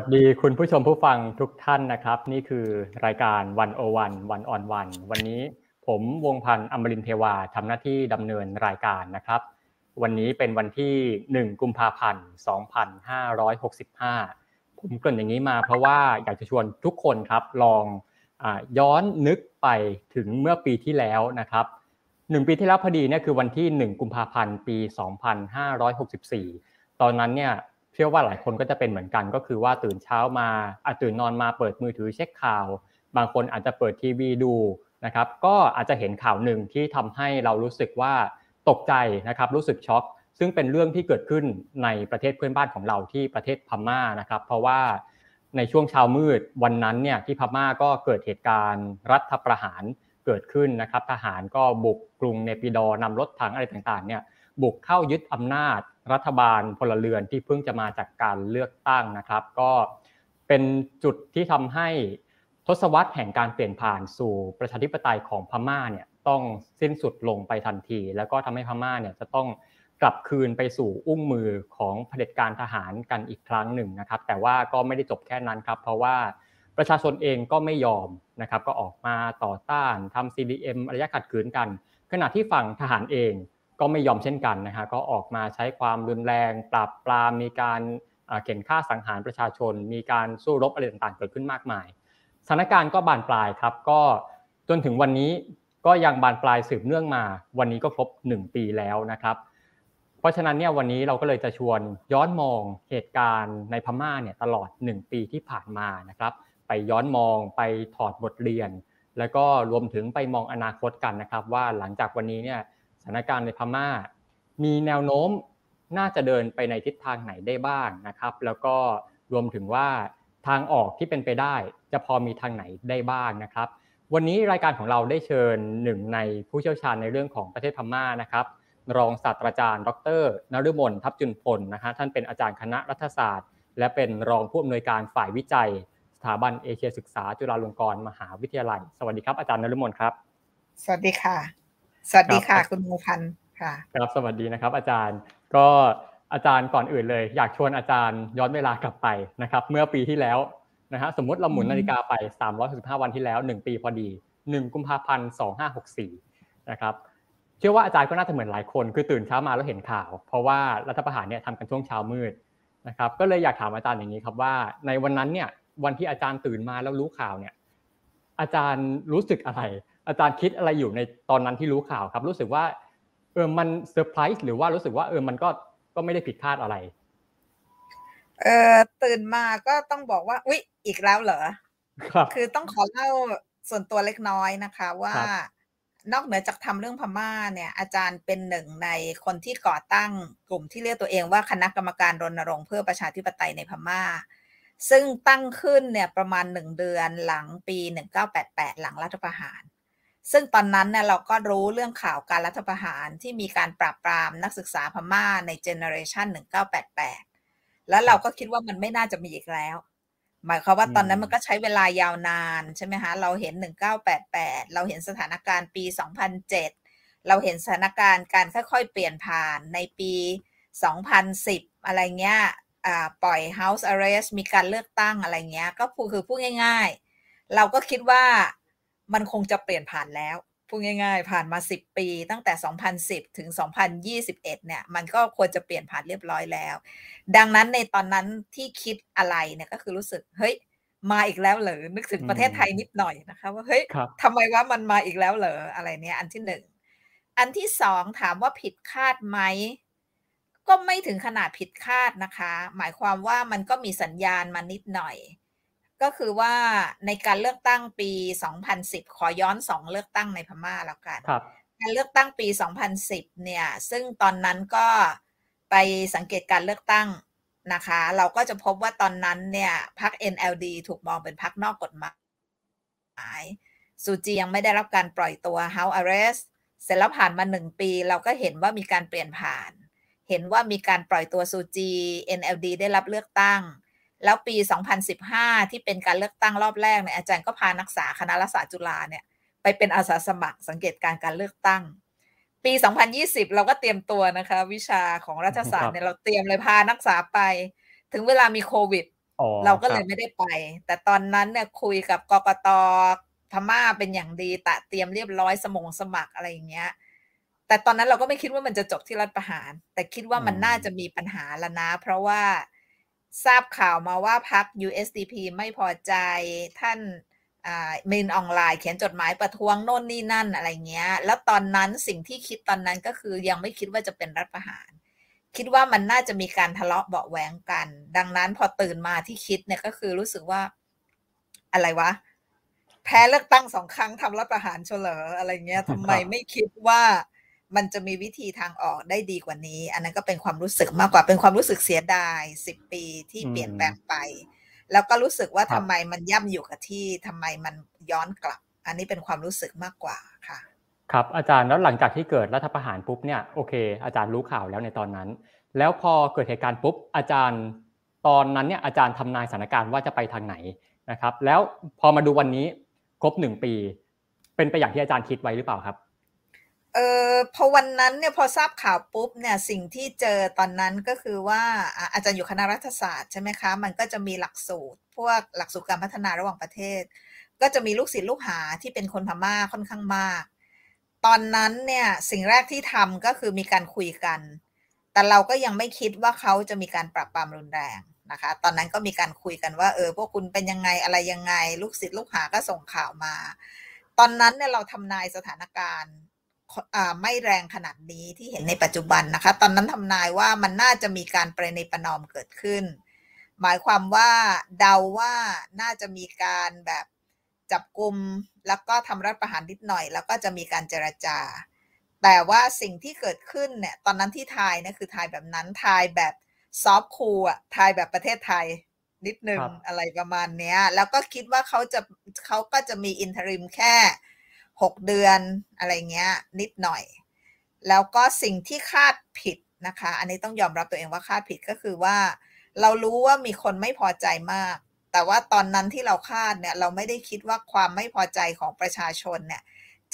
วัสดีคุณผู้ชมผู้ฟังทุกท่านนะครับ นี่คือรายการวันโอวันวันออนวันวันนี้ผมวงพันธ์อมรินเทวาทำหน้าที่ดำเนินรายการนะครับ วันนี้เป็นวันที่ 1 กุมภาพันธ์ 2565 ผมเกริ่นอย่างนี้มาเพราะว่าอยากจะชวนทุกคนครับลองย้อนนึกไปถึงเมื่อปีที่แล้วนะครับหนึ่งปีที่แล้วพอดีเนี่ยคือวันที่ 1 กุมภาพันธ์ ปี 2564 ตอนนั้นเนี่ย ชื่อว่าหลายคนก็จะเป็นเหมือนกัน ก็คือว่าตื่นเช้ามาอาตื่นนอนมาเปิดมือถือเช็คข่าว บางคนอาจจะเปิดทีวีดูนะครับก็อาจจะเห็นข่าวหนึ่งที่ทำให้เรารู้สึกว่าตกใจนะครับรู้สึกช็อก ซึ่งเป็นเรื่องที่เกิดขึ้นในประเทศเพื่อนบ้านของเราที่ประเทศพม่านะครับ เพราะว่าในช่วงเช้ามืดวันนั้นเนี่ยที่พม่าก็เกิดเหตุการณ์รัฐประหารเกิดขึ้นนะครับ ทหารก็บุกกรุงเนปิดอนำรถถังอะไรต่างๆเนี่ยบุกเข้ายึดอำนาจ รัฐบาลพลเรือนที่เพิ่งจะมาจากการเลือกตั้งนะครับ ก็เป็นจุดที่ทำให้ทศวรรษแห่งการเปลี่ยนผ่านสู่ประชาธิปไตยของพม่าเนี่ยต้องสิ้นสุดลงไปทันที แล้วก็ทำให้พม่าเนี่ยจะต้องกลับคืนไปสู่อุ้งมือของเผด็จการทหารกันอีกครั้งหนึ่งนะครับ แต่ว่าก็ไม่ได้จบแค่นั้นครับ เพราะว่าประชาชนเองก็ไม่ยอมนะครับ ก็ออกมาต่อต้านทำ CDM ระยะขัดขืนกัน ขณะที่ฝั่งทหารเอง ก็ไม่ยอมเช่นกันนะฮะก็ออกมาใช้ความรุนแรง ปราบปรามมีการเข็นฆ่าสังหารประชาชน มีการสู้รบอะไรต่างๆ เกิดขึ้นมากมายสถานการณ์ก็บานปลายครับก็จนถึงวันนี้ก็ยังบานปลายสืบเนื่องมา วันนี้ก็ครบ 1 ปีแล้วนะครับ เพราะฉะนั้นเนี่ยวันนี้เราก็เลยจะชวนย้อนมองเหตุการณ์ในพม่าเนี่ยตลอด 1 ปีที่ผ่านมานะครับ ไปย้อนมองไปถอดบทเรียน แล้วก็รวมถึงไปมองอนาคตกันนะครับ ว่าหลังจากวันนี้เนี่ย ถานการณ์ในพม่า มีแนวโน้มน่าจะเดินไปในทิศทางไหนได้บ้างนะครับ แล้วก็รวมถึงว่าทางออกที่เป็นไปได้จะพอมีทางไหนได้บ้างนะครับ วันนี้รายการของเราได้เชิญหนึ่งในผู้เชี่ยวชาญในเรื่องของประเทศพม่านะครับ รองศาสตราจารย์ ดรนฤมลทัพจุนพลนะฮะท่านเป็นอาจารย์คณะรัฐศาสตร์ และเป็นรองผู้อำนวยการฝ่ายวิจัย สถาบันเอเชียศึกษา จุฬาลงกรณ์มหาวิทยาลัย สวัสดีครับอาจารย์นฤมลครับ สวัสดีค่ะ สวัสดีค่ะ คุณมูพันธ์ค่ะ ครับสวัสดีนะครับ อาจารย์ก็อาจารย์ก่อนอื่นเลย อยากชวนอาจารย์ย้อนเวลากลับไปนะครับ เมื่อปีที่แล้วนะฮะสมมติเราหมุนนาฬิกาไป 365 วันที่แล้ว 1 ปีพอดี 1 กุมภาพันธ์ 2564 นะครับเชื่อว่าอาจารย์ก็น่าจะเหมือนหลายคน คือตื่นเช้ามาแล้วเห็นข่าว เพราะว่ารัฐประหารเนี่ยทำกันช่วงเช้ามืดนะครับก็เลยอยากถามอาจารย์อย่างนี้ครับว่า ในวันนั้นเนี่ยวันที่อาจารย์ตื่นมาแล้วรู้ข่าวเนี่ยอาจารย์รู้สึกอะไร อาจารย์คิดอะไรอยู่ในตอนนั้นที่รู้ข่าวครับ รู้สึกว่าเออมันเซอร์ไพรส์หรือว่ารู้สึกว่าเออมันก็ก็ไม่ได้ผิดคาดอะไร เออตื่นมาก็ต้องบอกว่าอุ๊ยอีกแล้วเหรอครับคือต้องขอเล่าส่วนตัวเล็กน้อยนะคะ ว่านอกเหนือจากทำเรื่องพม่าเนี่ย อาจารย์เป็นหนึ่งในคนที่ก่อตั้งกลุ่มที่เรียกตัวเองว่าคณะกรรมการรณรงค์เพื่อประชาธิปไตยในพม่า ซึ่งตั้งขึ้นเนี่ยประมาณหนึ่งเดือนหลังปี 1988 หลังรัฐประหาร ซึ่งตอนนั้นเนี่ยเราก็รู้เรื่องข่าวการรัฐประหารที่มีการปราบปรามนักศึกษาพม่าในเจเนอเรชัน1988 แล้วเราก็คิดว่ามันไม่น่าจะมีอีกแล้ว หมายความว่าตอนนั้นมันก็ใช้เวลายาวนานใช่ไหมคะเราเห็น 1988 เราเห็นสถานการณ์ปี 2007 เราเห็นสถานการณ์การค่อยๆ เปลี่ยนผ่านในปี 2010 อะไรเงี้ยปล่อย House Arrest มีการเลือกตั้งอะไรเงี้ย ก็คือพูดง่าย ๆ เราก็คิดว่า มันคงจะเปลี่ยนผ่านแล้วพูดง่ายๆ ผ่านมา 10 ปี ตั้งแต่ 2010 ถึง 2021 เนี่ย มันก็ควรจะเปลี่ยนผ่านเรียบร้อยแล้ว ดังนั้นในตอนนั้นที่คิดอะไรเนี่ยก็คือรู้สึก เฮ้ย มาอีกแล้วเหรอ นึกถึงประเทศไทยนิดหน่อยนะคะว่า เฮ้ยทำไมว่ามันมาอีกแล้วเหรอ อะไรเนี่ย อันที่หนึ่ง อันที่สองถามว่าผิดคาดไหม ก็ไม่ถึงขนาดผิดคาดนะคะ หมายความว่ามันก็มีสัญญาณมานิดหน่อย ก็คือว่าในการเลือกตั้งปี 2010 ขอย้อนสองเลือกตั้งในพม่าแล้วกันการเลือกตั้งปี 2010 เนี่ย ซึ่งตอนนั้นก็ไปสังเกตการเลือกตั้งนะคะ เราก็จะพบว่าตอนนั้นเนี่ยพรรค NLD ถูกมองเป็นพรรคนอกกฎหมายซูจียังไม่ได้รับการปล่อยตัว House Arrest เสร็จแล้วผ่านมาหนึ่งปี เราก็เห็นว่ามีการเปลี่ยนผ่าน เห็นว่ามีการปล่อยตัวซูจี NLD ได้รับเลือกตั้ง แล้วปี 2015 ที่เป็นการเลือกตั้งรอบแรกเนี่ยอาจารย์ก็พานักศึกษาคณะรัฐศาสตร์จุฬาเนี่ยไปเป็นอาสาสมัครสังเกตการการเลือกตั้ง ปี 2020 เราก็เตรียมตัวนะคะ วิชาของรัฐศาสตร์เนี่ยเราเตรียมเลยพานักศึกษาไป ถึงเวลามีโควิด เราก็เลยไม่ได้ไป แต่ตอนนั้นเนี่ยคุยกับกกตพม่าเป็นอย่างดีตะเตรียมเรียบร้อยสมงสมัครอะไรอย่างเงี้ยแต่ตอนนั้นเราก็ไม่คิดว่ามันจะจบที่รัฐประหาร แต่คิดว่ามันน่าจะมีปัญหาแล้วนะ เพราะว่า ทราบข่าวมาว่าพรรค USDP ไม่พอใจท่านมินออนไลน์เขียนจดหมายประท้วงโน่นนี่นั่นอะไรเงี้ย แล้วตอนนั้นสิ่งที่คิดตอนนั้นก็คือยังไม่คิดว่าจะเป็นรัฐประหาร คิดว่ามันน่าจะมีการทะเลาะเบาแหวงกัน ดังนั้นพอตื่นมาที่คิดเนี่ยก็คือรู้สึกว่าอะไรวะ แพ้เลือกตั้งสองครั้งทำรัฐประหารเฉลออะไรเงี้ยทำไมไม่คิดว่า มันจะมีวิธีทางออกได้ดีกว่านี้ อันนั้นก็เป็นความรู้สึกมากกว่าเป็นความรู้สึกเสียดายสิบปีที่เปลี่ยนแปลงไป แล้วก็รู้สึกว่าทำไมมันย่ำอยู่กับที่ทำไมมันย้อนกลับ อันนี้เป็นความรู้สึกมากกว่าค่ะครับอาจารย์แล้วหลังจากที่เกิดรัฐประหารปุ๊บเนี่ยโอเค อาจารย์รู้ข่าวแล้วในตอนนั้น แล้วพอเกิดเหตุการณ์ปุ๊บอาจารย์ตอนนั้นเนี่ยอาจารย์ทำนายสถานการณ์ว่าจะไปทางไหนนะครับ แล้วพอมาดูวันนี้ครบหนึ่งปี เป็นไปอย่างที่อาจารย์คิดไว้หรือเปล่าครับเออพอวันนั้นเนี่ยพอทราบข่าวปุ๊บเนี่ยสิ่งที่เจอตอนนั้นก็คือว่าอาจารย์อยู่คณะรัฐศาสตร์ใช่ไหมคะมันก็จะมีหลักสูตร พวกหลักสูตรการพัฒนาระหว่างประเทศ ก็จะมีลูกศิษย์ลูกหาที่เป็นคนพม่าค่อนข้างมาก ตอนนั้นเนี่ยสิ่งแรกที่ทำก็คือมีการคุยกัน แต่เราก็ยังไม่คิดว่าเขาจะมีการปรับปรามรุนแรงนะคะ ตอนนั้นก็มีการคุยกันว่าเออพวกคุณเป็นยังไงอะไรยังไง ลูกศิษย์ลูกหาก็ส่งข่าวมา ตอนนั้นเนี่ยเราทำนายสถานการณ์ ไม่แรงขนาดนี้ที่เห็นในปัจจุบันนะคะ ตอนนั้นทำนายว่ามันน่าจะมีการประนีประนอมเกิดขึ้น หมายความว่าเดาว่าน่าจะมีการแบบจับกลุ่มแล้วก็ทำรัฐประหารนิดหน่อย แล้วก็จะมีการเจรจา แต่ว่าสิ่งที่เกิดขึ้นเนี่ยตอนนั้นที่ทายนะคือทายแบบนั้นทายแบบซอฟคูอะทายแบบประเทศไทยนิดนึงอะไรประมาณเนี้ย แล้วก็คิดว่าเขาจะเขาก็จะมีอินเทอริมแค่ หกเดือนอะไรเงี้ยนิดหน่อย แล้วก็สิ่งที่คาดผิดนะคะ อันนี้ต้องยอมรับตัวเองว่าคาดผิดก็คือว่า เรารู้ว่ามีคนไม่พอใจมาก แต่ว่าตอนนั้นที่เราคาดเนี่ยเราไม่ได้คิดว่าความไม่พอใจของประชาชนเนี่ย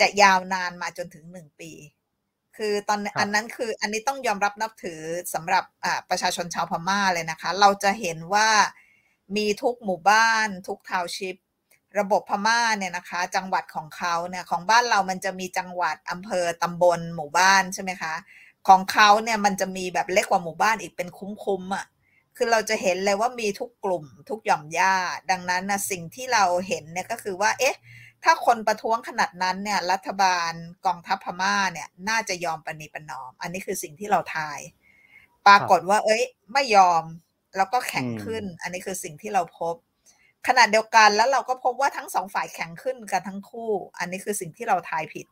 จะยาวนานมาจนถึงหนึ่งปี คือตอนอันนั้นคืออันนี้ต้องยอมรับนับถือสำหรับประชาชนชาวพม่าเลยนะคะ เราจะเห็นว่ามีทุกหมู่บ้าน ทุกทาวชิป ระบบพม่าเนี่ยนะคะ จังหวัดของเขาเนี่ยของบ้านเรามันจะมีจังหวัดอำเภอตำบลหมู่บ้านใช่ไหมคะของเขาเนี่ยมันจะมีแบบเล็กกว่าหมู่บ้านอีกเป็นคุ้มๆอะ่ะคือเราจะเห็นเลยว่ามีทุกกลุ่มทุกหย่อมย่าดังนั้นนะสิ่งที่เราเห็นเนี่ยก็คือว่า เอ๊ะ ถ้าคนประท้วงขนาดนั้นเนี่ยรัฐบาลกองทัพพม่าเนี่ย น่าจะยอมปณิปนอม อันนี้คือสิ่งที่เราทาย ปรากฏว่า เอ้ย ไม่ยอมแล้วก็แข็งขึ้น อันนี้คือสิ่งที่เราพบ ขณะเดียวกันแล้วเราก็พบว่าทั้งสองฝ่ายแข็งขึ้นกันทั้งคู่ อันนี้คือสิ่งที่เราทายผิด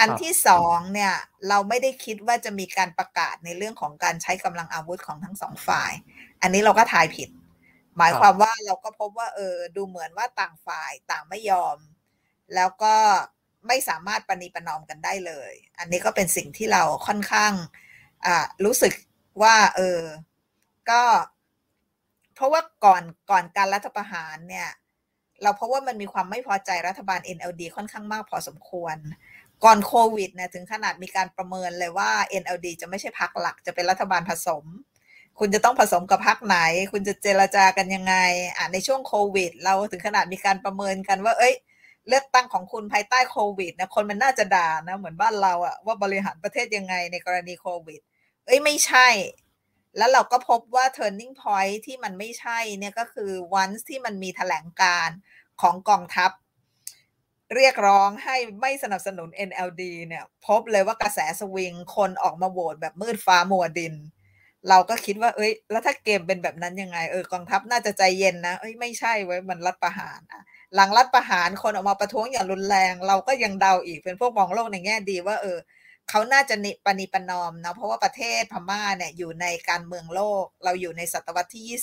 อันที่สองเนี่ยเราไม่ได้คิดว่าจะมีการประกาศในเรื่องของการใช้กำลังอาวุธของทั้งสองฝ่าย อันนี้เราก็ทายผิด หมายความว่าเราก็พบว่าเออดูเหมือนว่าต่างฝ่ายต่างไม่ยอม แล้วก็ไม่สามารถปณีประนอมกันได้เลย อันนี้ก็เป็นสิ่งที่เราค่อนข้างอ่ารู้สึกว่า เออ ก็ ราะว่าก่อนก่อนการรัฐประหารเนี่ย เราเพราะว่ามันมีความไม่พอใจรัฐบาล NLD ค่อนข้างมากพอสมควร ก่อนโควิดเนี่ยถึงขนาดมีการประเมินเลยว่า NLD จะไม่ใช่พักหลักจะเป็นรัฐบาลผสม คุณจะต้องผสมกับพักไหน คุณจะเจรจากันยังไงอะในช่วงโควิด เราถึงขนาดมีการประเมินกันว่า เอ้ยเลือกตั้งของคุณภายใต้โควิดนะคนมันน่าจะด่านะเหมือนบ้านเราอะว่าบริหารประเทศยังไงในกรณีโควิด เอ้ยไม่ใช่ แล้วเราก็พบว่า turning point ที่มันไม่ใช่เนี่ยก็คือ once ที่มันมีแถลงการของกองทัพ เรียกร้องให้ไม่สนับสนุน NLD เนี่ยพบเลยว่ากระแสสวิงคนออกมาโหวตแบบมืดฟ้ามัวดิน เราก็คิดว่า เอ้ย แล้วถ้าเกมเป็นแบบนั้นยังไง เออกองทัพน่าจะใจเย็นนะ เอ้ยไม่ใช่ไว้มันรัฐประหารอะหลังรัฐประหารคนออกมาประท้วงอย่างรุนแรง เราก็ยังเดาอีกเป็นพวกมองโลกในแง่ดีว่าเออ เขาน่าจะนิปณีปนอมนะเพราะว่าประเทศพม่าเนี่ยอยู่ในการเมืองโลก เราอยู่ในศตวรรษที่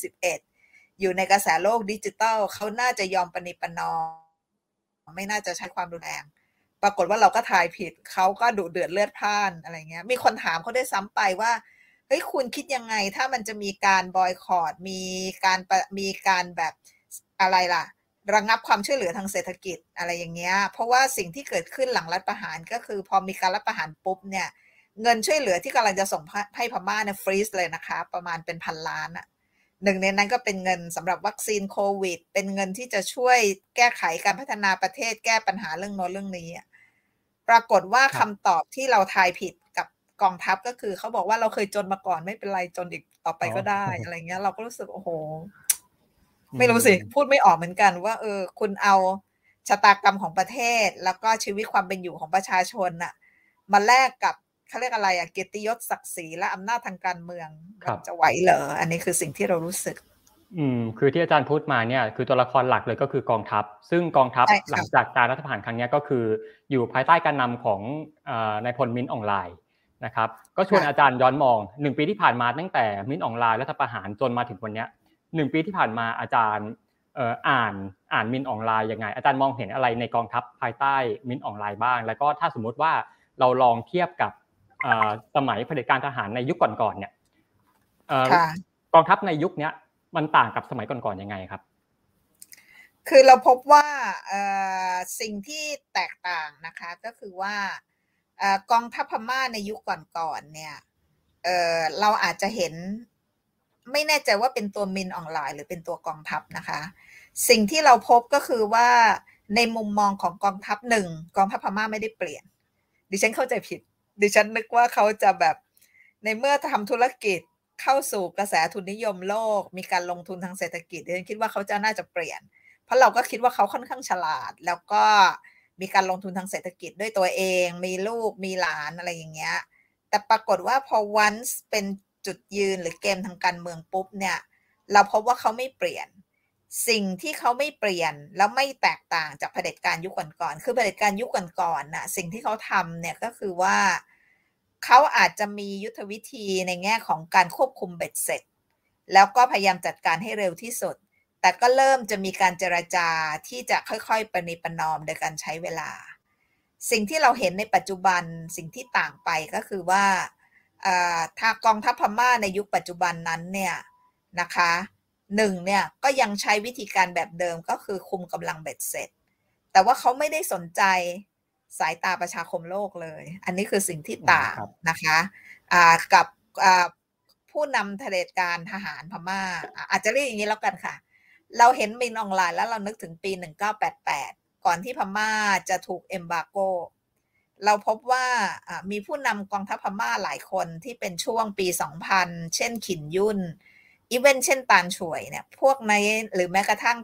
21 อยู่ในกระแสโลกดิจิตอลเขาน่าจะยอมปณีปนอม ไม่น่าจะใช้ความรุนแรงปรากฏว่าเราก็ทายผิดเขาก็ดุเดือดเลือดพ่านอะไรเงี้ย มีคนถามเขาได้ซ้ำไปว่าเฮ้ยคุณคิดยังไงถ้ามันจะมีการบอยคอรดมีการมีการแบบอะไรล่ะ ระงับความช่วยเหลือทางเศรษฐกิจอะไรอย่างเงี้ย เพราะว่าสิ่งที่เกิดขึ้นหลังรัฐประหารก็คือพอมีการรัฐประหารปุ๊บเนี่ยเงินช่วยเหลือที่กำลังจะส่งให้พม่าเนี่ยฟรีซเลยนะคะ ประมาณเป็นพันล้านอะหนึ่งในนั้นก็เป็นเงินสำหรับวัคซีนโควิด เป็นเงินที่จะช่วยแก้ไขการพัฒนาประเทศแก้ปัญหาเรื่องโน้นเรื่องนี้ปรากฏว่าคำตอบที่เราทายผิดกับกองทัพก็คือเขาบอกว่าเราเคยจนมาก่อนไม่เป็นไรจนอีกต่อไปก็ได้อะไรเงี้ย เราก็รู้สึกโอ้โห ไม่รู้สิ พูดไม่ออกเหมือนกันว่า เออ คุณเอาชะตากรรมของประเทศ แล้วก็ชีวิตความเป็นอยู่ของประชาชนน่ะ มาแลกกับเขาเรียกอะไรอะเกียรติยศศักดิ์ศรีและอำนาจทางการเมืองจะไหวเหรออันนี้คือสิ่งที่เรารู้สึก อืม คือที่อาจารย์พูดมาเนี่ย คือตัวละครหลักเลยก็คือกองทัพ ซึ่งกองทัพหลังจากการรัฐประหารครั้งนี้ก็คืออยู่ภายใต้การนำของนายพลมินออนไลน์นะครับ ก็ชวนอาจารย์ย้อนมองหนึ่งปีที่ผ่านมาตั้งแต่มินออนไลน์รัฐประหารจนมาถึงวันนี้ หนึ่งปีที่ผ่านมาอาจารย์อ่านอ่านมินออนไลน์ยังไง อาจารย์มองเห็นอะไรในกองทัพภายใต้มินออนไลน์บ้าง แล้วก็ถ้าสมมุติว่าเราลองเทียบกับสมัยเผด็จการทหารในยุคก่อนๆเนี่ยกองทัพในยุคนี้มันต่างกับสมัยก่อนๆยังไงครับ คือเราพบว่าสิ่งที่แตกต่างนะคะก็คือว่ากองทัพพม่าในยุคก่อนๆเนี่ยเราอาจจะเห็น ไม่แน่ใจว่าเป็นตัวมินออนไลน์หรือเป็นตัวกองทัพนะคะ สิ่งที่เราพบก็คือว่าในมุมมองของกองทัพหนึ่งกองทัพพม่าไม่ได้เปลี่ยน ดิฉันเข้าใจผิด ดิฉันนึกว่าเขาจะแบบในเมื่อทำธุรกิจเข้าสู่กระแสทุนนิยมโลก มีการลงทุนทางเศรษฐกิจดิฉันคิดว่าเขาจะน่าจะเปลี่ยน เพราะเราก็คิดว่าเขาค่อนข้างฉลาด แล้วก็มีการลงทุนทางเศรษฐกิจด้วยตัวเอง มีลูกมีหลานอะไรอย่างเงี้ยแต่ปรากฏว่าพอวันเป็น จุดยืนหรือเกมทางการเมืองปุ๊บเนี่ย เราพบว่าเขาไม่เปลี่ยน สิ่งที่เขาไม่เปลี่ยนแล้วไม่แตกต่างจากเผด็จการยุคก่อนๆคือเผด็จการยุคก่อนๆน่ะสิ่งที่เขาทำเนี่ยก็คือว่าเขาอาจจะมียุทธวิธีในแง่ของการควบคุมเบ็ดเสร็จ แล้วก็พยายามจัดการให้เร็วที่สุด แต่ก็เริ่มจะมีการเจรจาที่จะค่อยๆประนีประนอมโดยการใช้เวลา สิ่งที่เราเห็นในปัจจุบันสิ่งที่ต่างไปก็คือว่า ถ้ากองทัพพม่าในยุคปัจจุบันนั้นเนี่ยนะคะหนึ่งเนี่ยก็ยังใช้วิธีการแบบเดิมก็คือคุมกำลังเบ็ดเสร็จ แต่ว่าเขาไม่ได้สนใจสายตาประชาคมโลกเลย อันนี้คือสิ่งที่ต่างนะคะกับผู้นำเผด็จการทหารพม่า อาจจะเรียกอย่างนี้แล้วกันค่ะ เราเห็นมินออนไลน์แล้วเรานึกถึงปี 1988 ก่อนที่พม่าจะถูกเอมบาโก เราพบว่ามีผู้นำกองทัพพม่าหลายคนที่เป็นช่วงปี 2000 เช่นขินยุ่น อีเวนเช่นตานช่วยเนี่ย พวกในหรือแม้กระทั่ง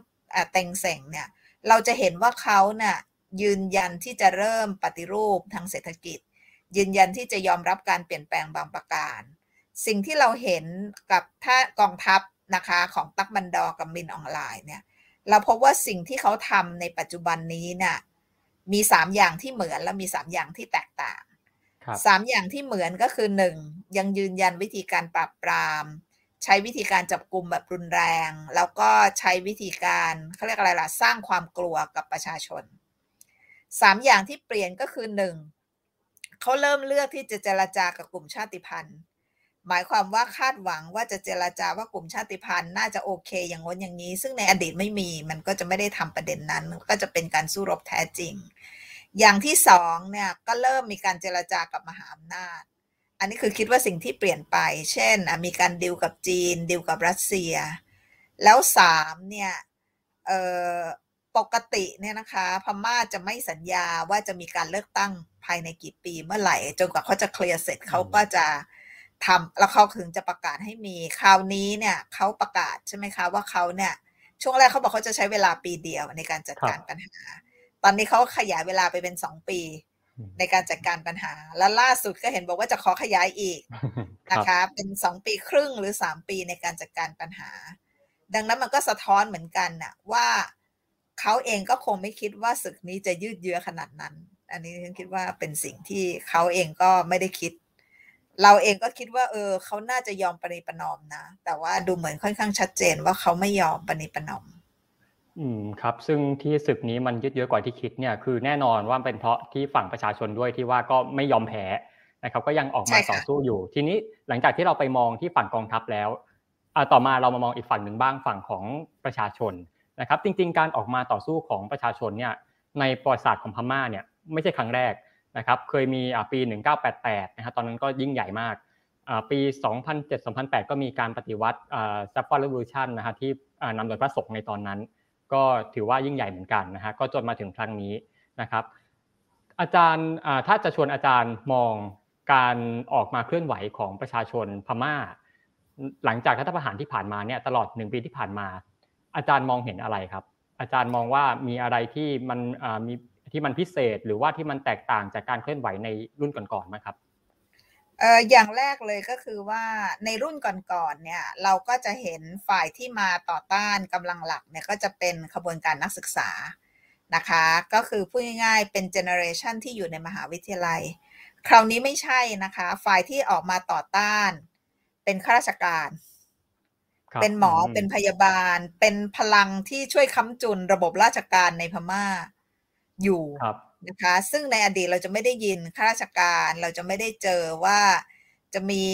เต็งเสงเนี่ย เราจะเห็นว่าเขาเนี่ยยืนยันที่จะเริ่มปฏิรูปทางเศรษฐกิจ ยืนยันที่จะยอมรับการเปลี่ยนแปลงบางประการ สิ่งที่เราเห็นกับถ้ากองทัพนะคะของตักบันดอกับมินออนไลน์เนี่ย เราพบว่าสิ่งที่เขาทำในปัจจุบันนี้เนี่ย มีสามอย่างที่เหมือนและมีสามอย่างที่แตกต่างสามอย่างที่เหมือนก็คือหนึ่งยังยืนยันวิธีการปราบปราม ใช้วิธีการจับกลุ่มแบบรุนแรง แล้วก็ใช้วิธีการเขาเรียกอะไรล่ะสร้างความกลัวกับประชาชนสามอย่างที่เปลี่ยนก็คือหนึ่งเขาเริ่มเลือกที่จะเจรจากับกลุ่มชาติพันธุ์ หมายความว่าคาดหวังว่าจะเจรจาว่ากลุ่มชาติพันธุ์น่าจะโอเค อย่างง้นอย่างนี้ ซึ่งในอดีตไม่มีมันก็จะไม่ได้ทำประเด็นนั้น ก็จะเป็นการสู้รบแท้จริง อย่างที่สองเนี่ยก็เริ่มมีการเจรจากับมหาอำนาจ อันนี้คือคิดว่าสิ่งที่เปลี่ยนไป เช่นมีการดิวกับจีนดิวกับรัสเซีย แล้วสามเนี่ยปกติเนี่ยนะคะพม่าจะไม่สัญญาว่าจะมีการเลือกตั้งภายในกี่ปีเมื่อไหร่ จนกว่าเขาจะเคลียร์เสร็จเขาก็จะ ทำแล้วเขาถึงจะประกาศให้มี คราวนี้เนี่ยเขาประกาศใช่ไหมคะว่าเขาเนี่ย ช่วงแรกเขาบอกเขาจะใช้เวลาปีเดียวในการจัดการปัญหา ตอนนี้เขาขยายเวลาไปเป็นสองปี ในการจัดการปัญหา และล่าสุดก็เห็นบอกว่าจะขอขยายอีกนะคะ เป็นสองปีครึ่งหรือสามปีในการจัดการปัญหา ดังนั้นมันก็สะท้อนเหมือนกันน่ะว่าเขาเองก็คงไม่คิดว่าศึกนี้จะยืดเยื้อขนาดนั้น อันนี้ฉันคิดว่าเป็นสิ่งที่เขาเองก็ไม่ได้คิด เราเองก็คิดว่า เออ เขาน่าจะยอมปณิปนอมนะ แต่ว่าดูเหมือนค่อนข้างชัดเจนว่าเขาไม่ยอมปณิปนอม อืมครับ ซึ่งที่ศึกนี้มันยืดเยื้อกว่าที่คิดเนี่ยคือแน่นอนว่าเป็นเพราะที่ฝั่งประชาชนด้วยที่ว่าก็ไม่ยอมแพ้นะครับ ก็ยังออกมาต่อสู้อยู่ ทีนี้หลังจากที่เราไปมองที่ฝั่งกองทัพแล้วต่อมาเรามามองอีกฝั่งหนึ่งบ้างฝั่งของประชาชนนะครับ จริง ๆ การออกมาต่อสู้ของประชาชนเนี่ยในประวัติศาสตร์ของพม่าเนี่ยไม่ใช่ครั้งแรก นะครับเคยมีปี 1988นะครับตอนนั้นก็ยิ่งใหญ่มากปี 2007-2008 ก็มีการปฏิวัติซัฟฟอร์เรวิชันนะฮะที่นำโดยพระสงฆ์ในตอนนั้น ก็ถือว่ายิ่งใหญ่เหมือนกันนะฮะก็จนมาถึงครั้งนี้นะครับ อาจารย์ถ้าจะชวนอาจารย์มองการออกมาเคลื่อนไหวของประชาชนพม่า หลังจากรัฐประหารที่ผ่านมาเนี่ยตลอดหนึ่งปีที่ผ่านมา อาจารย์มองเห็นอะไรครับ อาจารย์มองว่ามีอะไรที่มันมี ที่มันพิเศษหรือว่าที่มันแตกต่างจากการเคลื่อนไหวในรุ่นก่อนๆไหมครับเอออย่างแรกเลยก็คือว่าในรุ่นก่อนๆเนี่ยเราก็จะเห็นฝ่ายที่มาต่อต้านกำลังหลักเนี่ยก็จะเป็นขบวนการนักศึกษานะคะ ก็คือพูดง่ายๆเป็น generation ที่อยู่ในมหาวิทยาลัย คราวนี้ไม่ใช่นะคะ ฝ่ายที่ออกมาต่อต้าน เป็นข้าราชการ เป็นหมอเป็นพยาบาล เป็นพลังที่ช่วยค้ำจุนระบบราชการในพม่า อยู่นะคะซึ่งในอดีตเราจะไม่ได้ยินข้าราชการเราจะไม่ได้เจอว่าจะมี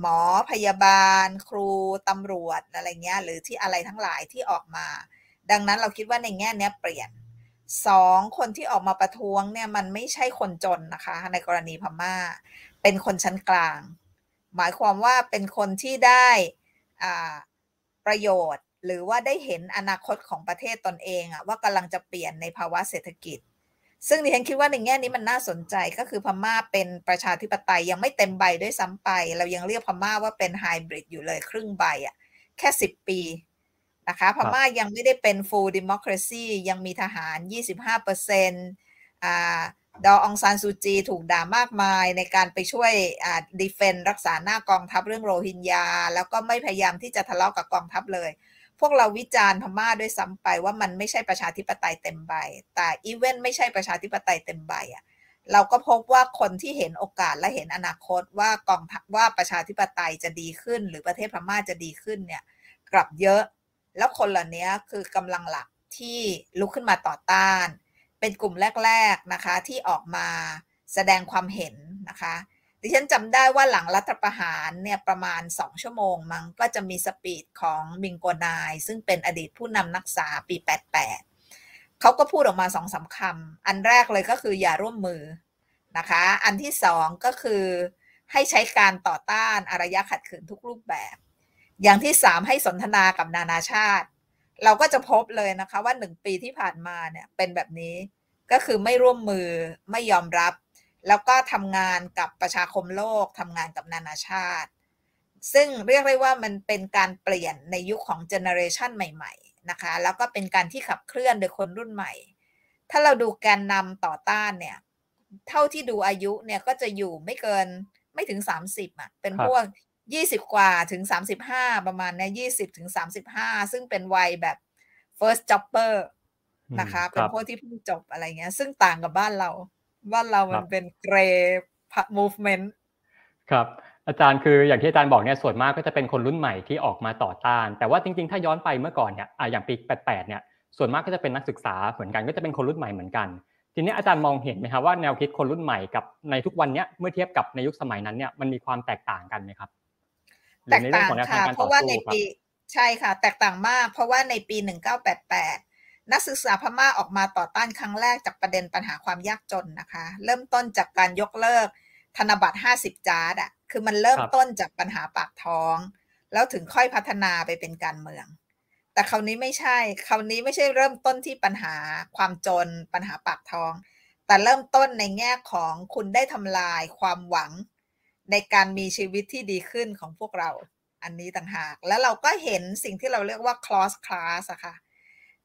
หมอพยาบาล ครูตำรวจอะไรเงี้ยหรือที่อะไรทั้งหลายที่ออกมา ดังนั้นเราคิดว่าในแง่นี้เปลี่ยนสองคนที่ออกมาประท้วงเนี่ยมันไม่ใช่คนจนนะคะ ในกรณีพม่า เป็นคนชั้นกลาง หมายความว่าเป็นคนที่ได้ประโยชน์ หรือว่าได้เห็นอนาคตของประเทศตนเองอะว่ากำลังจะเปลี่ยนในภาวะเศรษฐกิจ ซึ่งดิฉันคิดว่าในแง่นี้มันน่าสนใจก็คือพม่าเป็นประชาธิปไตยยังไม่เต็มใบด้วยซ้ำไป เรายังเรียกพม่าว่าเป็นไฮบริดอยู่เลยครึ่งใบอะแค่สิบปีนะคะพม่ายังไม่ได้เป็น full democracy ยังมีทหาร 25เปอร์เซ็นต์ดอองซานซูจีถูกด่ามากมายในการไปช่วยดีเฟนรักษาหน้ากองทัพเรื่องโรฮิงญา แล้วก็ไม่พยายามที่จะทะเลาะกับกองทัพเลย พวกเราวิจารณ์พม่าด้วยซ้ำไปว่ามันไม่ใช่ประชาธิปไตยเต็มใบ แต่อีเวนไม่ใช่ประชาธิปไตยเต็มใบอะเราก็พบว่าคนที่เห็นโอกาสและเห็นอนาคตว่ากองว่าประชาธิปไตยจะดีขึ้น หรือประเทศพม่าจะดีขึ้นเนี่ย กลับเยอะ แล้วคนเหล่านี้คือกำลังหลักที่ลุกขึ้นมาต่อต้าน เป็นกลุ่มแรก ๆนะคะที่ออกมาแสดงความเห็นนะคะ ดิฉันจำได้ว่าหลังรัฐประหารเนี่ยประมาณสองชั่วโมงมั้งก็จะมีสปีดของมิงโกนาย ซึ่งเป็นอดีตผู้นำนักษาปี 88 เขาก็พูดออกมาสองสาคำอันแรกเลยก็คืออย่าร่วมมือนะคะ อันที่สองก็คือให้ใช้การต่อต้านอารยะขัดขืนทุกรูปแบบ อย่างที่สามให้สนทนากับนานาชาติ เราก็จะพบเลยนะคะว่าหนึ่งปีที่ผ่านมาเนี่ยเป็นแบบนี้ก็คือไม่ร่วมมือไม่ยอมรับ แล้วก็ทำงานกับประชาคมโลกทำงานกับนานาชาติ ซึ่งเรียกได้ว่ามันเป็นการเปลี่ยนในยุคของเจเนอเรชันใหม่ๆนะคะแล้วก็เป็นการที่ขับเคลื่อนโดยคนรุ่นใหม่ ถ้าเราดูแกนนำต่อต้านเนี่ยเท่าที่ดูอายุเนี่ยก็จะอยู่ไม่เกินไม่ถึง 30อะเป็นพวก 20 กว่าถึง 35 ประมาณเนี่ย20 ถึง 35 ซึ่งเป็นวัยแบบ first jobber นะคะ เป็นพวกที่เพิ่งจบอะไรเงี้ย ซึ่งต่างกับบ้านเรา บ้านเรามันเป็นเกรย์มูฟเมนต์ครับอาจารย์คืออย่างที่อาจารย์บอกเนี่ยส่วนมากก็จะเป็นคนรุ่นใหม่ที่ออกมาต่อต้าน แต่ว่าจริงๆ ถ้าย้อนไปเมื่อก่อนเนี่ยอ่อย่างปี 88 เนี่ยส่วนมากก็จะเป็นนักศึกษาเหมือนกันก็จะเป็นคนรุ่นใหม่เหมือนกัน ทีนี้อาจารย์มองเห็นไหมครับว่าแนวคิดคนรุ่นใหม่กับในทุกวันนี้เมื่อเทียบกับในยุคสมัยนั้นเนี่ยมันมีความแตกต่างกันไหมครับแตกต่างค่ะเพราะว่าในปีใช่ค่ะ แตกต่างมาก เพราะว่าในปี 1988 นักศึกษาพม่าออกมาต่อต้านครั้งแรกจากประเด็นปัญหาความยากจนนะคะ เริ่มต้นจากการยกเลิกธนบัตร 50 จาร์ดอะคือมันเริ่มต้นจากปัญหาปากท้อง แล้วถึงค่อยพัฒนาไปเป็นการเมือง แต่คราวนี้ไม่ใช่ คราวนี้ไม่ใช่เริ่มต้นที่ปัญหาความจน ปัญหาปากท้อง แต่เริ่มต้นในแง่ของคุณได้ทำลายความหวังในการมีชีวิตที่ดีขึ้นของพวกเรา อันนี้ต่างหาก แล้วเราก็เห็นสิ่งที่เราเรียกว่า cross class อะค่ะ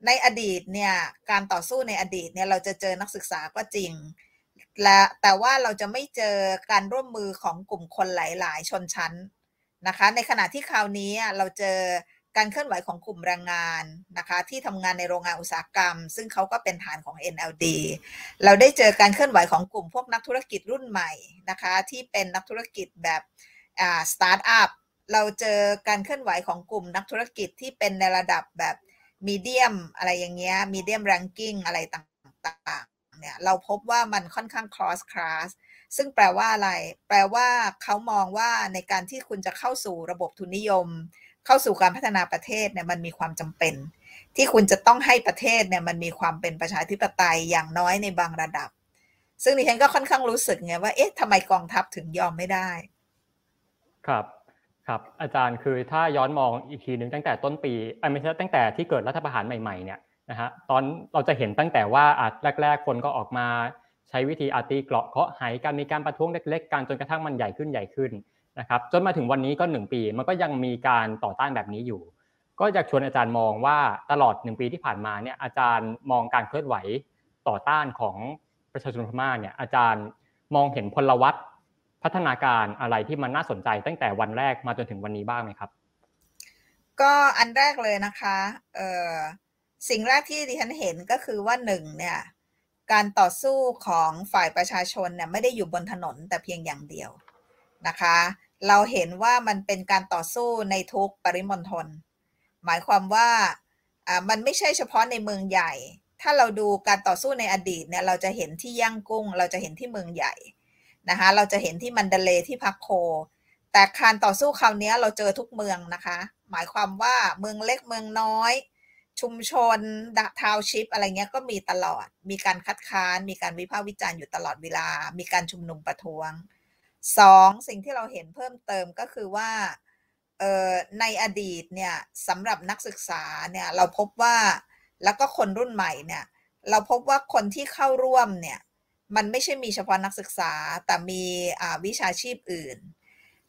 ในอดีตเนี่ยการต่อสู้ในอดีตเนี่ยเราจะเจอนักศึกษาก็จริง และแต่ว่าเราจะไม่เจอการร่วมมือของกลุ่มคนหลาย ๆ ชนชั้นนะคะ ในขณะที่คราวนี้เราเจอการเคลื่อนไหวของกลุ่มแรงงานนะคะที่ทำงานในโรงงานอุตสาหกรรม ซึ่งเขาก็เป็นฐานของ NLD เราได้เจอการเคลื่อนไหวของกลุ่มพวกนักธุรกิจรุ่นใหม่นะคะที่เป็นนักธุรกิจแบบสตาร์ทอัพเราเจอการเคลื่อนไหวของกลุ่มนักธุรกิจที่เป็นในระดับแบบ medium อะไรอย่างเงี้ย medium ranking อะไรต่างๆเนี่ยเราพบว่ามันค่อนข้าง cross class ซึ่งแปลว่าอะไร แปลว่าเขามองว่าในการที่คุณจะเข้าสู่ระบบทุนนิยม เข้าสู่การพัฒนาประเทศเนี่ยมันมีความจำเป็น ที่คุณจะต้องให้ประเทศเนี่ยมันมีความเป็นประชาธิปไตยอย่างน้อยในบางระดับ ซึ่งดิฉันก็ค่อนข้างรู้สึกไงว่าเอ๊ะทำไมกองทัพถึงยอมไม่ได้ ครับ ครับอาจารย์คือถ้าย้อนมองอีกทีหนึ่งตั้งแต่ต้นปีไม่ใช่ตั้งแต่ที่เกิดรัฐประหารใหม่ๆเนี่ยนะฮะตอนเราจะเห็นตั้งแต่ว่าอาจแรก ๆ คนก็ออกมาใช้วิธีอาตีเกราะเคาะหายการมีการประท้วงเล็กๆการจนกระทั่งมันใหญ่ขึ้นใหญ่ขึ้นนะครับจนมาถึงวันนี้ก็ 1 ปีมันก็ยังมีการต่อต้านแบบนี้อยู่ ก็อยากชวนอาจารย์มองว่าตลอด 1 ปีที่ผ่านมาเนี่ยอาจารย์มองการเคลื่อนไหวต่อต้านของประชาชนพม่าเนี่ยอาจารย์มองเห็นพลวัต พัฒนาการอะไรที่มันน่าสนใจตั้งแต่วันแรกมาจนถึงวันนี้บ้างไหมครับ ก็อันแรกเลยนะคะเออสิ่งแรกที่ดิฉันเห็นก็คือว่าหนึ่งเนี่ยการต่อสู้ของฝ่ายประชาชนเนี่ยไม่ได้อยู่บนถนนแต่เพียงอย่างเดียวนะคะ เราเห็นว่ามันเป็นการต่อสู้ในทุกปริมณฑลหมายความว่าอ่ามันไม่ใช่เฉพาะในเมืองใหญ่ ถ้าเราดูการต่อสู้ในอดีตเนี่ยเราจะเห็นที่ย่างกุ้ง เราจะเห็นที่เมืองใหญ่ นะคะเราจะเห็นที่มันเดเลที่พักโค แต่การต่อสู้คราวนี้เราเจอทุกเมืองนะคะ หมายความว่าเมืองเล็กเมืองน้อย ชุมชนดะทาวชิป อะไรเงี้ยก็มีตลอด มีการคัดค้าน มีการวิพากษ์วิจารณ์อยู่ตลอดเวลา มีการชุมนุมประท้วงสองสิ่งที่เราเห็นเพิ่มเติมก็คือว่าในอดีตเนี่ยสำหรับนักศึกษาเนี่ยเราพบว่าแล้วก็คนรุ่นใหม่เนี่ยเราพบว่าคนที่เข้าร่วมเนี่ย มันไม่ใช่มีเฉพาะนักศึกษาแต่มีวิชาชีพอื่น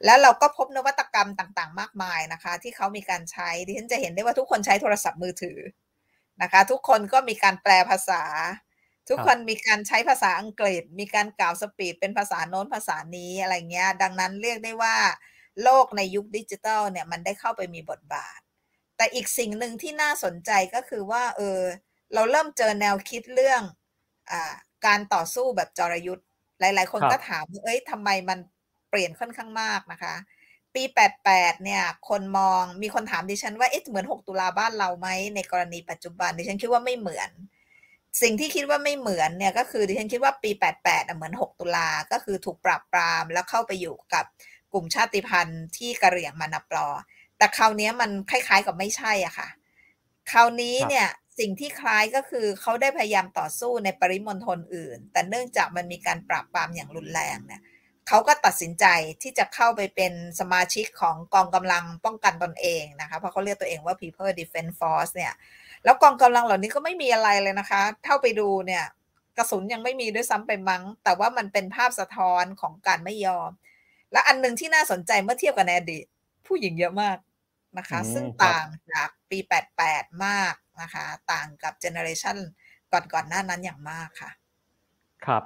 แล้วเราก็พบนวัตกรรมต่างๆ มากมายนะคะ ที่เขามีการใช้ดิฉันจะเห็นได้ว่าทุกคนใช้โทรศัพท์มือถือนะคะ ทุกคนก็มีการแปลภาษา ทุกคนมีการใช้ภาษาอังกฤษ มีการกล่าวสปีดเป็นภาษาโน้นภาษานี้อะไรเงี้ย ดังนั้นเรียกได้ว่า โลกในยุคดิจิทัลเนี่ยมันได้เข้าไปมีบทบาท แต่อีกสิ่งหนึ่งที่น่าสนใจก็คือว่า เออ เราเริ่มเจอแนวคิดเรื่องอ่า การต่อสู้แบบจรยุทธ์หลาย ๆ คนก็ถามเอ้ยทำไมมันเปลี่ยนค่อนข้างมากนะคะ ปี 88 เนี่ย คนมองมีคนถามดิฉันว่าเอ๊ะเหมือน 6 ตุลาบ้านเราไหมในกรณีปัจจุบันดิฉันคิดว่าไม่เหมือน สิ่งที่คิดว่าไม่เหมือนเนี่ยก็คือดิฉันคิดว่าปี 88เหมือน 6 ตุลาก็คือถูกปราบปรามแล้วเข้าไปอยู่กับกลุ่มชาติพันธุ์ที่กะเหรี่ยงมานับรอแต่คราวนี้มันคล้าย ๆ กับไม่ใช่อะค่ะ คราวนี้เนี่ย สิ่งที่คล้ายก็คือเขาได้พยายามต่อสู้ในปริมณฑลอื่น แต่เนื่องจากมันมีการปราบปรามอย่างรุนแรงเนี่ยเขาก็ตัดสินใจที่จะเข้าไปเป็นสมาชิกของกองกำลังป้องกันตนเองนะคะ เพราะเขารียกตัวเองว่า People Defense Force เนี่ย แล้วกองกำลังเหล่านี้ก็ไม่มีอะไรเลยนะคะ เท่าไปดูเนี่ยกระสุนยังไม่มีด้วยซ้ำไปมั้ง แต่ว่ามันเป็นภาพสะท้อนของการไม่ยอม และอันหนึ่งที่น่าสนใจเมื่อเทียบกับในอดีตผู้หญิงเยอะมากนะคะ ซึ่งต่างจากปี 88 มาก นะคะ ต่างกับเจเนอเรชันก่อนก่อนหน้านั้นอย่างมากค่ะ ครับ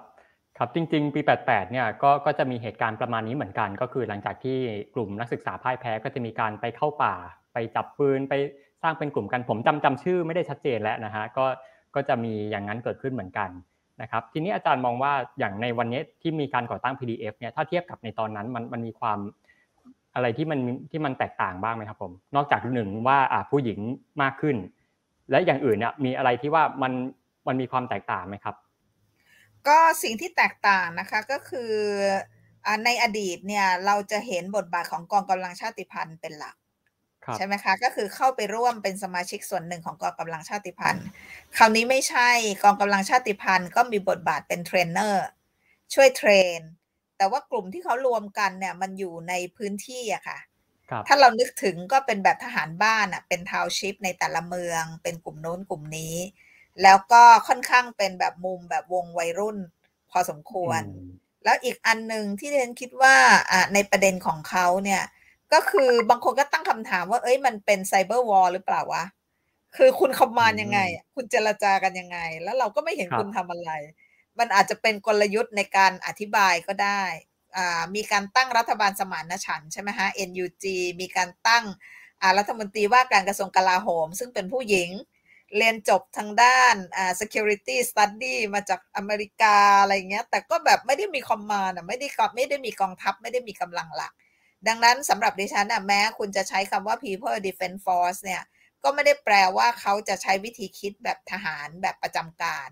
ครับจริงๆ ปี 88 เนี่ยก็ก็จะมีเหตุการณ์ประมาณนี้เหมือนกัน ก็คือหลังจากที่กลุ่มนักศึกษาพ่ายแพ้ก็จะมีการไปเข้าป่า ไปจับปืนไปสร้างเป็นกลุ่มกันผมจำจำชื่อไม่ได้ชัดเจนแล้วนะฮะก็ก็จะมีอย่างนั้นเกิดขึ้นเหมือนกันนะครับทีนี้อาจารย์มองว่าอย่างในวันนี้ที่มีการก่อตั้ง PDF เนี่ยถ้าเทียบกับในตอนนั้นมันมันมีความอะไรที่มันที่มันแตกต่างบ้างไหมครับผมนอกจากหนึ่งว่าผู้หญิงมากขึ้น และอย่างอื่นเนี่ยมีอะไรที่ว่ามันมันมีความแตกต่างไหมครับ ก็สิ่งที่แตกต่างนะคะก็คือในอดีตเนี่ยเราจะเห็นบทบาทของกองกำลังชาติพันธุ์เป็นหลักใช่ไหมคะก็คือเข้าไปร่วมเป็นสมาชิกส่วนหนึ่งของกองกำลังชาติพันธุ์ คราวนี้ไม่ใช่กองกำลังชาติพันธุ์ก็มีบทบาทเป็นเทรนเนอร์ช่วย train แต่ว่ากลุ่มที่เขารวมกันเนี่ยมันอยู่ในพื้นที่อะค่ะ ถ้าเรานึกถึงก็เป็นแบบทหารบ้านอะเป็น township ในแต่ละเมือง เป็นกลุ่มโน้นกลุ่มนี้ แล้วก็ค่อนข้างเป็นแบบมุมแบบวงวัยรุ่นพอสมควร แล้วอีกอันหนึ่งที่เรนคิดว่าอ่าในประเด็นของเขาเนี่ย ก็คือบางคนก็ตั้งคำถามว่าเอ้ยมันเป็น cyber war หรือเปล่าวะ คือคุณคอมมานยังไง คุณเจรจากันยังไง แล้วเราก็ไม่เห็นคุณทำอะไร มันอาจจะเป็นกลยุทธ์ในการอธิบายก็ได้ มีการตั้งรัฐบาลสมานฉันใช่ไหมฮะ NUG มีการตั้งรัฐมนตรีว่าการกระทรวงกลาโหม ซึ่งเป็นผู้หญิงเรียนจบทางด้าน security study มาจากอเมริกาอะไรเงี้ย แต่ก็แบบไม่ได้มีคอมมานด์ไม่ได้ไม่ได้มีกองทัพไม่ได้มีกำลังหลัก ดังนั้นสำหรับดิฉันนะแม้คุณจะใช้คำว่า people defense force เนี่ย ก็ไม่ได้แปลว่าเขาจะใช้วิธีคิดแบบทหารแบบประจำการ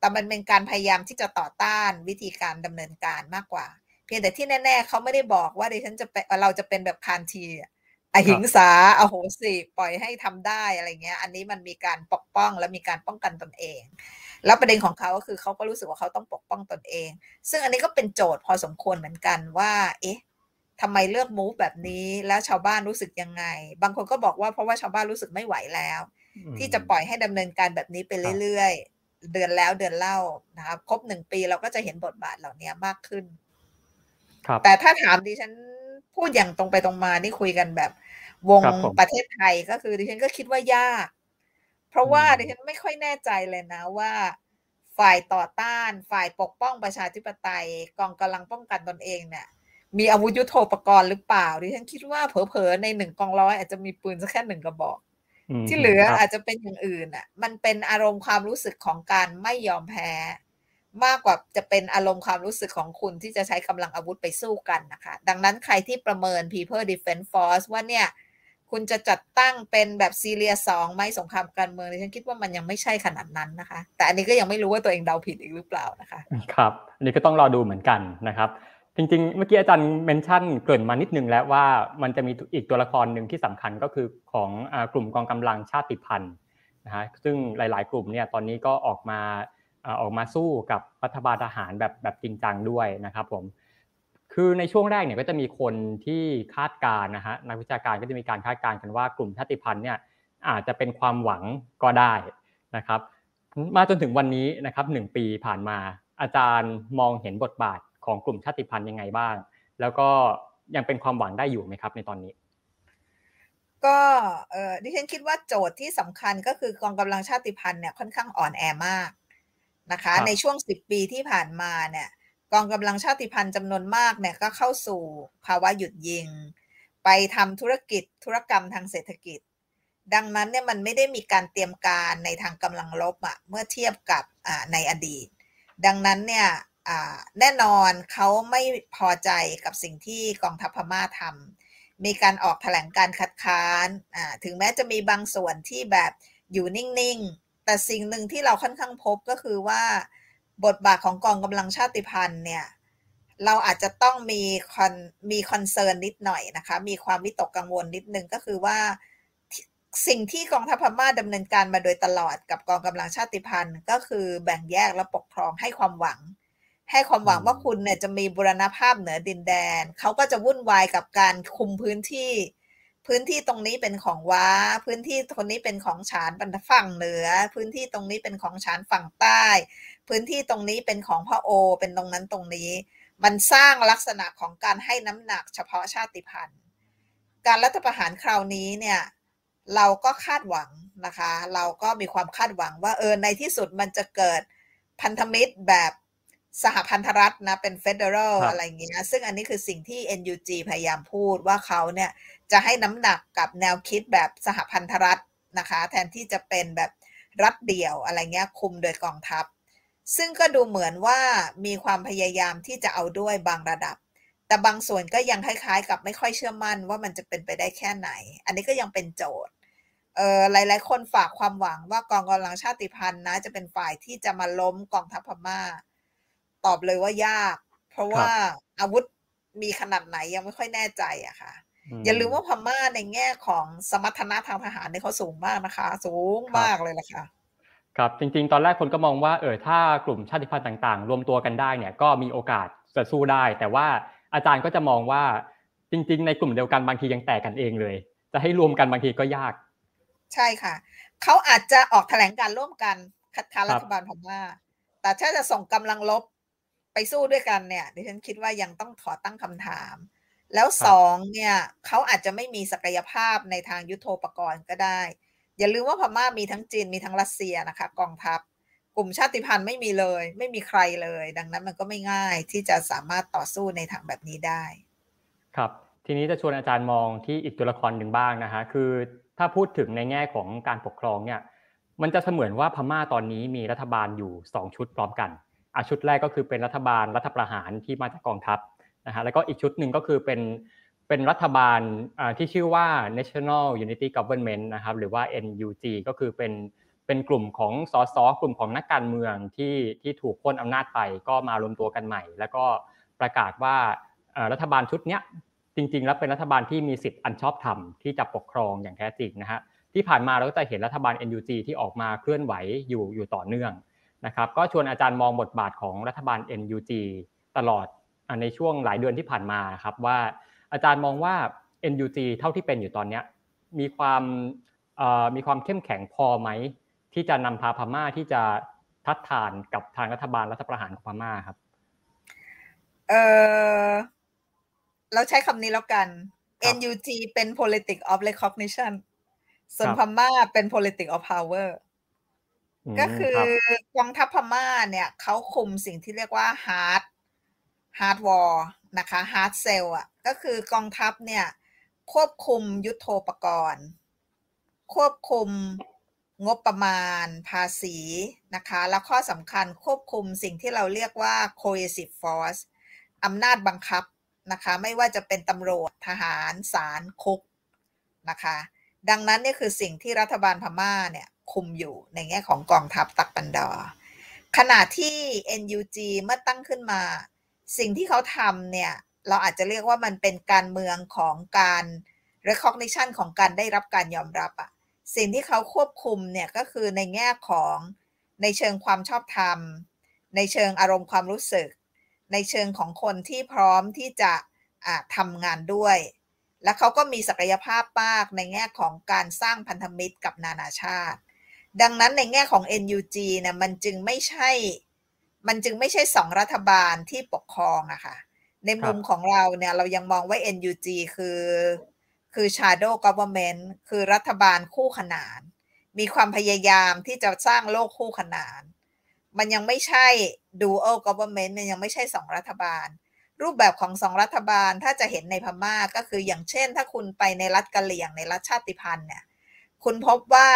แต่มันเป็นการพยายามที่จะต่อต้านวิธีการดำเนินการมากกว่า เพียงแต่ที่แน่ ๆ เขาไม่ได้บอกว่าดิฉันจะเป็นเราจะเป็นแบบคานทีอหิงสาอโหสิปล่อยให้ทำได้อะไรเงี้ย อันนี้มันมีการปกป้องและมีการป้องกันตนเอง แล้วประเด็นของเขาก็คือเขาก็รู้สึกว่าเขาต้องปกป้องตนเอง ซึ่งอันนี้ก็เป็นโจทย์พอสมควรเหมือนกันว่า เอ๊ะทำไมเลือกมูฟแบบนี้แล้วชาวบ้านรู้สึกยังไง บางคนก็บอกว่าเพราะว่าชาวบ้านรู้สึกไม่ไหวแล้ว ที่จะปล่อยให้ดำเนินการแบบนี้ไปเรื่อยๆ เดือนแล้วเดือนเล่านะครับครบหนึ่งปีเราก็จะเห็นบทบาทเหล่านี้มากขึ้นแต่ถ้าถามดิฉันพูดอย่างตรงไปตรงมานี่คุยกันแบบวงประเทศไทยก็คือดิฉันก็คิดว่ายาก เพราะว่าดิฉันไม่ค่อยแน่ใจเลยนะว่า ฝ่ายต่อต้าน ฝ่ายปกป้องประชาธิปไตย กองกำลังป้องกันตนเองเนี่ยมีอาวุธยุโทโธปกรณ์หรือเปล่าดิฉันคิดว่าเผลอๆในหนึ่งกองร้อยอาจจะมีปืนสักแค่หนึ่งกระบอก ที่เหลืออาจจะเป็นอย่างอื่นอะ มันเป็นอารมณ์ความรู้สึกของการไม่ยอมแพ้ มากกว่าจะเป็นอารมณ์ความรู้สึกของคุณที่จะใช้กำลังอาวุธไปสู้กันนะคะ ดังนั้นใครที่ประเมิน People Defense Force ว่าเนี่ย คุณจะจัดตั้งเป็นแบบซีเรียสองไหมสงครามการเมืองฉันคิดว่ามันยังไม่ใช่ขนาดนั้นนะคะ แต่อันนี้ก็ยังไม่รู้ว่าตัวเองเดาผิดอีกหรือเปล่านะคะ ครับ อันนี้ก็ต้องรอดูเหมือนกันนะครับ จริงๆ เมื่อกี้อาจารย์เมนชั่นเกริ่นมานิดนึงแล้วว่ามันจะมีอีกตัวละครหนึ่งที่สำคัญก็คือของกลุ่มกองกำลังชาติพันธุ์นะฮะซึ่งหลาย ๆ กลุ่มเนี่ยตอนนี้ก็ออกมาออกมาสู้กับรัฐบาลทหารแบบแบบจริงจังด้วยนะครับผมคือในช่วงแรกเนี่ยก็จะมีคนที่คาดการนะฮะนักวิชาการก็จะมีการคาดการณ์กันว่ากลุ่มชาติพันธุ์เนี่ยอาจจะเป็นความหวังก็ได้นะครับ มาจนถึงวันนี้นะครับหนึ่งปีผ่านมาอาจารย์มองเห็นบทบาท ของกลุ่มชาติพันธุ์ยังไงบ้าง แล้วก็ยังเป็นความหวังได้อยู่ไหมครับในตอนนี้ ก็เออดิฉันคิดว่าโจทย์ที่สำคัญก็คือกองกำลังชาติพันธุ์เนี่ยค่อนข้างอ่อนแอมากนะคะในช่วง 10 ปีที่ผ่านมาเนี่ยกองกำลังชาติพันธุ์จำนวนมากเนี่ยก็เข้าสู่ภาวะหยุดยิง ไปทำธุรกิจธุรกรรมทางเศรษฐกิจ ดังนั้นเนี่ยมันไม่ได้มีการเตรียมการในทางกำลังลบอะเมื่อเทียบกับในอดีต ดังนั้นเนี่ย แน่นอนเขาไม่พอใจกับสิ่งที่กองทัพพม่าทำมีการออกแถลงการคัดค้านถึงแม้จะมีบางส่วนที่แบบอยู่นิ่ง ๆ แต่สิ่งหนึ่งที่เราค่อนข้างพบก็คือว่าบทบาทของกองกำลังชาติพันธุ์เนี่ยเราอาจจะต้องมีคอนมีคอนเซิร์นนิดหน่อยนะคะ มีความวิตกกังวลนิดนึงก็คือว่าสิ่งที่กองทัพพม่าดำเนินการมาโดยตลอดกับกองกำลังชาติพันธุ์ ก็คือแบ่งแยกและปกครองให้ความหวัง ให้ความหวังว่าคุณเนี่ยจะมีบุรณภาพเหนือดินแดน เขาก็จะวุ่นวายกับการคุมพื้นที่ พื้นที่ตรงนี้เป็นของว้า พื้นที่คนนี้เป็นของฉานฝั่งเหนือ พื้นที่ตรงนี้เป็นของฉานฝั่งใต้ พื้นที่ตรงนี้เป็นของพระโอ เป็นตรงนั้นตรงนี้ มันสร้างลักษณะของการให้น้ำหนักเฉพาะชาติพันธุ์ การรัฐประหารคราวนี้เนี่ยเราก็คาดหวังนะคะ เราก็มีความคาดหวังว่าเออในที่สุดมันจะเกิดพันธมิตรแบบ สหพันธรัฐนะ เป็นเฟเดอรัลอะไรอย่างเงี้ยซึ่งอันนี้คือสิ่งที่ NUG พยายามพูดว่าเขาเนี่ยจะให้น้ำหนักกับแนวคิดแบบสหพันธรัฐนะคะ แทนที่จะเป็นแบบรัฐเดี่ยวอะไรเงี้ยคุมโดยกองทัพ ซึ่งก็ดูเหมือนว่ามีความพยายามที่จะเอาด้วยบางระดับ แต่บางส่วนก็ยังคล้ายๆ กับไม่ค่อยเชื่อมั่นว่ามันจะเป็นไปได้แค่ไหน อันนี้ก็ยังเป็นโจทย์เออหลายๆ คนฝากความหวังว่ากองกำลังชาติพันธุ์นะ จะเป็นฝ่ายที่จะมาล้มกองทัพพม่า ตอบเลยว่ายาก เพราะว่าอาวุธมีขนาดไหนยังไม่ค่อยแน่ใจอะค่ะ อย่าลืมว่าพม่าในแง่ของสมรรถนะทางทหารเนี่ยเขาสูงมากนะคะ สูงมากเลยล่ะค่ะครับจริง ๆ ตอนแรกคนก็มองว่าเออถ้ากลุ่มชาติพันธุ์ต่างๆ รวมตัวกันได้เนี่ยก็มีโอกาสจะสู้ได้ แต่ว่าอาจารย์ก็จะมองว่าจริง ๆ ในกลุ่มเดียวกันบางทียังแตกกันเองเลย จะให้รวมกันบางทีก็ยาก ใช่ค่ะเขาอาจจะออกแถลงการร่วมกันคัดค้านรัฐบาลพม่าแต่ถ้าจะส่งกำลังลบ ไปสู้ด้วยกันเนี่ยดิฉันคิดว่ายังต้องขอตั้งคำถาม แล้วสองเนี่ยเขาอาจจะไม่มีศักยภาพในทางยุโทโธปกรณ์ก็ได้ อย่าลืมว่าพม่ามีทั้งจีนมีทั้งรัสเซียนะคะ กองทัพ กลุ่มชาติพันธุ์ไม่มีเลย ไม่มีใครเลย ดังนั้นมันก็ไม่ง่ายที่จะสามารถต่อสู้ในทางแบบนี้ได้ ครับทีนี้จะชวนอาจารย์มองที่อีกตัวละครหนึ่งบ้างนะฮะคือถ้าพูดถึงในแง่ของการปกครองเนี่ยมันจะเสมือนว่าพม่าตอนนี้มีรัฐบาลอยู่ 2 ชุดพร้อมกัน อะชุดแรกก็คือเป็นรัฐบาลรัฐประหารที่มาจากกองทัพนะฮะแล้วก็อีกชุดหนึ่งก็คือเป็นเป็นรัฐบาลที่ชื่อว่า National Unity Government นะครับหรือว่า NUG ก็คือเป็นเป็นกลุ่มของสสกลุ่มของนักการเมืองที่ที่ถูกพ้นอำนาจไปก็มารวมตัวกันใหม่ แล้วก็ประกาศว่ารัฐบาลชุดนี้จริง ๆ แล้วเป็นรัฐบาลที่มีสิทธิ์อันชอบธรรมที่จะปกครองอย่างแท้จริงนะฮะที่ผ่านมาเราก็จะเห็นรัฐบาล NUG ที่ออกมาเคลื่อนไหวอยู่อยู่ต่อเนื่อง นะครับก็ชวนอาจารย์มองบทบาทของรัฐบาล NUG ตลอดในช่วงหลายเดือนที่ผ่านมาครับว่าอาจารย์มองว่า NUG เท่าที่เป็นอยู่ตอนนี้มีความมีความเข้มแข็งพอไหม ที่จะนำพาพม่าที่จะทัดทานกับทางรัฐบาลรัฐประหารของพม่าครับเออเราใช้คำนี้แล้วกัน NUG เป็น politics of recognition ส่วนพม่าเป็น politics of power ก็คือกองทัพพม่าเนี่ยเขาคุมสิ่งที่เรียกว่า hard hard war นะคะ hard sell อะก็คือกองทัพเนี่ยควบคุมยุทโธปกรณ์ ควบคุมงบประมาณภาษีนะคะ แล้วข้อสำคัญควบคุมสิ่งที่เราเรียกว่า coercive force อำนาจบังคับนะคะ ไม่ว่าจะเป็นตำรวจทหารศาลคุกนะคะ ดังนั้นนี่คือสิ่งที่รัฐบาลพม่าเนี่ย คุมอยู่ในแง่ของกองทัพตักปันดอ ขณะที่ NUG เมื่อตั้งขึ้นมา สิ่งที่เขาทำเนี่ย เราอาจจะเรียกว่ามันเป็นการเมืองของการ recognition ของการได้รับการยอมรับอะสิ่งที่เขาควบคุมเนี่ยก็คือในแง่ของในเชิงความชอบธรรม ในเชิงอารมณ์ความรู้สึก ในเชิงของคนที่พร้อมที่จะทำงานด้วย และเขาก็มีศักยภาพมากในแง่ของการสร้างพันธมิตรกับนานาชาติ ดังนั้นในแง่ของ NUG เนี่ยมันจึงไม่ใช่ มันจึงไม่ใช่สองรัฐบาลที่ปกครองอะค่ะ ในมุมของเราเนี่ยเรายังมองว่า NUG คือ คือ shadow government คือรัฐบาลคู่ขนาน มีความพยายามที่จะสร้างโลกคู่ขนาน มันยังไม่ใช่ dual government มันยังไม่ใช่สองรัฐบาล รูปแบบของสองรัฐบาลถ้าจะเห็นในพม่าก็คืออย่างเช่น ถ้าคุณไปในรัฐกะเหรี่ยงในรัฐชาติพันธุ์เนี่ย คุณพบว่า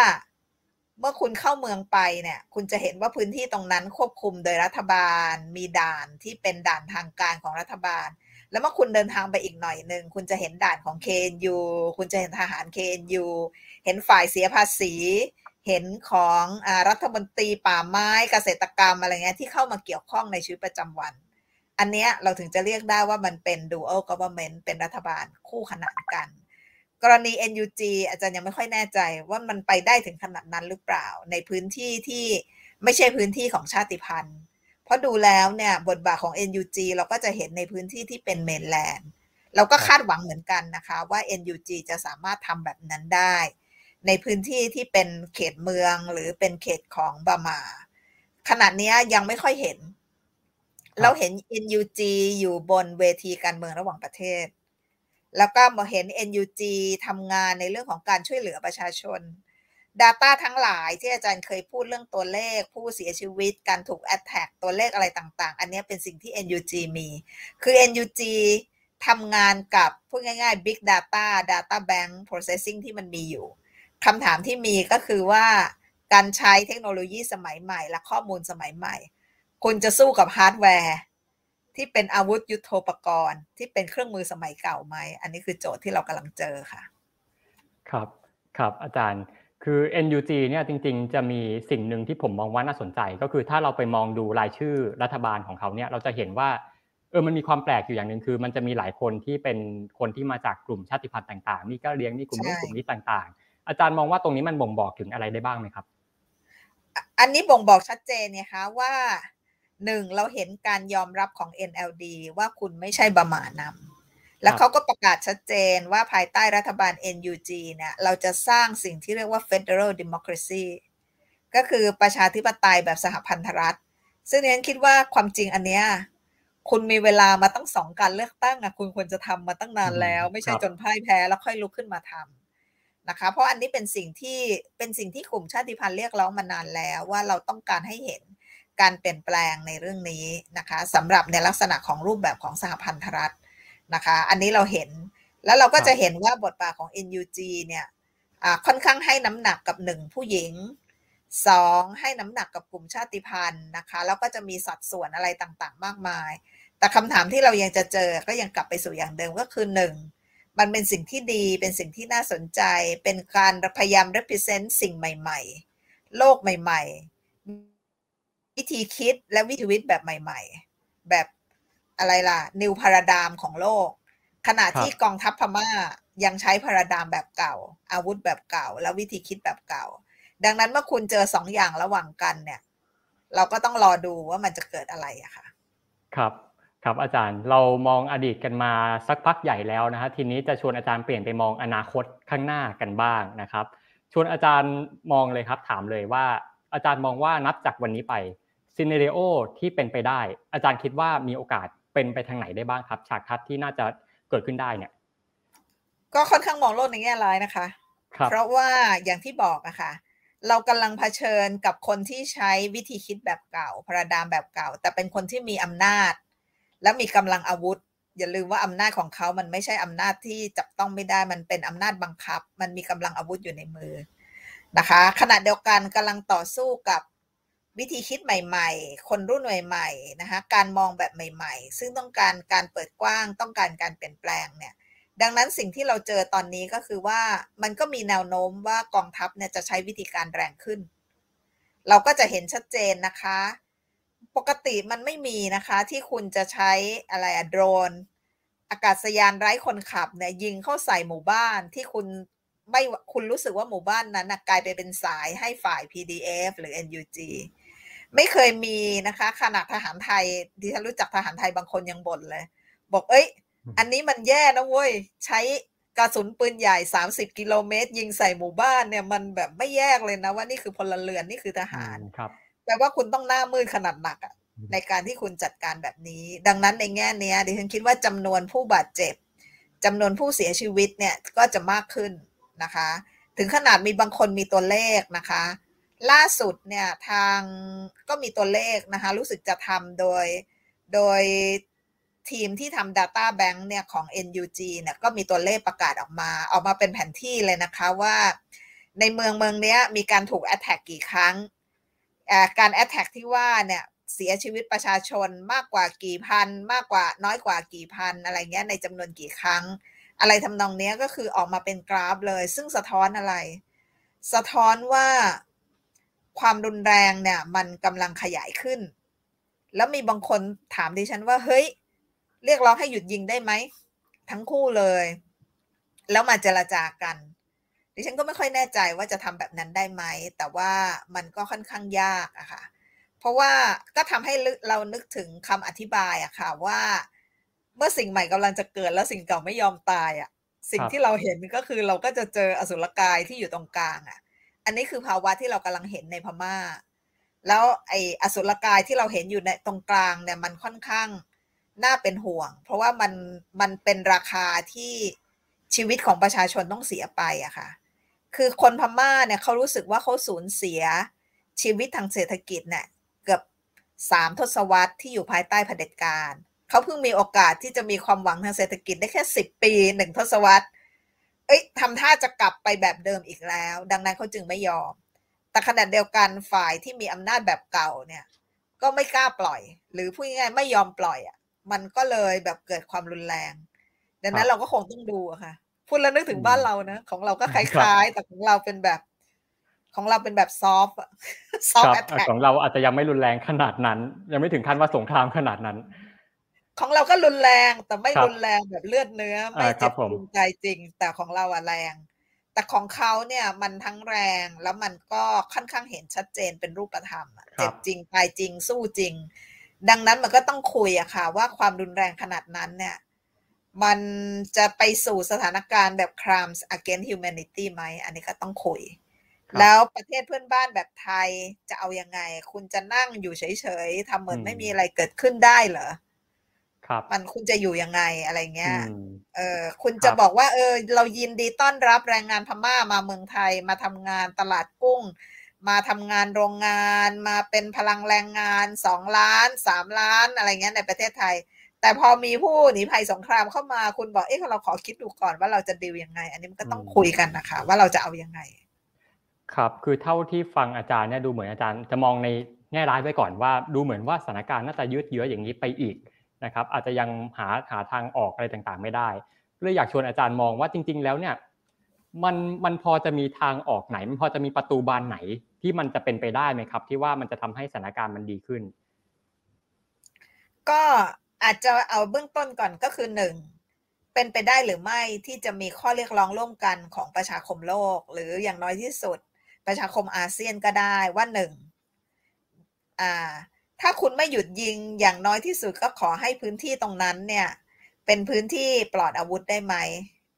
เมื่อคุณเข้าเมืองไปเนี่ย คุณจะเห็นว่าพื้นที่ตรงนั้นควบคุมโดยรัฐบาล มีด่านที่เป็นด่านทางการของรัฐบาล แล้วเมื่อคุณเดินทางไปอีกหน่อยหนึ่งคุณจะเห็นด่านของ KNU คุณจะเห็นทหาร KNU เห็นฝ่ายเสียภาษี เห็นของอรัฐมนตรีป่าไม้เกษตรกรรมอะไรเงี้ยที่เข้ามาเกี่ยวข้องในชีวิตประจำวัน อันเนี้ยเราถึงจะเรียกได้ว่ามันเป็น dual government เป็นรัฐบาลคู่ขนานกัน กรณี NUG อาจารย์ยังไม่ค่อยแน่ใจว่ามันไปได้ถึงขนาดนั้นหรือเปล่า ในพื้นที่ที่ไม่ใช่พื้นที่ของชาติพันธุ์ เพราะดูแล้วเนี่ยบทบาทของ NUG เราก็จะเห็นในพื้นที่ที่เป็นเมนแลนด์เราก็คาดหวังเหมือนกันนะคะว่า NUG จะสามารถทำแบบนั้นได้ ในพื้นที่ที่เป็นเขตเมืองหรือเป็นเขตของบามา ขนาดนี้ยังไม่ค่อยเห็น เราเห็น NUG อยู่บนเวทีการเมืองระหว่างประเทศ แล้วก็มาเห็น NUG ทำงานในเรื่องของการช่วยเหลือประชาชน Data ทั้งหลายที่อาจารย์เคยพูดเรื่องตัวเลข ผู้เสียชีวิต การถูก attack ตัวเลขอะไรต่างๆ อันนี้เป็นสิ่งที่ NUG มี คือ NUG ทำงานกับพูดง่ายๆ Big Data Data Bank Processing ที่มันมีอยู่คำถามที่มีก็คือว่าการใช้เทคโนโลยีสมัยใหม่ และข้อมูลสมัยใหม่ คุณจะสู้กับฮาร์ดแวร์ ที่เป็นอาวุธยุโทโธปกรณ์ ที่เป็นเครื่องมือสมัยเก่าไหม อันนี้คือโจทย์ที่เรากำลังเจอค่ะ ครับครับอาจารย์คือ NUG เนี่ยจริงๆ จะมีสิ่งหนึ่งที่ผมมองว่าน่าสนใจ ก็คือถ้าเราไปมองดูรายชื่อรัฐบาลของเขาเนี่ยเราจะเห็นว่าเออมันมีความแปลกอยู่อย่างหนึ่งคือ มันจะมีหลายคนที่เป็นคนที่มาจากกลุ่มชาติพันธุ์ต่างๆมีก็เลี้ยงมีกลุ่มนี้กลุ่มนี้ต่างๆ อาจารย์มองว่าตรงนี้มันบ่งบอกถึงอะไรได้บ้างไหมครับ อันนี้บ่งบอกชัดเจนเนี่ยคะว่า หนึ่งเราเห็นการยอมรับของ NLD ว่าคุณไม่ใช่บมานำแล้วเขาก็ประกาศชัดเจนว่าภายใต้รัฐบาล NUG เนี่ยเราจะสร้างสิ่งที่เรียกว่า Federal Democracy ก็คือประชาธิปไตยแบบสหพันธรัฐ ซึ่งเน้นคิดว่าความจริงอันเนี้ยคุณมีเวลามาตั้งสองการเลือกตั้งอะคุณควรจะทำมาตั้งนานแล้ว ไม่ใช่จนพ่ายแพ้แล้วค่อยลุกขึ้นมาทำนะคะ เพราะอันนี้เป็นสิ่งที่เป็นสิ่งที่กลุ่มชาติพันธุ์เรียกร้องมานานแล้วว่าเราต้องการให้เห็น การเปลี่ยนแปลงในเรื่องนี้นะคะสำหรับในลักษณะของรูปแบบของสหพันธรัฐนะคะ อันนี้เราเห็นแล้วเราก็จะเห็นว่าบทบาทของ NUG เนี่ยค่อนข้างให้น้ำหนักกับหนึ่งผู้หญิงสองให้น้ำหนักกับกลุ่มชาติพันธุ์นะคะแล้วก็จะมีสัดส่วนอะไรต่างๆ มากมาย แต่คำถามที่เรายังจะเจอก็ยังกลับไปสู่อย่างเดิมก็คือหนึ่งมันเป็นสิ่งที่ดีเป็นสิ่งที่น่าสนใจ เป็นการพยายาม represent สิ่งใหม่ ๆ โลกใหม่ ๆ วิธีคิดและวิธีวิตแบบใหม่ ๆ แบบอะไรล่ะ นิวพาราดามของโลก ขณะที่กองทัพพม่ายังใช้พาราดามแบบเก่า อาวุธแบบเก่า และวิธีคิดแบบเก่า ดังนั้นเมื่อคุณเจอสองอย่างระหว่างกันเนี่ย เราก็ต้องรอดูว่ามันจะเกิดอะไรอะค่ะ ครับครับอาจารย์เรามองอดีตกันมาสักพักใหญ่แล้วนะฮะทีนี้จะชวนอาจารย์เปลี่ยนไปมองอนาคตข้างหน้ากันบ้างนะครับ ชวนอาจารย์มองเลยครับ ถามเลยว่าอาจารย์มองว่านับจากวันนี้ไป ซีเนเรโอที่เป็นไปได้ อาจารย์คิดว่ามีโอกาสเป็นไปทางไหนได้บ้างครับ ฉากทัศน์ที่น่าจะเกิดขึ้นได้เนี่ย ก็ค่อนข้างมองโลกในแง่ร้ายนะคะคเพราะว่าอย่างที่บอกอะค่ะ เรากำลังเผชิญกับคนที่ใช้วิธีคิดแบบเก่าพระดามแบบเก่า แต่เป็นคนที่มีอำนาจ และมีกำลังอาวุธ อย่าลืมว่าอำนาจของเขา มันไม่ใช่อำนาจที่จับต้องไม่ได้ มันเป็นอำนาจบังคับ มันมีกำลังอาวุธอยู่ในมือนะคะ ขณะเดียวกันกำลังต่อสู้กับ วิธีคิดใหม่ๆ คนรุ่นใหม่ๆนะคะการมองแบบใหม่ ๆ ซึ่งต้องการการเปิดกว้าง ต้องการการเปลี่ยนแปลงเนี่ย ดังนั้นสิ่งที่เราเจอตอนนี้ก็คือว่ามันก็มีแนวโน้มว่ากองทัพเนี่ยจะใช้วิธีการแรงขึ้น เราก็จะเห็นชัดเจนนะคะ ปกติมันไม่มีนะคะที่คุณจะใช้อะไรอะโดรน อากาศยานไร้คนขับเนี่ยยิงเข้าใส่หมู่บ้านที่คุณไม่คุณรู้สึกว่าหมู่บ้านนั้นกลายไปเป็นสายให้ฝ่าย PDF หรือ NUG ไม่เคยมีนะคะ ขนาดทหารไทยที่ฉันรู้จักทหารไทยบางคนยังบ่นเลย บอกเอ้ย อันนี้มันแย่นะเว้ย ใช้กระสุนปืนใหญ่สามสิบกิโลเมตร ยิงใส่หมู่บ้านเนี่ยมันแบบไม่แยกเลยนะว่านี่คือพลเรือนนี่คือทหารครับแปลว่าคุณต้องหน้ามืดขนาดหนักอะในการที่คุณจัดการแบบนี้ ดังนั้นในแง่นี้ดิฉันคิดว่าจำนวนผู้บาดเจ็บจำนวนผู้เสียชีวิตเนี่ยก็จะมากขึ้นนะคะ ถึงขนาดมีบางคนมีตัวเลขนะคะ ล่าสุดเนี่ยทางก็มีตัวเลขนะคะ รู้สึกจะทำโดยโดยทีมที่ทำ Data Bank เนี่ยของ NUG เนี่ยก็มีตัวเลขประกาศออกมา ออกมาเป็นแผนที่เลยนะคะว่าในเมืองเมืองนี้มีการถูกแอตแทกกี่ครั้ง การแอตแทกที่ว่าเนี่ยเสียชีวิตประชาชนมากกว่ากี่พัน มากกว่าน้อยกว่ากี่พัน อะไรเงี้ยในจำนวนกี่ครั้ง อะไรทำนองนี้ก็คือออกมาเป็นกราฟเลย ซึ่งสะท้อนอะไร สะท้อนว่า ความรุนแรงเนี่ย มันกำลังขยายขึ้น แล้วมีบางคนถามดิฉันว่า เฮ้ย เรียกร้องให้หยุดยิงได้ไหม ทั้งคู่เลย แล้วมาเจรจากัน ดิฉันก็ไม่ค่อยแน่ใจว่าจะทำแบบนั้นได้ไหม แต่ว่ามันก็ค่อนข้างยากอะค่ะ เพราะว่าก็ทำให้เรานึกถึงคำอธิบายอะค่ะว่า เมื่อสิ่งใหม่กำลังจะเกิดแล้วสิ่งเก่าไม่ยอมตายอะสิ่งที่เราเห็นก็คือเราก็จะเจออสุรกายที่อยู่ตรงกลางอะ อันนี้คือภาวะที่เรากำลังเห็นในพมา่า แล้วไอ้อสุรกายที่เราเห็นอยู่ในตรงกลางเนี่ยมันค่อนข้างน่าเป็นห่วง เพราะว่ามันมันเป็นราคาที่ชีวิตของประชาชนต้องเสียไปอะค่ะ คือคนพม่าเนี่ยเขารู้สึกว่าเขาสูญเสียชีวิตทางเศรษฐกิจเนี่ยเกือบสามทศวรรษที่อยู่ภายใต้เผด็จการเขาเพิ่งมีโอกาสที่จะมีความหวังทางเศรษฐกิจได้แค่สิบปีหนึ่งทศวรรษ เอ้ยทำท่าจะกลับไปแบบเดิมอีกแล้ว ดังนั้นเขาจึงไม่ยอม แต่ขณะเดียวกันฝ่ายที่มีอำนาจแบบเก่าเนี่ย ก็ไม่กล้าปล่อย หรือพูดง่ายๆไม่ยอมปล่อยอะ มันก็เลยแบบเกิดความรุนแรง ดังนั้นเราก็คงต้องดูอะค่ะ พูดแล้วนึกถึงบ้านเรานะของเราก็คล้ายๆ แต่ของเราเป็นแบบของเราเป็นแบบซอฟต์ซอฟต์แอทแทกของเราอาจจะยังไม่รุนแรงขนาดนั้น ยังไม่ถึงขั้นว่าสงครามขนาดนั้น ของเราก็รุนแรงแต่ไม่รุนแรงแบบเลือดเนื้อ ไม่เจ็บปวดใจจริง แต่ของเราอะแรง แต่ของเขาเนี่ยมันทั้งแรงแล้วมันก็ค่อนข้างเห็นชัดเจนเป็นรูปธรรมเจ็บจริงตายจริงสู้จริง ดังนั้นมันก็ต้องคุยอะค่ะ ว่าความรุนแรงขนาดนั้นเนี่ย มันจะไปสู่สถานการณ์แบบ crimes against humanity ไหม อันนี้ก็ต้องคุย แล้วประเทศเพื่อนบ้านแบบไทยจะเอาอยัางไง คุณจะนั่งอยู่เฉยๆทำเหมือนไม่มีอะไรเกิดขึ้นได้เหรอ ครับมันคุณจะอยู่ยังไงอะไรเงี้ย เออคุณจะบอกว่า เออ เรายินดีต้อนรับแรงงานพม่ามาเมืองไทยมาทำงานตลาดกุ้ง มาทำงานโรงงานมาเป็นพลังแรงงานสองล้านสามล้านอะไรเงี้ยในประเทศไทย แต่พอมีผู้หนีภัยสงครามเข้ามาคุณบอกเอ๊ะเราขอคิดดูก่อนว่าเราจะดีลยังไง อันนี้มันก็ต้องคุยกันนะคะว่าเราจะเอายังไง ครับคือเท่าที่ฟังอาจารย์เนี่ยดูเหมือนอาจารย์จะมองในแง่ร้ายไว้ก่อนว่า ดูเหมือนว่าสถานการณ์น่าจะยืดเยื้ออย่างนี้ไปอีก นะครับอาจจะยังหาหาทางออกอะไรต่างๆ ไม่ได้เลยอยากชวนอาจารย์มองว่าจริง ๆ แล้วเนี่ยมันมันพอจะมีทางออกไหน มันพอจะมีประตูบานไหนที่มันจะเป็นไปได้ไหมครับ ที่ว่ามันจะทำให้สถานการณ์มันดีขึ้น ก็อาจจะเอาเบื้องต้นก่อนก็คือหนึ่งเป็นไปได้หรือไม่ที่จะมีข้อเรียกร้องร่วมกันของประชาคมโลก หรืออย่างน้อยที่สุด ประชาคมอาเซียนก็ได้ว่าหนึ่งอ่า ถ้าคุณไม่หยุดยิงอย่างน้อยที่สุดก็ขอให้พื้นที่ตรงนั้นเนี่ย เป็นพื้นที่ปลอดอาวุธได้ไหม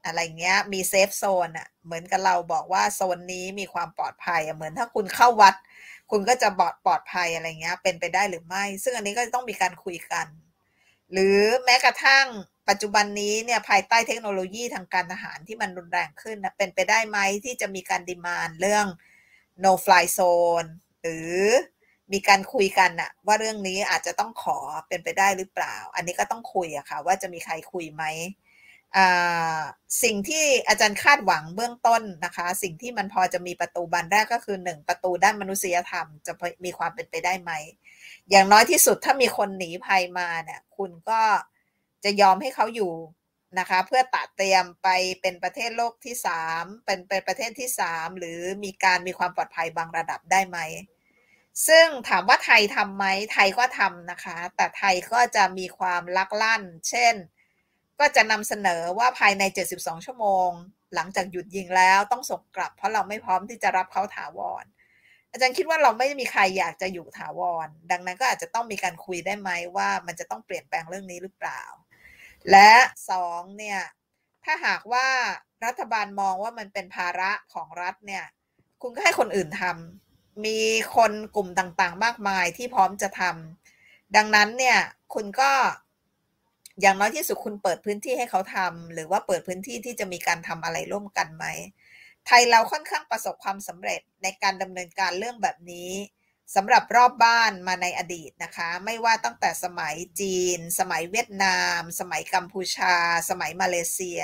อะไรเงี้ย มี safe zone อะ เหมือนกับเราบอกว่าโซนนี้มีความปลอดภัยอะเหมือนถ้าคุณเข้าวัด คุณก็จะปลอดปลอดภัยอะไรเงี้ย เป็นไปได้หรือไม่ ซึ่งอันนี้ก็ต้องมีการคุยกัน หรือแม้กระทั่งปัจจุบันนี้เนี่ยภายใต้เทคโนโลยีทางการทหารที่มันรุนแรงขึ้นนะเป็นไปได้ไหมที่จะมีการดีมานเรื่อง no fly zone หรือ มีการคุยกันอะว่าเรื่องนี้อาจจะต้องขอเป็นไปได้หรือเปล่า อันนี้ก็ต้องคุยอะค่ะ ว่าจะมีใครคุยไหมสิ่งที่อาจารย์คาดหวังเบื้องต้นนะคะ สิ่งที่มันพอจะมีประตูบานแรกก็คือหนึ่งประตูด้านมนุษยธรรม จะมีความเป็นไปได้ไหม อย่างน้อยที่สุดถ้ามีคนหนีภัยมาเนี่ยคุณก็จะยอมให้เขาอยู่นะคะ เพื่อตัดเตรียมไปเป็นประเทศโลกที่สามเป็นเป็นประเทศที่สามหรือมีการมีความปลอดภัยบางระดับได้ไหม ซึ่งถามว่าไทยทำไหมไทยก็ทำนะคะ แต่ไทยก็จะมีความลักลั่น เช่น ก็จะนำเสนอว่าภายใน 72 ชั่วโมง หลังจากหยุดยิงแล้วต้องส่งกลับ เพราะเราไม่พร้อมที่จะรับเขาถาวร อาจารย์คิดว่าเราไม่มีใครอยากจะอยู่ถาวร ดังนั้นก็อาจจะต้องมีการคุยได้ไหมว่ามันจะต้องเปลี่ยนแปลงเรื่องนี้หรือเปล่า และสองเนี่ยถ้าหากว่ารัฐบาลมองว่ามันเป็นภาระของรัฐเนี่ย คุณก็ให้คนอื่นทำ มีคนกลุ่มต่างๆ มากมายที่พร้อมจะทำดังนั้นเนี่ยคุณก็อย่างน้อยที่สุดคุณเปิดพื้นที่ให้เขาทำหรือว่าเปิดพื้นที่ที่จะมีการทำอะไรร่วมกันไหมไทยเราค่อนข้างประสบความสำเร็จในการดำเนินการเรื่องแบบนี้สำหรับรอบบ้านมาในอดีตนะคะ ไม่ว่าตั้งแต่สมัยจีน สมัยเวียดนาม สมัยกัมพูชา สมัยมาเลเซีย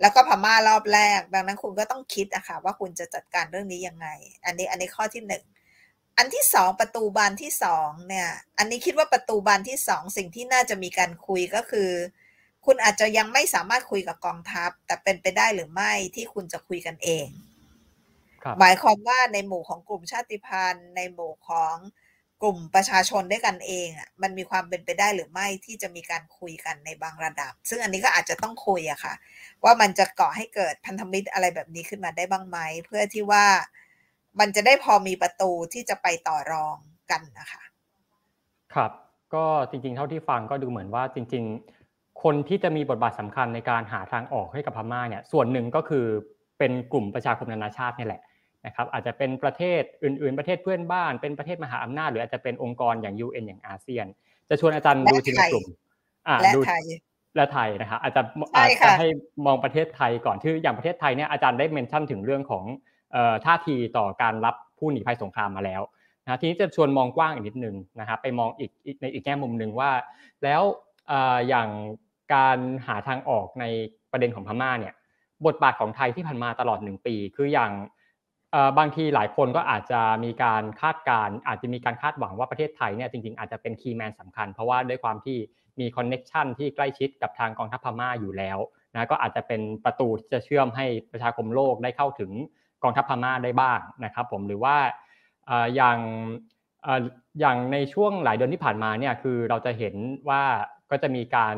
แล้วก็พม่ารอบแรก ดังนั้นคุณก็ต้องคิดอะค่ะว่าคุณจะจัดการเรื่องนี้ยังไง อันนี้อันนี้ข้อที่หนึ่งอันที่สองประตูบานที่สองเนี่ย อันนี้คิดว่าประตูบานที่สองสิ่งที่น่าจะมีการคุยก็คือ คุณอาจจะยังไม่สามารถคุยกับกองทัพ แต่เป็นไปได้หรือไม่ที่คุณจะคุยกันเองหมายความว่าในหมู่ของกลุ่มชาติพันธุ์ ในหมู่ของ กลุ่มประชาชนด้วยกันเองอะมันมีความเป็นไปได้หรือไม่ที่จะมีการคุยกันในบางระดับ ซึ่งอันนี้ก็อาจจะต้องคุยอะค่ะ ว่ามันจะก่อให้เกิดพันธมิตรอะไรแบบนี้ขึ้นมาได้บ้างไหม เพื่อที่ว่ามันจะได้พอมีประตูที่จะไปต่อรองกันนะคะครับก็จริงๆ เท่าที่ฟังก็ดูเหมือนว่าจริง ๆ คนที่จะมีบทบาทสำคัญในการหาทางออกให้กับพม่าเนี่ยส่วนหนึ่งก็คือเป็นกลุ่มประชาคมนานาชาตินี่แหละ นะครับอาจจะเป็นประเทศอื่น ๆ ประเทศเพื่อนบ้าน เป็นประเทศมหาอำนาจหรืออาจจะเป็นองค์กรอย่าง UN อย่างอาเซียน จะชวนอาจารย์ดูทีละกลุ่มอ่าดูและไทยนะครับอาจจะอาจจะให้มองประเทศไทยก่อนที่อย่างประเทศไทยเนี่ยอาจารย์ได้เมนชั่นถึงเรื่องของท่าทีต่อการรับผู้หนีภัยสงครามมาแล้วนะทีนี้จะชวนมองกว้างอีกนิดนึงนะครับไปมองอีกในอีกแง่มุมหนึ่งว่า แล้วอย่างการหาทางออกในประเด็นของพม่าเนี่ยบทบาทของไทยที่ผ่านมาตลอดหนึ่งปี คืออย่าง บางทีหลายคนก็อาจจะมีการคาดการณ์อาจจะมีการคาดหวังว่าประเทศไทยเนี่ยจริงๆอาจจะเป็น key man สำคัญ เพราะว่าด้วยความที่มี connection ที่ใกล้ชิดกับทางกองทัพพม่าอยู่แล้วนะก็อาจจะเป็นประตูที่จะเชื่อมให้ประชาคมโลกได้เข้าถึงกองทัพพม่าได้บ้างนะครับ ผมหรือว่าอย่างอย่างในช่วงหลายเดือนที่ผ่านมาเนี่ยคือเราจะเห็นว่าก็จะมีการ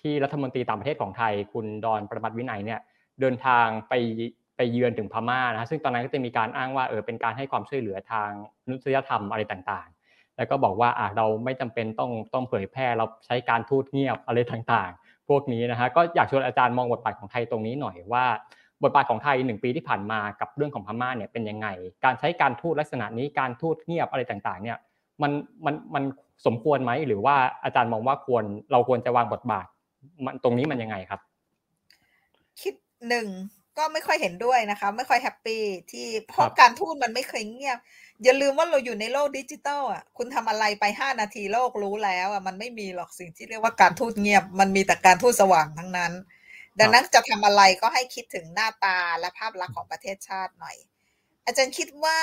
ที่รัฐมนตรีต่างประเทศของไทย คุณดอนประมัติวินัยเนี่ยเดินทางไป ไปเยือนถึงพม่านะซึ่งตอนนั้นก็จะมีการอ้างว่าเออเป็นการให้ความช่วยเหลือทางมนุษยธรรมอะไรต่างๆ แล้วก็บอกว่าอ่าเราไม่จำเป็นต้องต้องเผยแพร่เราใช้การทูตเงียบอะไรต่างๆ พวกนี้นะฮะก็อยากชวนอาจารย์มองบทบาทของไทยตรงนี้หน่อยว่า บทบาทของไทยหนึ่งปีที่ผ่านมากับเรื่องของพม่าเนี่ยเป็นยังไง การใช้การทูตลักษณะนี้การทูตเงียบอะไรต่างๆ เนี่ยมันมันมันสมควรไหมหรือว่าอาจารย์มองว่าควรเราควรจะวางบทบาทมันตรงนี้มันยังไงครับ คือหนึ่ง ก็ไม่ค่อยเห็นด้วยนะคะ ไม่ค่อย happy ที่เพราะการทูตมันไม่เคยเงียบ อย่าลืมว่าเราอยู่ในโลกดิจิตอลอะคุณทำอะไรไปห้านาทีโลกรู้แล้วอะมันไม่มีหรอกสิ่งที่เรียกว่าการทูตเงียบ มันมีแต่การทูตสว่างทั้งนั้น ดังนั้นจะทำอะไรก็ให้คิดถึงหน้าตาและภาพลักษณ์ของประเทศชาติหน่อย อาจารย์คิดว่า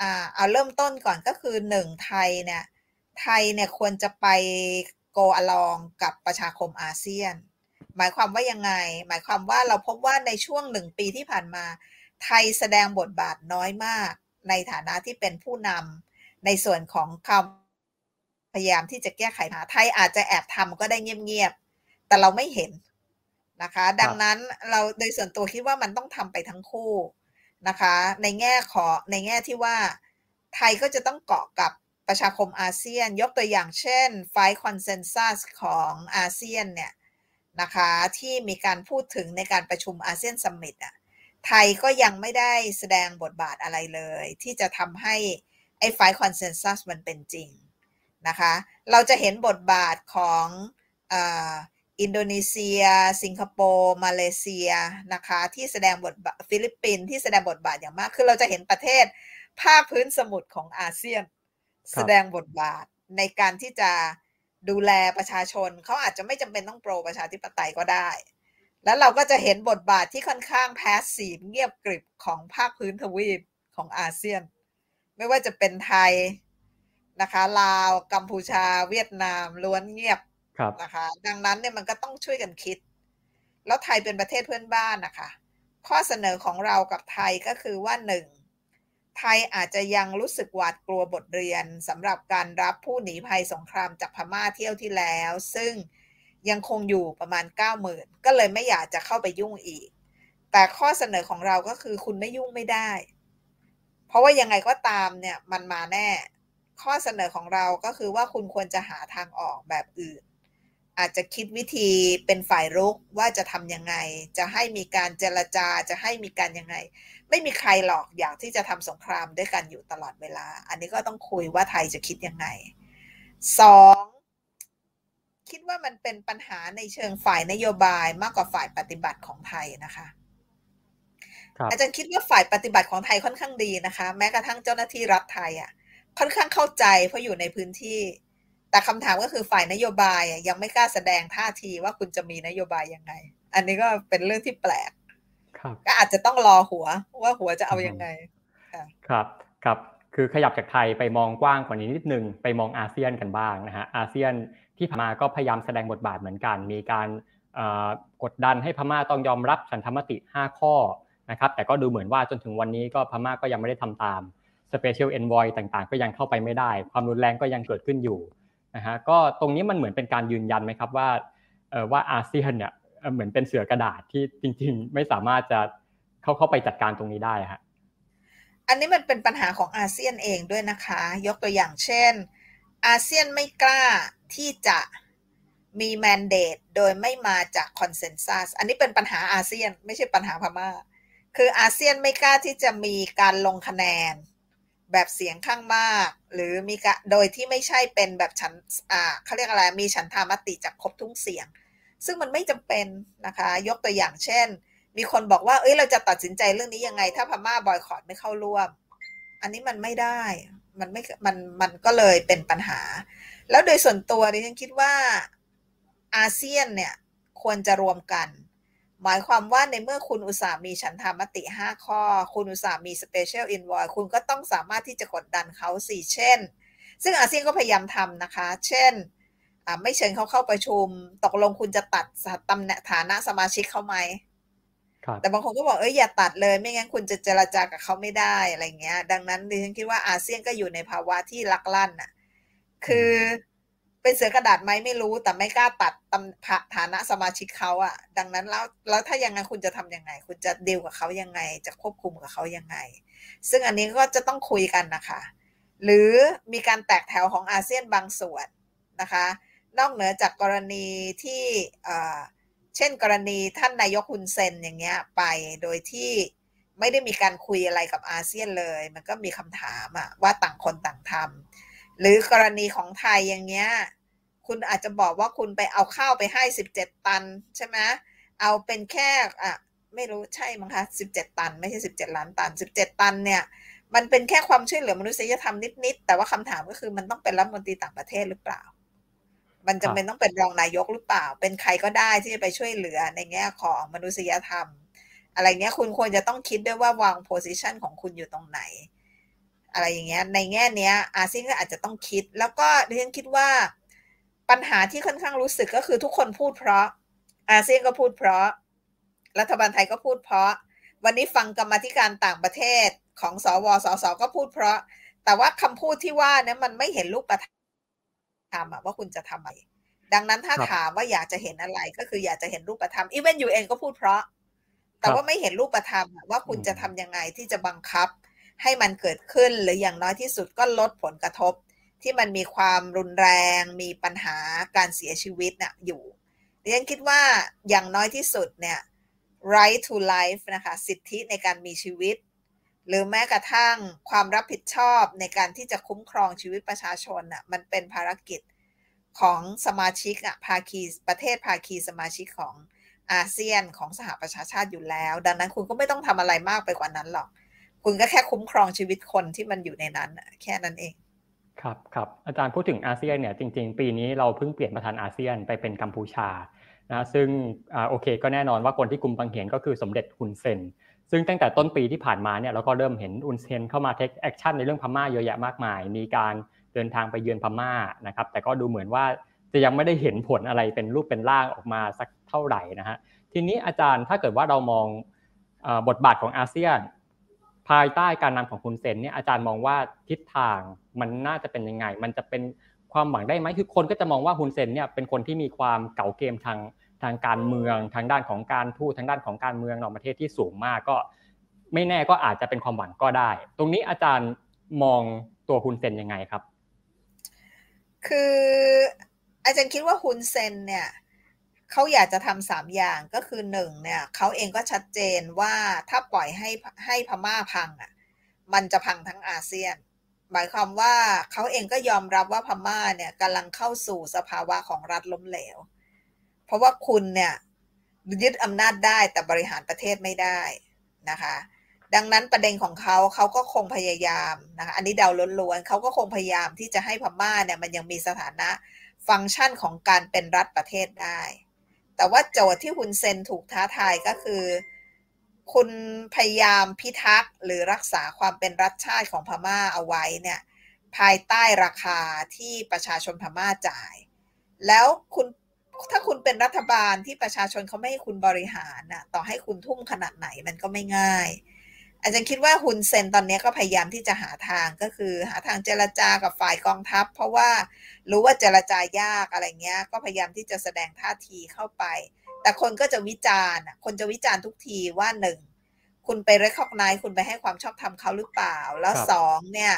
อ่าเอาเริ่มต้นก่อนก็คือหนึ่งไทยเนี่ยไทยเนี่ยควรจะไปโกอลองกับประชาคมอาเซียน หมายความว่ายังไง หมายความว่าเราพบว่าในช่วงหนึ่งปีที่ผ่านมา ไทยแสดงบทบาทน้อยมาก ในฐานะที่เป็นผู้นำในส่วนของคำพยายามที่จะแก้ไขปัญหาไทยอาจจะแอบทำก็ได้เงียบๆ แต่เราไม่เห็นนะคะ ดังนั้นเราโดยส่วนตัวคิดว่ามันต้องทำไปทั้งคู่นะคะ ในแง่ขอในแง่ที่ว่า ไทยก็จะต้องเกาะกับประชาคมอาเซียน ยกตัวอย่างเช่น Five Consensus ของอาเซียนเนี่ย นะคะที่มีการพูดถึงในการประชุมอาเซียน Summit อะไทยก็ยังไม่ได้แสดงบทบาทอะไรเลย ที่จะทำให้ไอ้ Five Consensus มันเป็นจริงนะคะ เราจะเห็นบทบาทของอินโดนีเซีย สิงคโปร์ มาเลเซียนะคะที่แสดงบทบาทฟิลิปปินส์ที่แสดงบทบาทอย่างมาก คือเราจะเห็นประเทศภาคพื้นสมุทรของอาเซียน แสดงบทบาทในการที่จะ ดูแลประชาชนเขาอาจจะไม่จำเป็นต้อง pro ประชาธิปไตยก็ได้ แล้วเราก็จะเห็นบทบาทที่ค่อนข้าง passive เงียบกริบของภาคพื้นทวีปของอาเซียน ไม่ว่าจะเป็นไทยนะคะลาวกัมพูชา เวียดนามล้วนเงียบนะคะ ดังนั้นเนี่ยมันก็ต้องช่วยกันคิด แล้วไทยเป็นประเทศเพื่อนบ้านนะคะ ข้อเสนอของเรากับไทยก็คือว่าหนึ่ง ไทยอาจจะยังรู้สึกหวาดกลัวบทเรียนสำหรับการรับผู้หนีภัยสงครามจากพม่าเที่ยวที่แล้ว ซึ่งยังคงอยู่ประมาณ 90,000 ก็เลยไม่อยากจะเข้าไปยุ่งอีก แต่ข้อเสนอของเราก็คือคุณไม่ยุ่งไม่ได้ เพราะว่ายังไงก็ตามเนี่ยมันมาแน่ ข้อเสนอของเราก็คือว่าคุณควรจะหาทางออกแบบอื่น อาจจะคิดวิธีเป็นฝ่ายรุกว่าจะทำยังไง จะให้มีการเจรจาจะให้มีการยังไง ไม่มีใครหรอกอยากที่จะทำสงครามด้วยกันอยู่ตลอดเวลา อันนี้ก็ต้องคุยว่าไทยจะคิดยังไงสองคิดว่ามันเป็นปัญหาในเชิงฝ่ายนโยบายมากกว่าฝ่ายปฏิบัติของไทยนะคะอาจารย์คิดว่าฝ่ายปฏิบัติของไทยค่อนข้างดีนะคะ แม้กระทั่งเจ้าหน้าที่รัฐไทยอะค่อนข้างเข้าใจเพราะอยู่ในพื้นที่ แต่คำถามก็คือฝ่ายนโยบายยังไม่กล้าแสดงท่าทีว่าคุณจะมีนโยบายยังไง อันนี้ก็เป็นเรื่องที่แปลกก็อาจจะต้องรอหัวว่าหัวจะเอาอยัางไงครับครับคือขยับจากไทยไปมองกว้างกว่านี้นิดนึงไปมองอาเซียนกันบ้างนะฮะอาเซียนที่พม่าก็พยายามแสดงบทบาทเหมือนกัน มีการกดดันให้พม่าต้องยอมรับฉันทามติ 5 ข้อนะครับแต่ก็ดูเหมือนว่าจนถึงวันนี้ก็พม่าก็ยังไม่ได้ทำตาม special envoy ต่างๆ ก็ยังเข้าไปไม่ได้ ความรุนแรงก็ยังเกิดขึ้นอยู่ นะฮะก็ตรงนี้มันเหมือนเป็นการยืนยันไหมครับว่าว่าอาเซียนเนี่ยเหมือนเป็นเสือกระดาษที่จริง ๆ ไม่สามารถจะเข้าเข้าไปจัดการตรงนี้ได้ฮะอันนี้มันเป็นปัญหาของอาเซียนเองด้วยนะคะ ยกตัวอย่างเช่น อาเซียนไม่กล้าที่จะมีแมนเดตโดยไม่มาจากคอนเซนแซสอันนี้เป็นปัญหาอาเซียนไม่ใช่ปัญหาพม่า คืออาเซียนไม่กล้าที่จะมีการลงคะแนน แบบเสียงข้างมาก หรือมีกโดยที่ไม่ใช่เป็นแบบฉันอ่าเขาเรียกอะไรมีฉันทามติจากครบทุกเสียง ซึ่งมันไม่จำเป็นนะคะ ยกตัวอย่างเช่น มีคนบอกว่าเอ้ยเราจะตัดสินใจเรื่องนี้ยังไง ถ้าพม่าบอยคอรดไม่เข้าร่วม อันนี้มันไม่ได้มันไม่มันมันก็เลยเป็นปัญหา แล้วโดยส่วนตัวดิฉันคิดว่าอาเซียนเนี่ยควรจะรวมกัน หมายความว่าในเมื่อคุณอุตส่าห์มีฉันทามติ 5 ข้อ คุณอุตส่าห์มี special envoy คุณก็ต้องสามารถที่จะกดดันเขาสิเช่น ซึ่งอาเซียนก็พยายามทำนะคะ เช่นไม่เชิญเขาเข้าประชุม ตกลงคุณจะตัดตำแหน่งฐานะสมาชิกเขาไหมแต่บางคนก็บอกเอ้ยอย่าตัดเลย ไม่งั้นคุณจะเจรจากับเขาไม่ได้อะไรเงี้ย ดังนั้นดิฉันคิดว่าอาเซียนก็อยู่ในภาวะที่ลักลั่นอะ คือ เป็นเสือกระดาษไหมไม่รู้แต่ไม่กล้าตัดตำฐานะสมาชิกเขาอะดังนั้นแล้วแล้วถ้ายังไงคุณจะทํำยังไง คุณจะดีลกับเขายังไง จะควบคุมกับเขายังไง ซึ่งอันนี้ก็จะต้องคุยกันนะคะ หรือมีการแตกแถวของอาเซียนบางส่วนนะคะ นอกเหนือจากกรณีที่เช่นกรณีท่านนายกฮุนเซนอย่างเงี้ยไปโดยที่ไม่ได้มีการคุยอะไรกับอาเซียนเลย มันก็มีคำถามอะว่าต่างคนต่างทำ หรือกรณีของไทยอย่างเงี้ย คุณอาจจะบอกว่าคุณไปเอาข้าวไปให้สิบเจ็ดตันใช่ไหมเอาเป็นแค่อะไม่รู้ใช่มั้งคะสิบเจ็ดตัน ไม่ใช่สิบเจ็ดล้านตันสิบเจ็ดตันเนี่ย มันเป็นแค่ความช่วยเหลือมนุษยธรรมนิดๆแต่ว่าคำถามก็คือมันต้องเป็นรัฐมนตรีต่างประเทศหรือเปล่า มันจำเป็นต้องเป็นรองนายกหรือเปล่า เป็นใครก็ได้ที่จะไปช่วยเหลือในแง่ของมนุษยธรรม อะไรเงี้ยคุณควรจะต้องคิดด้วยว่าวางโพสิชันของคุณอยู่ตรงไหน อะไรอย่างเงี้ยในแง่เนี้ยอาเซียนก็อาจจะต้องคิด แล้วก็ดิฉันคิดว่าปัญหาที่ค่อนข้างรู้สึกก็คือทุกคนพูดเพราะ อาเซียนก็พูดเพราะ รัฐบาลไทยก็พูดเพราะ วันนี้ฟังกรรมธิการต่างประเทศของสวสสก็พูดเพราะ แต่ว่าคำพูดที่ว่าเนี่ยมันไม่เห็นรูปธรรมทำว่าคุณจะทำอะไรดังนั้นถ้าถามว่าอยากจะเห็นอะไรก็คืออยากจะเห็นรูปธรรมอีเวนยูเองก็พูดเพราะ แต่ว่าไม่เห็นรูปธรรมว่าคุณจะทํำยังไงที่จะบังคับ ให้มันเกิดขึ้นหรืออย่างน้อยที่สุดก็ลดผลกระทบ ที่มันมีความรุนแรง มีปัญหาการเสียชีวิตนะ่ะอยู่ดิฉันคิดว่าอย่างน้อยที่สุดเนี่ย right to life นะคะสิทธิในการมีชีวิต หรือแม้กระทั่งความรับผิดชอบในการที่จะคุ้มครองชีวิตประชาชนอะมันเป็นภารกิจของสมาชิกอะภาคีประเทศภาคีสมาชิกของอาเซียนของสหประชาชาติอยู่แล้ว ดังนั้นคุณก็ไม่ต้องทำอะไรมากไปกว่านั้นหรอก คุณก็แค่คุ้มครองชีวิตคนที่มันอยู่ในนั้นแค่นั้นเอง ครับครับอาจารย์พูดถึงอาเซียนเนี่ยจริง ๆ ปีนี้เราเพิ่งเปลี่ยนประธานอาเซียนไปเป็นกัมพูชานะซึ่งโอเคก็แน่นอนว่าคนที่กุมบังเหียนก็คือสมเด็จฮุนเซนซึ่งตั้งแต่ต้นปีที่ผ่านมาเนี่ยเราก็เริ่มเห็นฮุนเซนเข้ามา take action ในเรื่องพม่าเยอะแยะมากมาย มีการเดินทางไปเยือนพม่านะครับ แต่ก็ดูเหมือนว่าจะยังไม่ได้เห็นผลอะไรเป็นรูปเป็นร่างออกมาสักเท่าไหร่นะฮะทีนี้อาจารย์ถ้าเกิดว่าเรามองบทบาทของอาเซียน ภายใต้การนำของฮุนเซนเนี่ยอาจารย์มองว่าทิศทางมันน่าจะเป็นยังไง มันจะเป็นความหวังได้ไหมคือคนก็จะมองว่าฮุนเซนเนี่ยเป็นคนที่มีความเก่าเกมทางทางการเมือง ทางด้านของการทูตทางด้านของการเมืองนอกประเทศที่สูงมากก็ ไม่แน่ก็อาจจะเป็นความหวังก็ได้ ตรงนี้อาจารย์มองตัวฮุนเซนยังไงครับ คืออาจารย์คิดว่าฮุนเซนเนี่ย เขาอยากจะทำสามอย่างก็คือหนึ่งเนี่ยเขาเองก็ชัดเจนว่าถ้าปล่อยให้ให้พม่าพังอะมันจะพังทั้งอาเซียน หมายความว่าเขาเองก็ยอมรับว่าพม่าเนี่ยกำลังเข้าสู่สภาวะของรัฐล้มเหลว เพราะว่าคุณเนี่ยยึดอำนาจได้แต่บริหารประเทศไม่ได้นะคะดังนั้นประเด็นของเขาเขาก็คงพยายามนะคะอันนี้เดาล้วนๆเขาก็คงพยายามที่จะให้พม่าเนี่ยมันยังมีสถานะฟังก์ชันของการเป็นรัฐประเทศได้ แต่ว่าโจทย์ที่คุณเซนถูกท้าทายก็คือ คุณพยายามพิทักษ์หรือรักษาความเป็นรัฐชาติของพม่าเอาไว้เนี่ยภายใต้ราคาที่ประชาชนพม่าจ่าย แล้วคุณถ้าคุณเป็นรัฐบาลที่ประชาชนเขาไม่ให้คุณบริหารน่ะต่อให้คุณทุ่มขนาดไหนมันก็ไม่ง่าย อาจารย์คิดว่าฮุนเซนตอนนี้ก็พยายามที่จะหาทางก็คือหาทางเจรจากับฝ่ายกองทัพ เพราะว่ารู้ว่าเจรจายากอะไรเงี้ย ก็พยายามที่จะแสดงท่าทีเข้าไป แต่คนก็จะวิจารณ์คนจะวิจารณ์ทุกทีว่าหนึ่งคุณไปเรคคอกไนคุณไปให้ความชอบธรรมเขาหรือเปล่า แล้วสองเนี่ย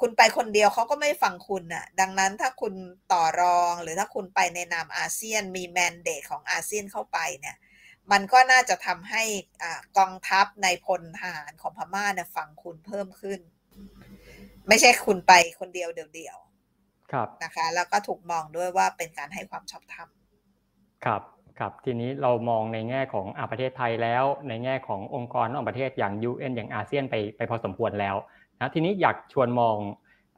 คุณไปคนเดียวเขาก็ไม่ฟังคุณน่ะ ดังนั้นถ้าคุณต่อรองหรือถ้าคุณไปในนามอาเซียนมีแมนเดตของอาเซียนเข้าไปเนี่ย มันก็น่าจะทำให้กองทัพในพลทหารของพม่าเนี่ยฟังคุณเพิ่มขึ้น ไม่ใช่คุณไปคนเดียวเดียวๆครับนะคะ แล้วก็ถูกมองด้วยว่าเป็นการให้ความชอบธรรมครับครับทีนี้เรามองในแง่ของอาประเทศไทยแล้ว ในแง่ขององค์กรนอกประเทศอย่าง UN อย่างอาเซียนไปไปพอสมควรแล้วนะทีนี้อยากชวนมอง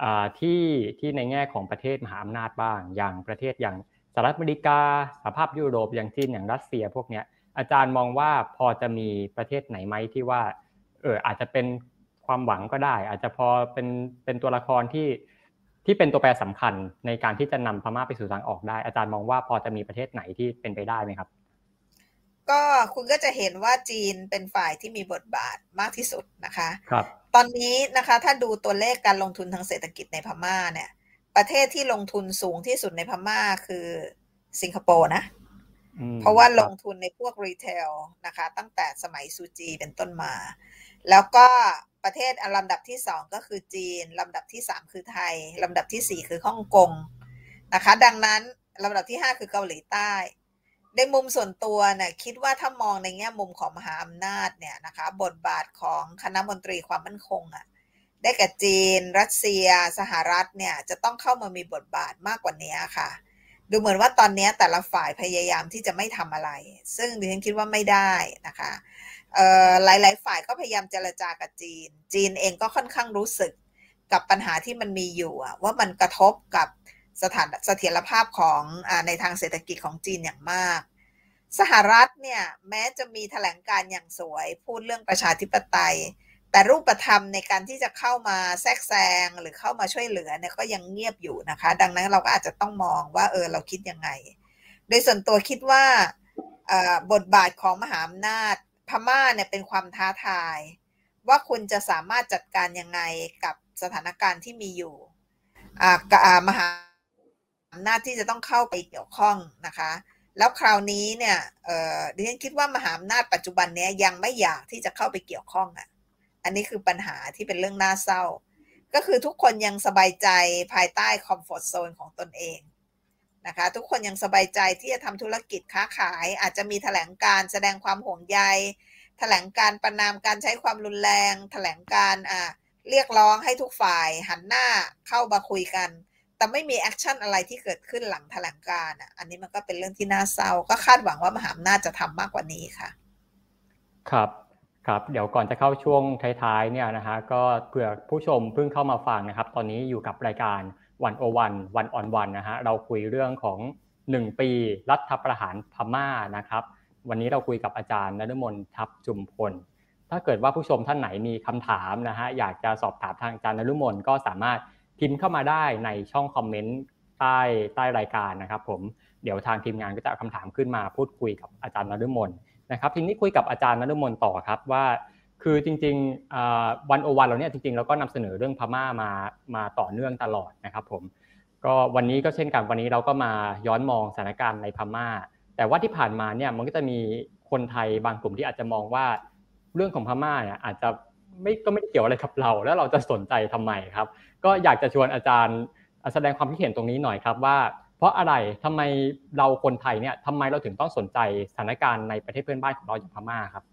อที่ที่ในแง่ของประเทศมหาอำนาจบ้าง อย่างประเทศอย่างสหรัฐอเมริกาสหภาพยุโรปอย่างจีนอย่างรัสเซียพวกเนี้ย อาจารย์มองว่าพอจะมีประเทศไหนไหมที่ว่าเอออาจจะเป็นความหวังก็ได้ อาจจะพอเป็นเป็นตัวละครที่ที่เป็นตัวแปรสำคัญในการที่จะนำพม่าไปสู่ทางออกได้ อาจารย์มองว่าพอจะมีประเทศไหนที่เป็นไปได้ไหมครับ ก็คุณก็จะเห็นว่าจีนเป็นฝ่ายที่มีบทบาทมากที่สุดนะคะครับตอนนี้นะคะถ้าดูตัวเลขการลงทุนทางเศรษฐกิจในพม่าเนี่ย ประเทศที่ลงทุนสูงที่สุดในพม่าคือสิงคโปร์นะ เพราะว่าลงทุนในพวกรีเทลนะคะ ตั้งแต่สมัยซูจีเป็นต้นมา แล้วก็ประเทศลำดับที่สองก็คือจีน ลำดับที่สามคือไทย ลำดับที่สี่คือฮ่องกงนะคะ ดังนั้นลำดับที่ห้าคือเกาหลีใต้ในมุมส่วนตัวเนี่ยคิดว่าถ้ามองในแง่มุมของมหาอำนาจเนี่ยนะคะ บทบาทของคณะมนตรีความมั่นคงอะ่ะได้แก่จีน รัสเซีย สหรัฐเนี่ยจะต้องเข้ามามีบทบาทมากกว่านี้ค่ะ ดูเหมือนว่าตอนนี้แต่ละฝ่ายพยายามที่จะไม่ทำอะไร ซึ่งดิฉันคิดว่าไม่ได้นะคะหลาย ๆ ฝ่ายก็พยายามเจรจากับจีน จีนเองก็ค่อนข้างรู้สึกกับปัญหาที่มันมีอยู่ว่ามันกระทบกับสถานเสถียรภาพของอในทางเศรษฐกิจของจีนอย่างมาก สหรัฐเนี่ยแม้จะมีแถลงการอย่างสวย พูดเรื่องประชาธิปไตย แต่รูปธรรมในการที่จะเข้ามาแทรกแซงหรือเข้ามาช่วยเหลือเนี่ยก็ยังเงียบอยู่นะคะ ดังนั้นเราก็อาจจะต้องมองว่าเออเราคิดยังไง โดยส่วนตัวคิดว่าบทบาทของมหาอำนาจพม่าเนี่ยเป็นความท้าทาย ว่าคุณจะสามารถจัดการยังไงกับสถานการณ์ที่มีอยู่มหาอำนาจที่จะต้องเข้าไปเกี่ยวข้องนะคะ แล้วคราวนี้เนี่ยดิฉันคิดว่ามหาอำนาจปัจจุบันนี้ยังไม่อยากที่จะเข้าไปเกี่ยวข้องอะ่ะ อันนี้คือปัญหาที่เป็นเรื่องน่าเศร้า ก็คือทุกคนยังสบายใจภายใต้ comfort zone ของตนเองนะคะ ทุกคนยังสบายใจที่จะทำธุรกิจค้าขาย อาจจะมีแถลงการแสดงความห่วงใยแถลงการประณามการใช้ความรุนแรงแถลงการอ่าเรียกร้องให้ทุกฝ่ายหันหน้าเข้ามาคุยกัน แต่ไม่มี action อะไรที่เกิดขึ้นหลังแถลงการอะ อันนี้มันก็เป็นเรื่องที่น่าเศร้า ก็คาดหวังว่ามหาอำนาจจะทำมากกว่านี้ค่ะ ครับ ครับเดี๋ยวก่อนจะเข้าช่วงท้ายๆเนี่ยนะฮะก็เผื่อผู้ชมเพิ่งเข้ามาฟังนะครับ ตอนนี้อยู่กับรายการวันโอวันวันออนวันนะฮะเราคุยเรื่องของ 1 ปีรัฐประหารพม่านะครับ วันนี้เราคุยกับอาจารย์นฤมลทัพจุมพล ถ้าเกิดว่าผู้ชมท่านไหนมีคำถามนะฮะอยากจะสอบถามทางอาจารย์นฤมลก็สามารถพิมพ์เข้ามาได้ในช่องคอมเมนต์ใต้ใต้รายการนะครับ ผมเดี๋ยวทางทีมงานก็จะเอาคำถามขึ้นมาพูดคุยกับอาจารย์นฤมล นะครับทีนี้คุยกับอาจารย์นฤมลต่อครับว่า คือจริงๆวันโอวันเราเนี่ยจริงๆเราก็นำเสนอเรื่องพม่ามามาต่อเนื่องตลอดนะครับผมก็วันนี้ก็เช่นกันวันนี้เราก็มาย้อนมองสถานการณ์ในพม่า แต่ว่าที่ผ่านมาเนี่ยมันก็จะมีคนไทยบางกลุ่มที่อาจจะมองว่าเรื่องของพม่าเนี่ยอาจจะไม่ก็ไม่เกี่ยวอะไรกับเรา แล้วเราจะสนใจทำไมครับ ก็อยากจะชวนอาจารย์แสดงความคิดเห็นตรงนี้หน่อยครับว่า เพราะอะไรทำไมเราคนไทยเนี่ยทำไมเราถึงต้องสนใจสถานการณ์ในประเทศเพื่อนบ้านของเราอย่างพม่าครับ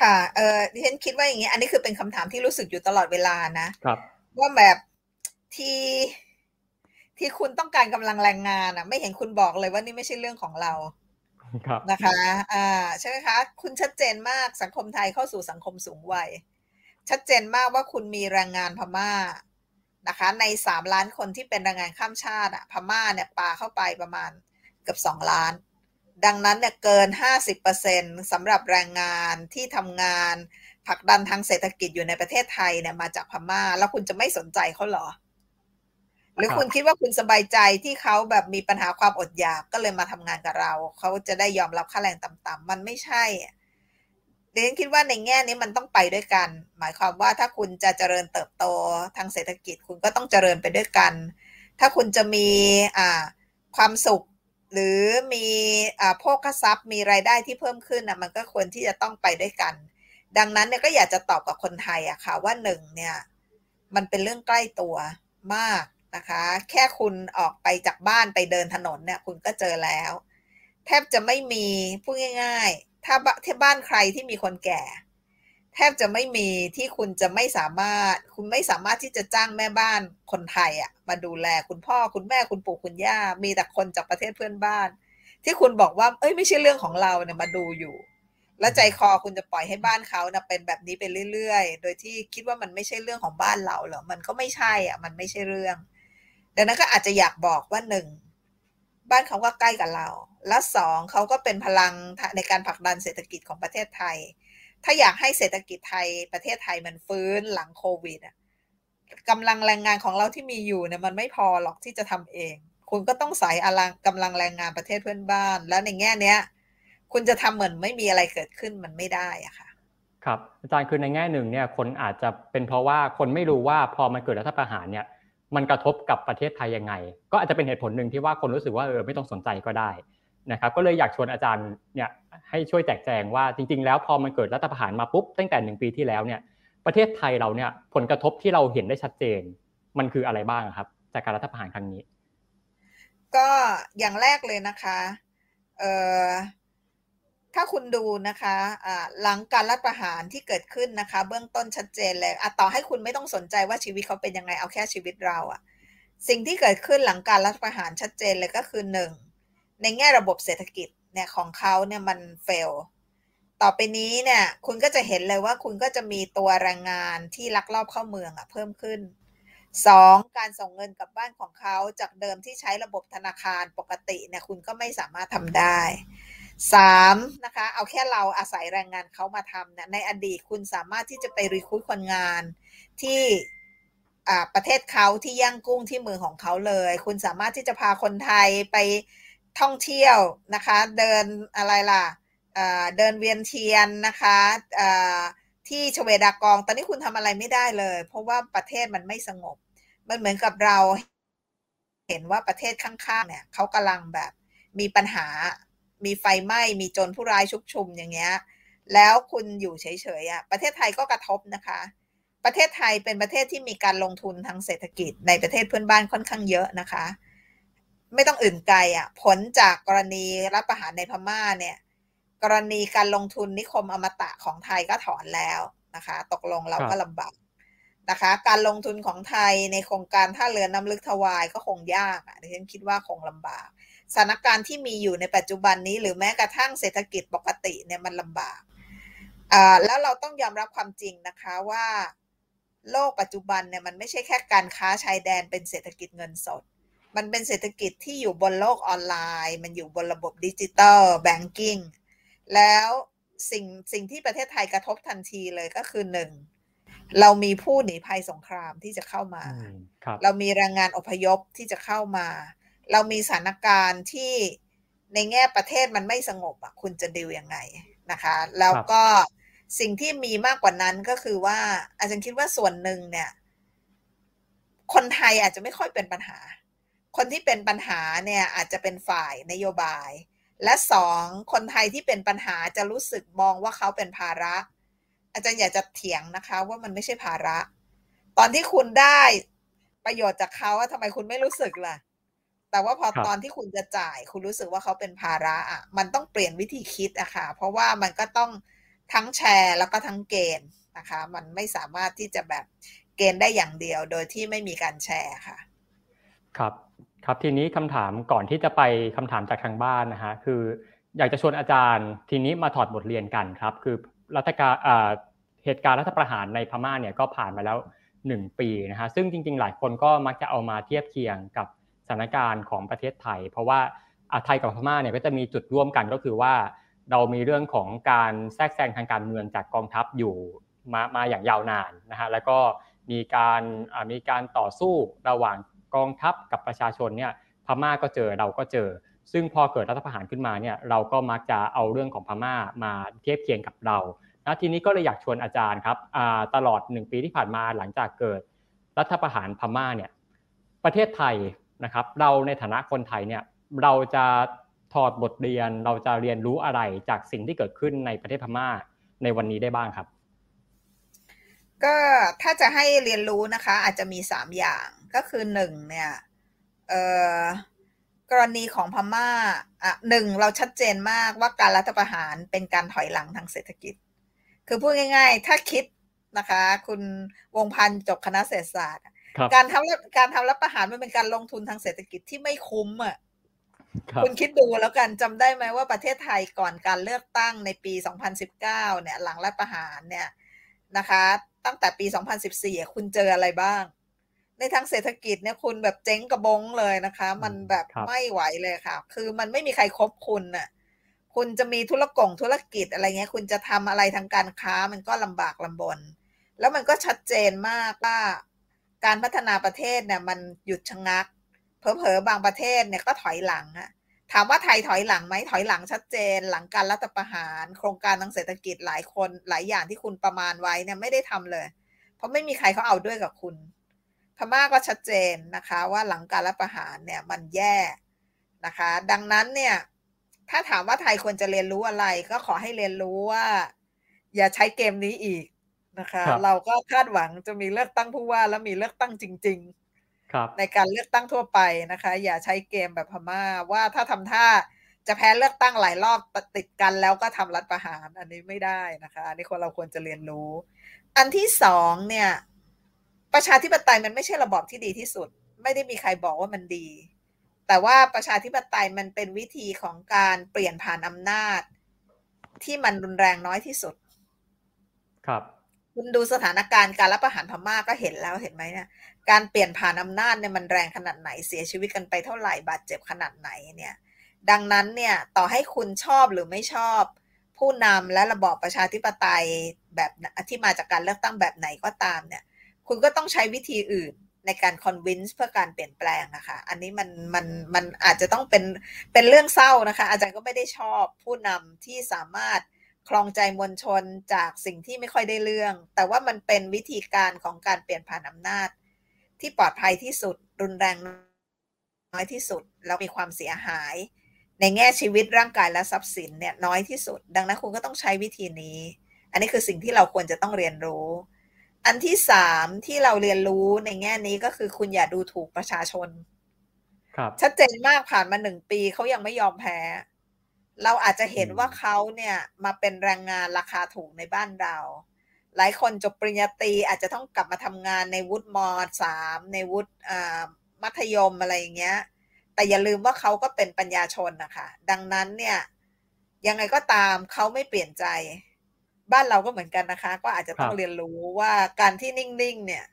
ค่ะ เออดิฉันคิดว่าอย่างนี้อันนี้คือเป็นคำถามที่รู้สึกอยู่ตลอดเวลานะครับว่าแบบที่ที่คุณต้องการกำลังแรงงานอะ ไม่เห็นคุณบอกเลยว่านี่ไม่ใช่เรื่องของเราครับนะคะ อ่าใช่ไหมคะ คุณชัดเจนมากสังคมไทยเข้าสู่สังคมสูงวัยชัดเจนมากว่าคุณมีแรงงานพม่า นะคะในสามล้านคนที่เป็นแรงงานข้ามชาติอะพม่าเนี่ยปาเข้าไปประมาณเกือบสองล้าน ดังนั้นเนี่ยเกินห้าสิบเปอร์เซ็นสำหรับแรงงานที่ทำงานผลักดันทางเศรษฐกิจอยู่ในประเทศไทยเนี่ยมาจากพม่า แล้วคุณจะไม่สนใจเขาเหรอ หรือคุณคิดว่าคุณสบายใจที่เขาแบบมีปัญหาความอดอยากก็เลยมาทำงานกับเรา เขาจะได้ยอมรับค่าแรงต่ำๆมันไม่ใช่เดนคิดว่าในแง่นี้มันต้องไปด้วยกัน หมายความว่าถ้าคุณจะเจริญเติบโตทางเศรษฐกิจคุณก็ต้องเจริญไปด้วยกัน ถ้าคุณจะมีอ่าความสุข หรือมีอ่าโภคทรัพย์ มีรายได้ที่เพิ่มขึ้นอะมันก็ควรที่จะต้องไปด้วยกัน ดังนั้นเนี่ยก็อยากจะตอบกับคนไทยอะค่ะว่าหนึ่งเนี่ยมันเป็นเรื่องใกล้ตัวมากนะคะ แค่คุณออกไปจากบ้านไปเดินถนนเนี่ยคุณก็เจอแล้ว แทบจะไม่มีพูดง่าย ถ้าที่บ้านใครที่มีคนแก่ แทบจะไม่มีที่คุณจะไม่สามารถ คุณไม่สามารถที่จะจ้างแม่บ้านคนไทยอะมาดูแลคุณพ่อคุณแม่คุณปู่คุณย่า มีแต่คนจากประเทศเพื่อนบ้าน ที่คุณบอกว่า เอ้ยไม่ใช่เรื่องของเราเนี่ยมาดูอยู่ แล้วใจคอคุณจะปล่อยให้บ้านเขานะเป็นแบบนี้ไปเรื่อยๆ โดยที่คิดว่ามันไม่ใช่เรื่องของบ้านเราเหรอมันก็ไม่ใช่อะมันไม่ใช่เรื่องดังนั้นก็อาจจะอยากบอกว่าหนึ่ง บ้านเขาก็ใกล้กับเรา และสองเขาก็เป็นพลังในการผลักดันเศรษฐกิจของประเทศไทย ถ้าอยากให้เศรษฐกิจไทยประเทศไทยมันฟื้นหลังโควิดอะกำลังแรงงานของเราที่มีอยู่เนี่ยมันไม่พอหรอกที่จะทำเอง คุณก็ต้องใส่อลังกำลังแรงงานประเทศเพื่อนบ้าน แล้วในแง่เนี้ย คุณจะทำเหมือนไม่มีอะไรเกิดขึ้นมันไม่ได้อะค่ะครับอาจารย์คือในแง่หนึ่งเนี่ยคนอาจจะเป็นเพราะว่าคนไม่รู้ว่าพอมันเกิดรัฐประหารเนี่ย มันกระทบกับประเทศไทยยังไง ก็อาจจะเป็นเหตุผลหนึ่งที่ว่าคนรู้สึกว่าเออไม่ต้องสนใจก็ได้นะครับก็เลยอยากชวนอาจารย์เนี่ยให้ช่วยแจกแจงว่าจริง ๆ แล้วพอมันเกิดรัฐประหารมาปุ๊บตั้งแต่หนึ่งปีที่แล้วเนี่ยประเทศไทยเราเนี่ยผลกระทบที่เราเห็นได้ชัดเจน มันคืออะไรบ้างครับ จากการรัฐประหารครั้งนี้ ก็อย่างแรกเลยนะคะเอ่อ ถ้าคุณดูนะคะหลังการรัฐประหารที่เกิดขึ้นนะคะ เบื้องต้นชัดเจนเลยอะต่อให้คุณไม่ต้องสนใจว่าชีวิตเขาเป็นยังไงเอาแค่ชีวิตเราอะสิ่งที่เกิดขึ้นหลังการรัฐประหารชัดเจนเลยก็คือหนึ่งในแง่ระบบเศรษฐกิจเนี่ยของเขาเนี่ยมันเฟลต่อไปนี้เนี่ยคุณก็จะเห็นเลยว่าคุณก็จะมีตัวแรงงานที่ลักลอบเข้าเมืองอะเพิ่มขึ้นสองการส่งเงินกลับบ้านของเขาจากเดิมที่ใช้ระบบธนาคารปกติเนี่ยคุณก็ไม่สามารถทำได้ สามนะคะ เอาแค่เราอาศัยแรงงานเขามาทำเนี่ยในอดีตคุณสามารถที่จะไปรีคูดคนงานที่ประเทศเขาที่ย่างกุ้งที่มือของเขาเลย คุณสามารถที่จะพาคนไทยไปท่องเที่ยวนะคะ เดินอะไรล่ะเดินเวียนเทียนนะคะที่ชเวดากอง ตอนนี้คุณทำอะไรไม่ได้เลย เพราะว่าประเทศมันไม่สงบ มันเหมือนกับเรา เห็นว่าประเทศข้างๆเนี่ยเขากำลังแบบมีปัญหา มีไฟไหม้มีโจรผู้ร้ายชุกชุมอย่างเงี้ย แล้วคุณอยู่เฉยๆอะประเทศไทยก็กระทบนะคะ ประเทศไทยเป็นประเทศที่มีการลงทุนทางเศรษฐกิจในประเทศเพื่อนบ้านค่อนข้างเยอะนะคะ ไม่ต้องอื่นไกลอะ ผลจากกรณีรัฐประหารในพม่าเนี่ย กรณีการลงทุนนิคมอมตะของไทยก็ถอนแล้วนะคะ ตกลงเราก็ลำบากนะคะการลงทุนของไทยในโครงการท่าเรือน้ำลึกทวายก็คงยากอะดิฉันคิดว่าคงลำบาก สถานการณ์ที่มีอยู่ในปัจจุบันนี้ หรือแม้กระทั่งเศรษฐกิจปกติเนี่ยมันลำบากอ่าแล้วเราต้องยอมรับความจริงนะคะว่าโลกปัจจุบันเนี่ยมันไม่ใช่แค่การค้าชายแดนเป็นเศรษฐกิจเงินสด มันเป็นเศรษฐกิจที่อยู่บนโลกออนไลน์ มันอยู่บนระบบดิจิตอลแบงกิ้งแล้วสิ่งสิ่งที่ประเทศไทยกระทบทันทีเลยก็คือหนึ่งเรามีผู้หนีภัยสงครามที่จะเข้ามา เรามีแรงงานอพยพที่จะเข้ามา เรามีสถานการณ์ที่ในแง่ประเทศมันไม่สงบอะคุณจะดิวยังไงนะคะ แล้วก็สิ่งที่มีมากกว่านั้นก็คือว่า อาจารย์คิดว่าส่วนหนึ่งเนี่ย คนไทยอาจจะไม่ค่อยเป็นปัญหา คนที่เป็นปัญหาเนี่ยอาจจะเป็นฝ่ายนโยบาย และสองคนไทยที่เป็นปัญหาจะรู้สึกมองว่าเขาเป็นภาระ อาจารย์อยากจะเถียงนะคะ ว่ามันไม่ใช่ภาระ ตอนที่คุณได้ประโยชน์จากเขาทำไมคุณไม่รู้สึกล่ะ แต่ว่าพอตอนที่คุณจะจ่าย คุณรู้สึกว่าเขาเป็นภาระอะมันต้องเปลี่ยนวิธีคิดอะค่ะ เพราะว่ามันก็ต้องทั้งแชร์แล้วก็ทั้งเกณฑ์นะคะ มันไม่สามารถที่จะแบบเกณฑ์ได้อย่างเดียวโดยที่ไม่มีการแชร์ค่ะ ครับครับทีนี้คำถามก่อนที่จะไปคำถามจากทางบ้านนะฮะคือ อยากจะชวนอาจารย์ ทีนี้มาถอดบทเรียนกันครับ คือรัฐการเหตุการณ์รัฐประหารในพม่าเนี่ยก็ผ่านมาแล้วหนึ่งปีนะฮะซึ่งจริง ๆ หลายคนก็มักจะเอามาเทียบเคียงกับ สถานการณ์ของประเทศไทย เพราะว่าไทยกับพม่าเนี่ยก็จะมีจุดร่วมกันก็คือว่า เรามีเรื่องของการแทรกแซงทางการเมืองจากกองทัพอยู่มามาอย่างยาวนานนะฮะแล้วก็มีการมีการต่อสู้ระหว่างกองทัพกับประชาชนเนี่ยพม่าก็เจอเราก็เจอ ซึ่งพอเกิดรัฐประหารขึ้นมาเนี่ยเราก็มักจะเอาเรื่องของพม่ามาเทียบเคียงกับเรานะทีนี้ก็เลยอยากชวนอาจารย์ครับตลอดหนึ่งปีที่ผ่านมาหลังจากเกิดรัฐประหารพม่าเนี่ยประเทศไทย นะครับเราในฐานะคนไทยเนี่ยเราจะถอดบทเรียนเราจะเรียนรู้อะไรจากสิ่งที่เกิดขึ้นในประเทศพม่าในวันนี้ได้บ้างครับ ก็ถ้าจะให้เรียนรู้นะคะ อาจจะมีสามอย่างก็คือหนึ่งเนี่ยกรณีของพม่าอะหนึ่งเราชัดเจนมากว่าการรัฐประหารเป็นการถอยหลังทางเศรษฐกิจ คือพูดง่าย ๆ ถ้าคิดนะคะ คุณวงพันธ์จบคณะเศรษฐศาสตร์ การทำการทำรัฐประหารมันเป็นการลงทุนทางเศรษฐกิจที่ไม่คุ้มอะคุณคิดดูแล้วกันจำได้ไหมว่าประเทศไทยก่อนการเลือกตั้งในปี 2019 เนี่ย หลังรัฐประหารเนี่ยนะคะ ตั้งแต่ปี 2014 คุณเจออะไรบ้าง ในทางเศรษฐกิจเนี่ยคุณแบบเจ๊งกระบงเลยนะคะ มันแบบไม่ไหวเลยค่ะ คือมันไม่มีใครครบคุณน่ะคุณจะมีธุรกงธุรกิจอะไรเงี้ย คุณจะทำอะไรทางการค้ามันก็ลำบากลำบน แล้วมันก็ชัดเจนมากว่า การพัฒนาประเทศเนี่ยมันหยุดชะงักเผลอๆบางประเทศเนี่ยก็ถอยหลังอะถามว่าไทยถอยหลังไหมถอยหลังชัดเจน หลังการรัฐประหาร โครงการทางเศรษฐกิจหลายคนหลายอย่างที่คุณประมาณไว้เนี่ยไม่ได้ทำเลย เพราะไม่มีใครเขาเอาด้วยกับคุณ พม่าก็ชัดเจนนะคะ ว่าหลังการรัฐประหารเนี่ยมันแย่นะคะ ดังนั้นเนี่ยถ้าถามว่าไทยควรจะเรียนรู้อะไร ก็ขอให้เรียนรู้ว่า อย่าใช้เกมนี้อีก นะคะ เราก็คาดหวังจะมีเลือกตั้งผู้ว่าแล้วมีเลือกตั้งจริง ๆ ในการเลือกตั้งทั่วไปนะคะ อย่าใช้เกมแบบพม่าว่าถ้าทำท่าจะแพ้เลือกตั้งหลายรอบติดกันแล้วก็ทำรัฐประหาร อันนี้ไม่ได้นะคะอันนี้คนเราควรจะเรียนรู้ อันที่สองเนี่ย ประชาธิปไตยมันไม่ใช่ระบอบที่ดีที่สุด ไม่ได้มีใครบอกว่ามันดี แต่ว่าประชาธิปไตยมันเป็นวิธีของการเปลี่ยนผ่านอำนาจ ที่มันรุนแรงน้อยที่สุด ครับ คุณดูสถานการณ์การรับประหารพม่าก็เห็นแล้วเห็นไหมเนี่ยการเปลี่ยนผ่านอำนาจเนี่ยมันแรงขนาดไหนเสียชีวิตกันไปเท่าไหร่บาดเจ็บขนาดไหนเนี่ย ดังนั้นเนี่ยต่อให้คุณชอบหรือไม่ชอบ ผู้นำและระบอบประชาธิปไตยแบบที่มาจากการเลือกตั้งแบบไหนก็ตามเนี่ย คุณก็ต้องใช้วิธีอื่นในการคอนวินส์เพื่อการเปลี่ยนแปลงนะคะ อันนี้มันมันมันอาจจะต้องเป็นเป็นเรื่องเศร้านะคะ อาจารย์ก็ไม่ได้ชอบผู้นำที่สามารถ คลองใจมวลชนจากสิ่งที่ไม่ค่อยได้เรื่อง แต่ว่ามันเป็นวิธีการของการเปลี่ยนผ่านอำนาจ ที่ปลอดภัยที่สุด รุนแรงน้อยที่สุด แล้วมีความเสียหาย ในแง่ชีวิตร่างกายและทรัพย์สินเนี่ยน้อยที่สุด ดังนั้นคุณก็ต้องใช้วิธีนี้ อันนี้คือสิ่งที่เราควรจะต้องเรียนรู้ออันที่สามที่เราเรียนรู้ในแง่นี้ก็คือคุณอย่าดูถูกประชาชน ครับ ชัดเจนมากผ่านมาหนึ่งปีเขายังไม่ยอมแพ้ เราอาจจะเห็นว่าเขาเนี่ยมาเป็นแรงงานราคาถูกในบ้านเรา หลายคนจบปริญญาตรีอาจจะต้องกลับมาทำงานในวุฒิมสามในวุฒิมัธยมอะไรอย่างเงี้ย แต่อย่าลืมว่าเขาก็เป็นปัญญาชนนะคะ ดังนั้นเนี่ยยังไงก็ตามเขาไม่เปลี่ยนใจ บ้านเราก็เหมือนกันนะคะ ก็อาจจะต้องเรียนรู้ว่าการที่นิ่งๆเนี่ย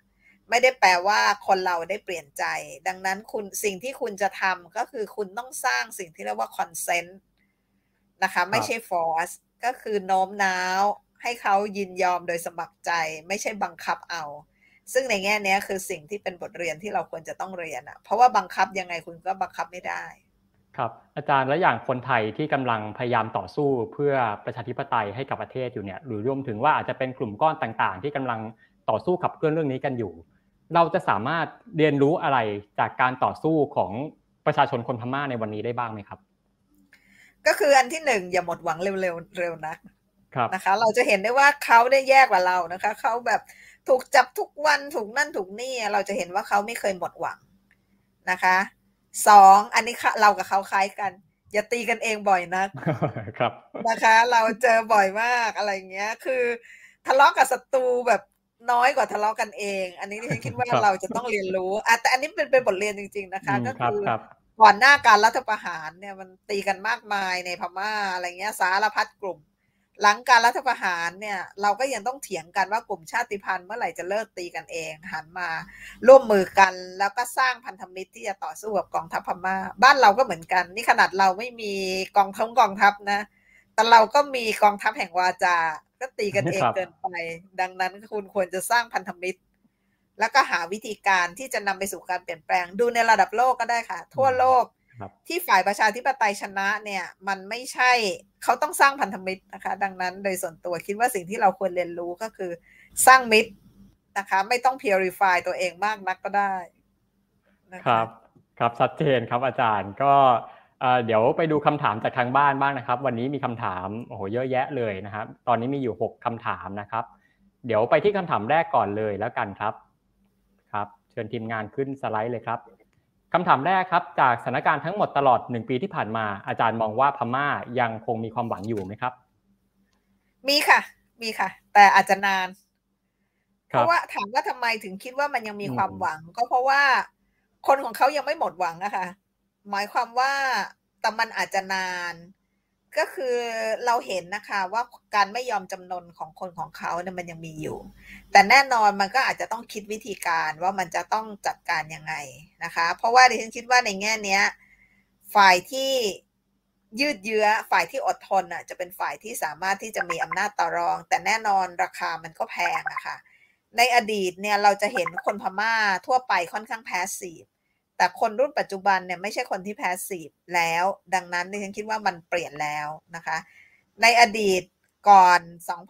ไม่ได้แปลว่าคนเราได้เปลี่ยนใจ ดังนั้นคุณสิ่งที่คุณจะทำก็คือคุณต้องสร้างสิ่งที่เรียกว่าคอนเซนต์ นะคะ ไม่ใช่ฟอร์สก็คือโน้มน้าวให้เขายินยอมโดยสมัครใจ ไม่ใช่บังคับเอา ซึ่งในแง่นี้คือสิ่งที่เป็นบทเรียนที่เราควรจะต้องเรียนอะเพราะว่าบังคับยังไงคุณก็บังคับไม่ได้ ครับ อาจารย์และอย่างคนไทยที่กำลังพยายามต่อสู้เพื่อประชาธิปไตยให้กับประเทศอยู่เนี่ย หรือรวมถึงว่าอาจจะเป็นกลุ่มก้อนต่างๆ ที่กำลังต่อสู้ขับเคลื่อนเรื่องนี้กันอยู่ เราจะสามารถเรียนรู้อะไรจากการต่อสู้ของประชาชนคนพม่าในวันนี้ได้บ้างไหมครับ ก็คืออันที่หนึ่งอย่าหมดหวังเร็วๆเร็วนะครับนะคะ เราจะเห็นได้ว่าเขาได้แยกกว่าเรานะคะเขาแบบถูกจับทุกวันถูกนั่นถูกนี่เราจะเห็นว่าเขาไม่เคยหมดหวังนะคะสองอันนี้เรากับเขาคล้ายกัน อย่าตีกันเองบ่อยนักครับนะคะ เราเจอบ่อยมากอะไรเงี้ย คือ ทะเลาะกับศัตรูแบบน้อยกว่าทะเลาะกันเอง อันนี้ที่ฉันคิดว่าเราจะต้องเรียนรู้อะแต่อันนี้เป็นเป็นบทเรียนจริง ๆนะคะ ก็คือ ก่อนหน้าการรัฐประหารเนี่ยมันตีกันมากมายในพม่าอะไรเงี้ยสารพัดกลุ่ม หลังการรัฐประหารเนี่ยเราก็ยังต้องเถียงกันว่ากลุ่มชาติพันธุ์เมื่อไหร่จะเลิกตีกันเองหันมาร่วมมือกันแล้วก็สร้างพันธมิตรที่จะต่อสู้กับกองทัพพม่า บ้านเราก็เหมือนกัน นี่ขนาดเราไม่มีกองทัพกองทัพนะ แต่เราก็มีกองทัพแห่งวาจาก็ตีกันเองเกินไป ดังนั้นคุณควรจะสร้างพันธมิตร แล้วก็หาวิธีการที่จะนำไปสู่การเปลี่ยนแปลง ดูในระดับโลกก็ได้ค่ะ ทั่วโลกที่ฝ่ายประชาธิปไตยชนะเนี่ย มันไม่ใช่เขาต้องสร้างพันธมิตรนะคะ ดังนั้นโดยส่วนตัวคิดว่าสิ่งที่เราควรเรียนรู้ก็คือ สร้างมิตรนะคะ ไม่ต้อง purify ตัวเองมากนักก็ได้ครับ ครับชัดเจนครับอาจารย์ก็เดี๋ยวไปดูคำถามจากทางบ้านบ้างนะครับ วันนี้มีคำถามโอ้โหเยอะแยะเลยนะครับ ตอนนี้มีอยู่ 6คำถามนะครับ เดี๋ยวไปที่คำถามแรกก่อนเลยแล้วกันครับครับเชิญทีมงานขึ้นสไลด์เลยครับคำถามแรกครับ จากสถานการณ์ทั้งหมดตลอดหนึ่งปีที่ผ่านมา อาจารย์มองว่าพม่ายังคงมีความหวังอยู่ไหมครับ มีค่ะ มีค่ะ แต่อาจจะนาน เพราะว่าถามว่าทำไมถึงคิดว่ามันยังมีความหวัง ก็เพราะว่าคนของเขายังไม่หมดหวังนะคะหมายความว่าแต่มันอาจจะนาน ก็คือเราเห็นนะคะว่าการไม่ยอมจำนนของคนของเขาเนี่ยมันยังมีอยู่ แต่แน่นอนมันก็อาจจะต้องคิดวิธีการว่ามันจะต้องจัดการยังไงนะคะ เพราะว่าดิฉันคิดว่าในแง่เนี้ย ฝ่ายที่ยืดเยื้อฝ่ายที่อดทนอะจะเป็นฝ่ายที่สามารถที่จะมีอำนาจต่อรอง แต่แน่นอนราคามันก็แพงอะคะ่ะในอดีตเนี่ยเราจะเห็นคนพม่าทั่วไปค่อนข้างแพสซีฟ แต่คนรุ่นปัจจุบันเนี่ยไม่ใช่คนที่แพสซีฟแล้ว ดังนั้นดิฉันคิดว่ามันเปลี่ยนแล้วนะคะ ในอดีตก่อน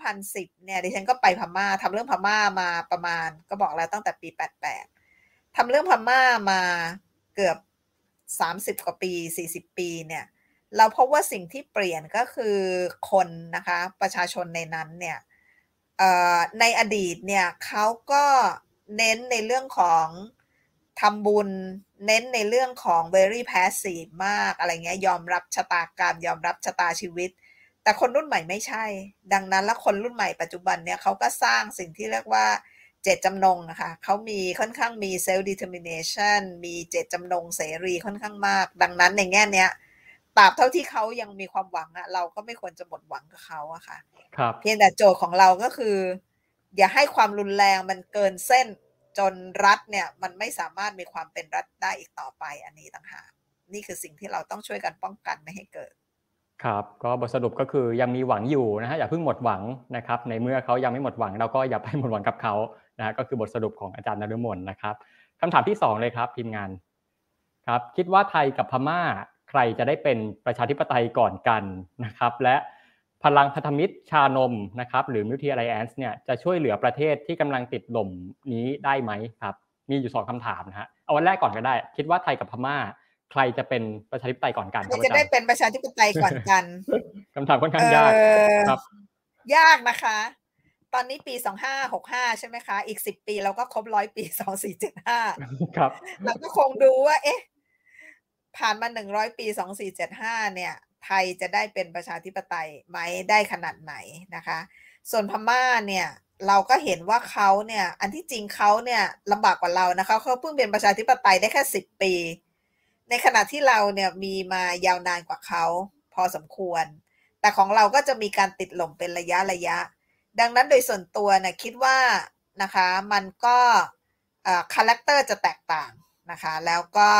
2010 เนี่ยดิฉันก็ไปพม่าทำเรื่องพม่ามาประมาณ ก็บอกแล้วตั้งแต่ปี 88ทำเรื่องพม่ามาเกือบ 30 กว่าปี 40 ปีเนี่ย เราพบว่าสิ่งที่เปลี่ยนก็คือคนนะคะ ประชาชนในนั้นเนี่ยในอดีตเนี่ยเขาก็เน้นในเรื่องของ ทำบุญเน้นในเรื่องของ very passive มากอะไรเงี้ยยอมรับชะตากรรมยอมรับชะตาชีวิต แต่คนรุ่นใหม่ไม่ใช่ ดังนั้นแล้วคนรุ่นใหม่ปัจจุบันเนี่ยเขาก็สร้างสิ่งที่เรียกว่าเจตจำนงนะคะเขามีค่อนข้างมี self determination มีเจตจำนงเสรีค่อนข้างมาก ดังนั้นในแง่เนี้ยตราบเท่าที่เขายังมีความหวังอะเราก็ไม่ควรจะหมดหวังกับเขาอะค่ะ ครับ เพียงแต่โจทย์ของเราก็คือ อย่าให้ความรุนแรงมันเกินเส้น จนรัฐเนี่ยมันไม่สามารถมีความเป็นรัฐได้อีกต่อไปอันนี้ต่างหากนี่คือสิ่งที่เราต้องช่วยกันป้องกันไม่ให้เกิด ครับ ก็บทสรุปก็คือยังมีหวังอยู่นะฮะอย่าเพิ่งหมดหวังนะครับ ในเมื่อเขายังไม่หมดหวังเราก็อย่าไปหมดหวังกับเขานะฮะก็คือบทสรุปของอาจารย์นฤมลนะครับคำถามที่ 2 เลยครับทีมงานครับ คิดว่าไทยกับพม่าใครจะได้เป็นประชาธิปไตยก่อนกันนะครับ และ พลังพันธมิตรชานมนะครับหรือมิวทีไอแอนส์เนี่ยจะช่วยเหลือประเทศที่กำลังติดหล่มนี้ได้ไหมครับมีอยู่สองคำถามนะฮะเอาวันแรกก่อนก็ได้ คิดว่าไทยกับพม่า ใครจะเป็นประชาธิปไตยก่อนกันใครจะได้เป็นประชาธิปไตยก่อนกันคำถามค่อนข้างยากครับ ยากนะคะ ตอนนี้ปีสองห้าหกห้าใช่ไหมคะ อีกสิบปีเราก็ครบร้อยปีสองสี่เจ็ดห้าครับเราก็คงดูว่า เอ๊ะ ผ่านมาหนึ่งร้อยปีสองสี่เจ็ดห้าเนี่ย ไทยจะได้เป็นประชาธิปไตยไหมได้ขนาดไหนนะคะ ส่วนพม่าเนี่ยเราก็เห็นว่าเขาเนี่ยอันที่จริงเขาเนี่ยลำบากกว่าเรานะคะเขาเพิ่งเป็นประชาธิปไตยได้แค่สิบปี ในขณะที่เราเนี่ยมีมายาวนานกว่าเขาพอสมควร แต่ของเราก็จะมีการติดหล่มเป็นระยะระยะ ดังนั้นโดยส่วนตัวเนี่ยคิดว่านะคะมันก็character จะแตกต่างนะคะแล้วก็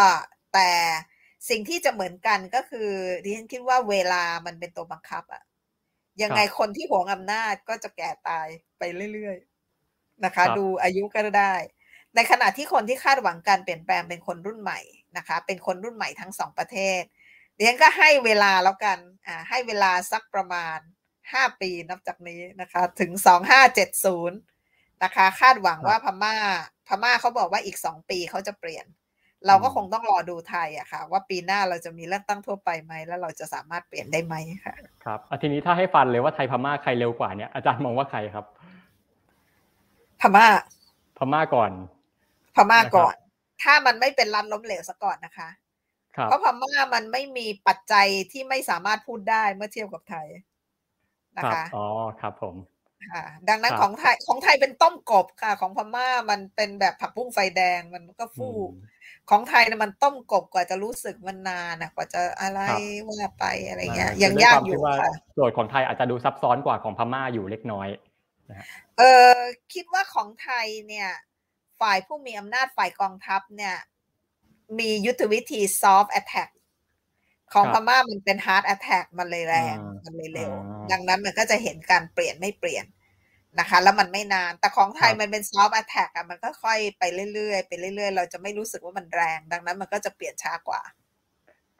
แต่ สิ่งที่จะเหมือนกันก็คือดิฉันคิดว่าเวลามันเป็นตัวบังคับอะยังไงคนที่หวงอำนาจก็จะแก่ตายไปเรื่อยๆนะคะ ดูอายุก็ได้ ในขณะที่คนที่คาดหวังการเปลี่ยนแปลงเป็นคนรุ่นใหม่นะคะ เป็นคนรุ่นใหม่ทั้งสองประเทศดิฉันก็ให้เวลาแล้วกันอ่าให้เวลาสักประมาณห้าปีนับจากนี้นะคะ ถึงสองห้าเจ็ดศูนย์นะคะ คาดหวังว่าพม่า พม่าเขาบอกว่าอีกสองปีเขาจะเปลี่ยน เราก็คงต้องรอดูไทยอะค่ะ ว่าปีหน้าเราจะมีเลือกตั้งทั่วไปไหมแล้วเราจะสามารถเปลี่ยนได้ไหมค่ะครับทีนี้ถ้าให้ฟันเลยว่าไทยพม่าใครเร็วกว่าเนี่ยอาจารย์มองว่าใครครับ พม่า พม่าก่อน พม่าก่อน ถ้ามันไม่เป็นรัฐล้มเหลวซะก่อนนะคะเพราะพม่ามันไม่มีปัจจัยที่ไม่สามารถพูดได้เมื่อเทียบกับไทยนะคะอ๋อครับผมค่ะดังนั้นของไทยของไทยเป็นต้มกบค่ะ ของพม่ามันเป็นแบบผักบุ้งไฟแดงมันก็ฟู ของไทยเนี่ยมันต้มกบกว่าจะรู้สึกมันนานนะกว่าจะอะไรว่าไปอะไรเงี้ยยังยากอยู่ค่ะโจทย์ของไทยอาจจะดูซับซ้อนกว่าของพม่าอยู่เล็กน้อยเออคิดว่าของไทยเนี่ย ฝ่ายผู้มีอำนาจฝ่ายกองทัพเนี่ย มียุทธวิธี soft attack ของพม่ามันเป็น hard attack มันเลยแรง มันเลยเร็ว ดังนั้นมันก็จะเห็นการเปลี่ยนไม่เปลี่ยน นะคะ แล้วมันไม่นาน แต่ของไทยมันเป็น soft attack อะมันก็ค่อยไปเรื่อยๆไปเรื่อยๆ เราจะไม่รู้สึกว่ามันแรง ดังนั้นมันก็จะเปลี่ยนช้ากว่า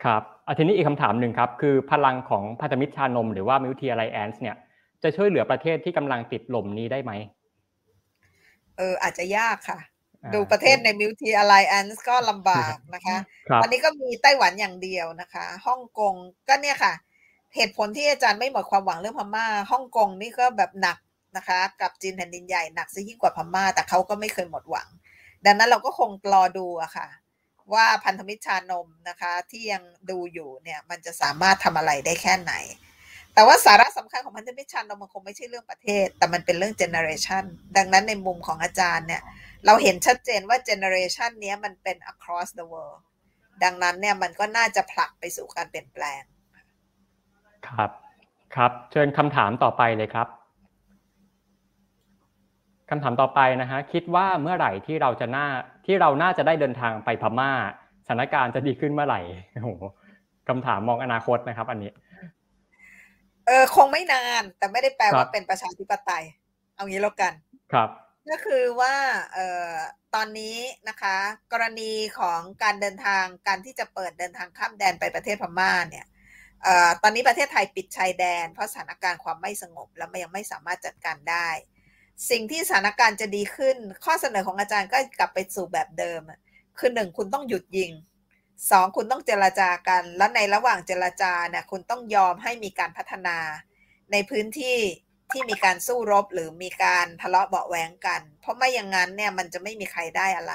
ครับอาทีนี้อีกคำถามหนึ่งครับ คือพลังของพันธมิตรชานม หรือว่า Milk Tea Alliance เนี่ยจะช่วยเหลือประเทศที่กำลังติดหล่มนี้ได้ไหมเอออาจจะยากค่ะ ดูประเทศใน Milk Tea Alliance ก็ลำบากนะคะตอนนี้ก็มีไต้หวันอย่างเดียวนะคะฮ่องกงก็เนี่ยค่ะ เหตุผลที่อาจารย์ไม่หมดความหวังเรื่องพม่าฮ่องกงนี่ก็แบบหนัก นะคะ กับจีนแผ่นดินใหญ่หนักซะยิ่งกว่าพม่า แต่เขาก็ไม่เคยหมดหวัง ดังนั้นเราก็คงรอดูอะค่ะ ว่าพันธมิตรชานมนะคะ ที่ยังดูอยู่เนี่ยมันจะสามารถทำอะไรได้แค่ไหน แต่ว่าสาระสำคัญของพันธมิตรชานมมันคงไม่ใช่เรื่องประเทศ แต่มันเป็นเรื่องเจเนอเรชันดังนั้นในมุมของอาจารย์เนี่ยเราเห็นชัดเจนว่าเจเนอเรชันนี้มันเป็น across the world ดังนั้นเนี่ยมันก็น่าจะผลักไปสู่การเปลี่ยนแปลง ครับ ครับ เชิญคำถามต่อไปเลยครับ คำถามต่อไปนะฮะคิดว่าเมื่อไหร่ที่เราจะน่าที่เราน่าจะได้เดินทางไปพม่าสถานการณ์จะดีขึ้นเมื่อไหร่โอ้โหคำถามมองอนาคตนะครับ อันนี้ เออคงไม่นาน แต่ไม่ได้แปลว่าเป็นประชาธิปไตย เอางี้แล้วกันครับ ก็คือว่าเอ่อตอนนี้นะคะ กรณีของการเดินทางการที่จะเปิดเดินทางข้ามแดนไปประเทศพม่าเนี่ยเอ่อตอนนี้ประเทศไทยปิดชายแดน เพราะสถานการณ์ความไม่สงบ และมันยังไม่สามารถจัดการได้ สิ่งที่สถานการณ์จะดีขึ้น ข้อเสนอของอาจารย์ก็กลับไปสู่แบบเดิม คือหนึ่งคุณต้องหยุดยิงสองคุณต้องเจรจากัน และในระหว่างเจรจาเนี่ยคุณต้องยอมให้มีการพัฒนา ในพื้นที่ที่มีการสู้รบหรือมีการทะเลาะเบาแหวงกัน เพราะไม่อย่างนั้นเนี่ยมันจะไม่มีใครได้อะไร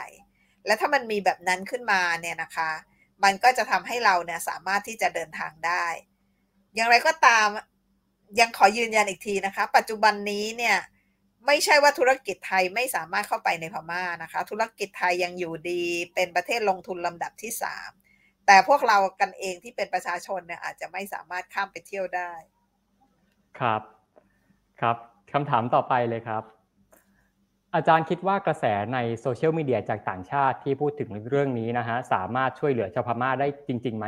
และถ้ามันมีแบบนั้นขึ้นมาเนี่ยนะคะ มันก็จะทำให้เราเนี่ยสามารถที่จะเดินทางได้ อย่างไรก็ตามยังขอยืนยันอีกทีนะคะ ปัจจุบันนี้เนี่ย ไม่ใช่ว่าธุรกิจไทยไม่สามารถเข้าไปในพม่านะคะ ธุรกิจไทยยังอยู่ดีเป็นประเทศลงทุนลำดับที่สามแต่พวกเรากันเองที่เป็นประชาชนเนี่ยอาจจะไม่สามารถข้ามไปเที่ยวได้ ครับครับคำถามต่อไปเลยครับ อาจารย์คิดว่ากระแสในโซเชียลมีเดียจากต่างชาติที่พูดถึงเรื่องนี้นะฮะสามารถช่วยเหลือชาวพม่าได้จริงๆไหม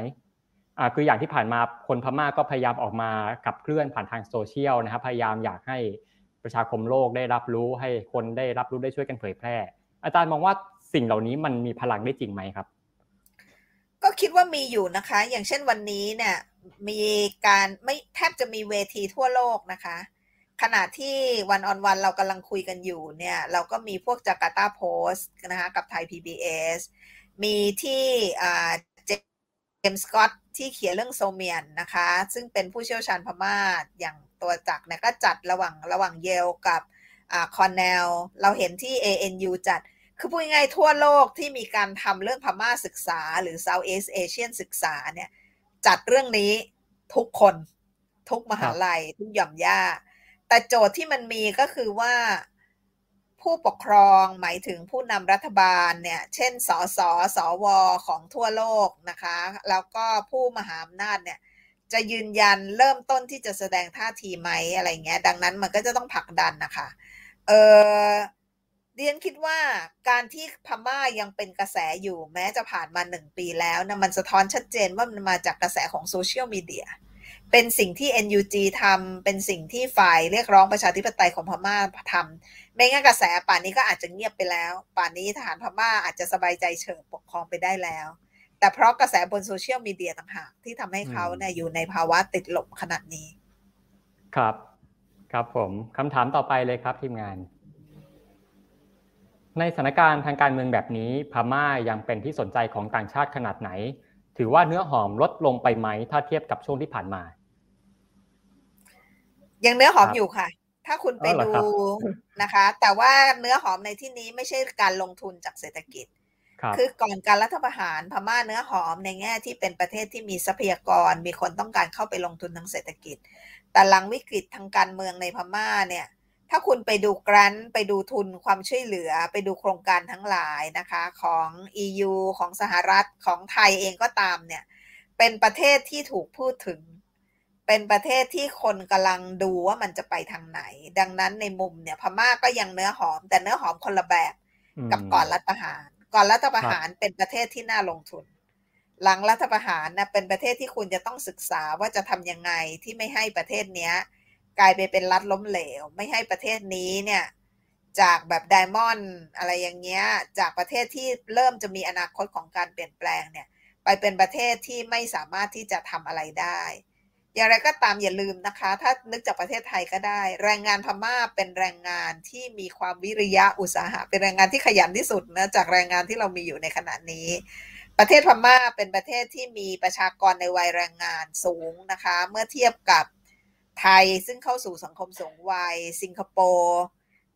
อ่าคืออย่างที่ผ่านมาคนพม่าก็พยายามออกมาขับเคลื่อนผ่านทางโซเชียลนะครับพยายามอยากให้ ประชาคมโลกได้รับรู้ให้คนได้รับรู้ได้ช่วยกันเผยแพร่ อาจารย์มองว่าสิ่งเหล่านี้มันมีพลังได้จริงไหมครับ ก็คิดว่ามีอยู่นะคะ อย่างเช่นวันนี้เนี่ยมีการไม่แทบจะมีเวทีทั่วโลกนะคะ ขณะที่วันออนวันเรากำลังคุยกันอยู่เนี่ย เราก็มีพวกจาการ์ตาโพสต์นะคะกับไทย PBS มีที่เจมส์สกอตที่เขียนเรื่องโซเมียนนะคะ ซึ่งเป็นผู้เชี่ยวชาญพม่าอย่าง ตัวจักเนี่ยก็จัดระหว่างระหว่างเยลกับอ่าคอนเนลเราเห็นที่ ANU จัด คือพูดง่ายทั่วโลกที่มีการทำเรื่องพม่าศึกษา หรือ Southeast Asian ศึกษาเนี่ย จัดเรื่องนี้ทุกคน ทุกมหาลัย ทุกหย่อมย่า แต่โจทย์ที่มันมีก็คือว่าผู้ปกครองหมายถึงผู้นำรัฐบาลเนี่ย เช่น สส สว ของทั่วโลกนะคะ แล้วก็ผู้มหาอำนาจเนี่ย จะยืนยันเริ่มต้นที่จะแสดงท่าทีไหมอะไรเงี้ย ดังนั้นมันก็จะต้องผลักดันนะคะ เออเรียนคิดว่าการที่พม่ายังเป็นกระแสอยู่แม้จะผ่านมาหนึ่งปีแล้วนะมันสะท้อนชัดเจนว่ามันมาจากกระแสของโซเชียลมีเดียเป็นสิ่งที่ NUG ทำเป็นสิ่งที่ฝ่ายเรียกร้องประชาธิปไตยของพม่าทำไม่งั้นกระแสป่านนี้ก็อาจจะเงียบไปแล้ว ป่านนี้ทหารพม่าอาจจะสบายใจเฉิบปกครองไปได้แล้ว แต่เพราะกระแสบนโซเชียลมีเดียต่างหากที่ทำให้เขาเนี่ยอยู่ในภาวะติดลมขนาดนี้ ครับ ครับผมคำถามต่อไปเลยครับทีมงาน ในสถานการณ์ทางการเมืองแบบนี้พม่ายังเป็นที่สนใจของต่างชาติขนาดไหน ถือว่าเนื้อหอมลดลงไปไหม ถ้าเทียบกับช่วงที่ผ่านมา ยังเนื้อหอมอยู่ค่ะถ้าคุณไปดูนะคะ แต่ว่าเนื้อหอมในที่นี้ไม่ใช่การลงทุนจากเศรษฐกิจ คือก่อนการรัฐประหารพม่าเนื้อหอมในแง่ที่เป็นประเทศที่มีทรัพยากร มีคนต้องการเข้าไปลงทุนทางเศรษฐกิจ แต่หลังวิกฤตทางการเมืองในพม่าเนี่ย ถ้าคุณไปดูกรันไปดูทุนความช่วยเหลือ ไปดูโครงการทั้งหลายนะคะของ EU ของสหรัฐของไทยเองก็ตามเนี่ย เป็นประเทศที่ถูกพูดถึง เป็นประเทศที่คนกำลังดูว่ามันจะไปทางไหน ดังนั้นในมุมเนี่ยพม่าก็ยังเนื้อหอม แต่เนื้อหอมคนละแบบกับก่อนรัฐประหาร ก่อนรัฐประหารเป็นประเทศที่น่าลงทุน หลังรัฐประหารนะเป็นประเทศที่คุณจะต้องศึกษาว่าจะทำยังไงที่ไม่ให้ประเทศเนี้ย กลายไปเป็นรัฐล้มเหลว ไม่ให้ประเทศนี้เนี่ยจากแบบไดมอนด์อะไรอย่างเงี้ยจากประเทศที่เริ่มจะมีอนาคตของการเปลี่ยนแปลงเนี่ย ไปเป็นประเทศที่ไม่สามารถที่จะทำอะไรได้ อย่างไรก็ตามอย่าลืมนะคะ ถ้านึกจากประเทศไทยก็ได้ แรงงานพม่าเป็นแรงงานที่มีความวิริยะอุตสาหะ เป็นแรงงานที่ขยันที่สุดนะจากแรงงานที่เรามีอยู่ในขณะนี้ ประเทศพม่าเป็นประเทศที่มีประชากรในวัยแรงงานสูงนะคะ เมื่อเทียบกับไทยซึ่งเข้าสู่สังคมสูงวัย สิงคโปร์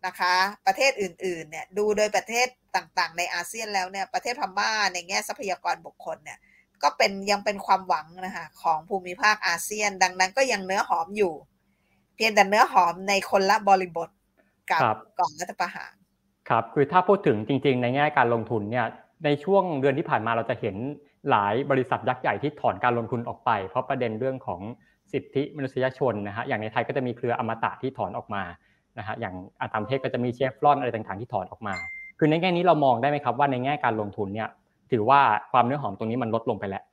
นะคะ ประเทศอื่นๆเนี่ยดูโดยประเทศต่างๆ ในอาเซียนแล้วเนี่ยประเทศพม่าในแง่ทรัพยากรบุคคลเนี่ย ก็เป็นยังเป็นความหวังนะคะของภูมิภาคอาเซียน ดังนั้นก็ยังเนื้อหอมอยู่ เพียงแต่เนื้อหอมในคนละบริบทกับก่อนรัฐประหารครับคือถ้าพูดถึงจริง ๆ ในแง่การลงทุนเนี่ยในช่วงเดือนที่ผ่านมาเราจะเห็นหลายบริษัทยักษ์ใหญ่ที่ถอนการลงทุนออกไป เพราะประเด็นเรื่องของสิทธิมนุษยชนนะฮะอย่างในไทยก็จะมีเครืออมตะที่ถอนออกมานะฮะอย่างอาตามเทศก็จะมีเชฟรอนอะไรต่างๆที่ถอนออกมา คือในแง่นี้เรามองได้ไหมครับว่าในแง่การลงทุนเนี่ย ถือว่าความเนื้อหอมตรงนี้มันลดลงไปแล้ว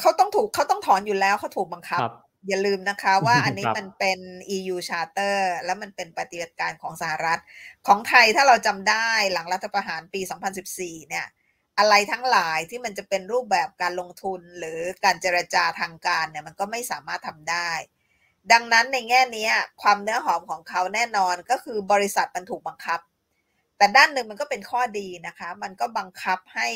เขาต้องถูกเขาต้องถอนอยู่แล้วเขาถูกบังคับ อย่าลืมนะคะว่าอันนี้มันเป็น EU Charter แล้วมันเป็นปฏิบัติการของสหรัฐ ของไทยถ้าเราจำได้หลังรัฐประหารปี 2014 เนี่ย อะไรทั้งหลายที่มันจะเป็นรูปแบบการลงทุนหรือการเจรจาทางการเนี่ยมันก็ไม่สามารถทำได้ ดังนั้นในแง่นี้ความเนื้อหอมของเขาแน่นอนก็คือบริษัทมันถูกบังคับ แต่ด้านหนึ่งมันก็เป็นข้อดีนะคะ มันก็บังคับให้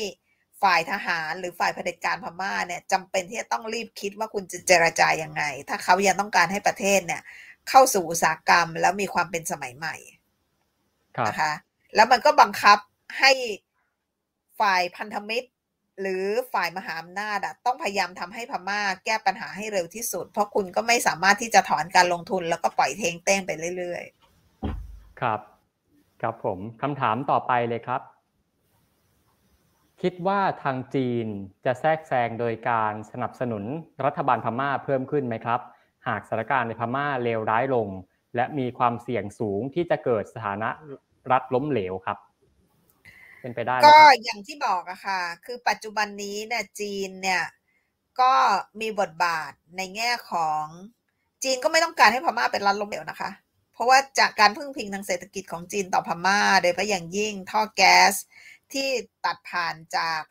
ฝ่ายทหารหรือฝ่ายเผด็จการพม่าเนี่ยจำเป็นที่จะต้องรีบคิดว่าคุณจะเจรจายังไง ถ้าเขายังต้องการให้ประเทศเนี่ยเข้าสู่อุตสาหกรรมแล้วมีความเป็นสมัยใหม่นะคะ แล้วมันก็บังคับให้ฝ่ายพันธมิตร หรือฝ่ายมหาอำนาจต้องพยายามทำให้พม่าแก้ปัญหาให้เร็วที่สุด เพราะคุณก็ไม่สามารถที่จะถอนการลงทุนแล้วก็ปล่อยเทงเต้งไปเรื่อย ๆ ครับ ครับผมคำถามต่อไปเลยครับ คิดว่าทางจีนจะแทรกแซงโดยการสนับสนุนรัฐบาลพม่าเพิ่มขึ้นไหมครับ หากสถานการณ์ในพม่าเลวร้ายลง และมีความเสี่ยงสูงที่จะเกิดสถานะรัฐล้มเหลวครับ เป็นไปได้ก็อย่างที่บอกอะค่ะ คือปัจจุบันนี้เนี่ยจีนเนี่ยก็มีบทบาทในแง่ของจีนก็ไม่ต้องการให้พม่าเป็นรัฐล้มเหลวนะคะ ราะว่าจากการพึ่งพิงทางเศรษฐกิจของจีนต่อพม่า โดยเฉพาะอย่างยิ่งท่อแก๊สที่ตัดผ่านจาก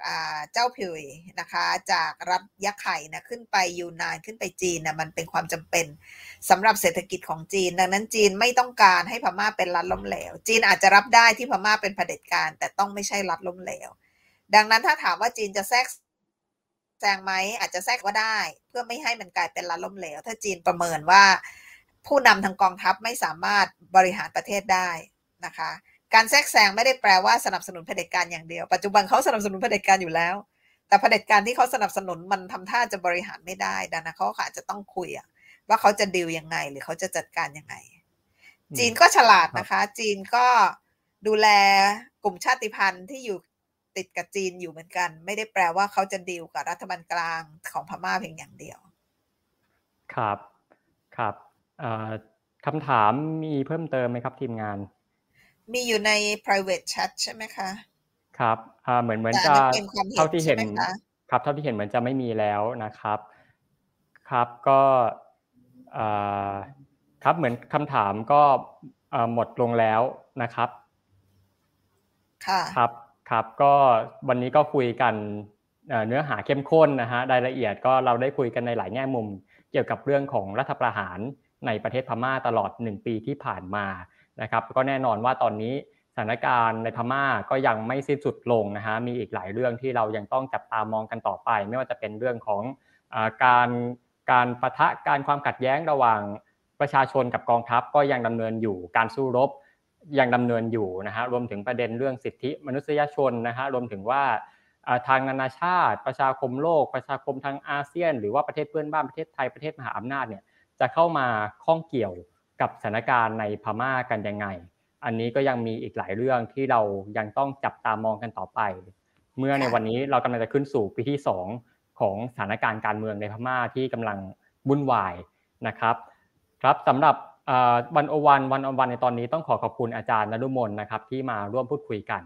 เจ้าผิวนะคะ จากรัฐยะไข่นะขึ้นไปยูนานขึ้นไปจีนนะมันเป็นความจำเป็นสำหรับเศรษฐกิจของจีน ดังนั้นจีนไม่ต้องการให้พม่าเป็นรัฐล้มเหลว จีนอาจจะรับได้ที่พม่าเป็นเผด็จการ แต่ต้องไม่ใช่รัฐล้มเหลว ดังนั้นถ้าถามว่าจีนจะแทรกแซงไหมอาจจะแทรกก็ได้ เพื่อไม่ให้มันกลายเป็นรัฐล้มเหลว ถ้าจีนประเมินว่า ผู้นำทางกองทัพไม่สามารถบริหารประเทศได้นะคะ การแทรกแซงไม่ได้แปลว่าสนับสนุนเผด็จการอย่างเดียว ปัจจุบันเขาสนับสนุนเผด็จการอยู่แล้ว แต่เผด็จการที่เขาสนับสนุนมันทำท่าจะบริหารไม่ได้ดังนั้นเขาอาจจะต้องคุยว่าเขาจะดีลยังไง หรือเขาจะจัดการยังไง จีนก็ฉลาดนะคะ จีนก็ดูแลกลุ่มชาติพันธุ์ที่อยู่ติดกับจีนอยู่เหมือนกัน ไม่ได้แปลว่าเขาจะดีลกับรัฐบาลกลางของพม่าเพียงอย่างเดียว ครับ ครับ คำถามมีเพิ่มเติมไหมครับทีมงาน มีอยู่ใน private chat ใช่ไหมคะ ครับเหมือนเหมือนจะเท่าที่เห็นครับเท่าที่เห็นเหมือนจะไม่มีแล้วนะครับ ครับก็ครับเหมือนคำถามก็หมดลงแล้วนะครับค่ะครับครับก็วันนี้ก็คุยกันเนื้อหาเข้มข้นนะฮะรายละเอียดก็เราได้คุยกันในหลายแง่มุม เกี่ยวกับเรื่องของรัฐประหาร ในประเทศพม่าตลอด 1 ปีที่ผ่านมานะครับก็แน่นอนว่าตอนนี้สถานการณ์ในพม่าก็ยังไม่สิ้นสุดลงนะฮะมีอีกหลายเรื่องที่เรายังต้องจับตามองกันต่อไป ไม่ว่าจะเป็นเรื่องของการการประทะการความขัดแย้งระหว่างประชาชนกับกองทัพก็ยังดำเนินอยู่การสู้รบยังดำเนินอยู่นะฮะรวมถึงประเด็นเรื่องสิทธิมนุษยชนนะฮะรวมถึงว่าทางนานาชาติ ประชาคมโลก ประชาคมทางอาเซียน หรือว่าประเทศเพื่อนบ้านประเทศไทยประเทศมหาอำนาจเนี่ย จะเข้ามาข้องเกี่ยวกับสถานการณ์ในพม่ากันยังไง อันนี้ก็ยังมีอีกหลายเรื่องที่เรายังต้องจับตามองกันต่อไป เมื่อในวันนี้เรากำลังจะขึ้นสู่ปีที่ 2 ของสถานการณ์การเมืองในพม่าที่กำลังวุ่นวายนะครับ ครับสำหรับวันโอวันวันอวันในตอนนี้ต้องขอขอบคุณอาจารย์นรุมนนะครับ ที่มาร่วมพูดคุยกัน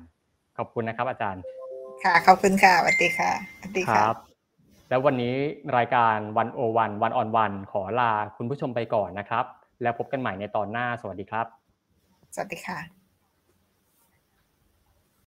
ขอบคุณนะครับอาจารย์ ค่ะขอบคุณค่ะสวัสดีค่ะสวัสดีครับ แล้ววันนี้รายการวันโอวันวันออนวันขอลาคุณผู้ชมไปก่อนนะครับ แล้วพบกันใหม่ในตอนหน้าสวัสดีครับ สวัสดีค่ะ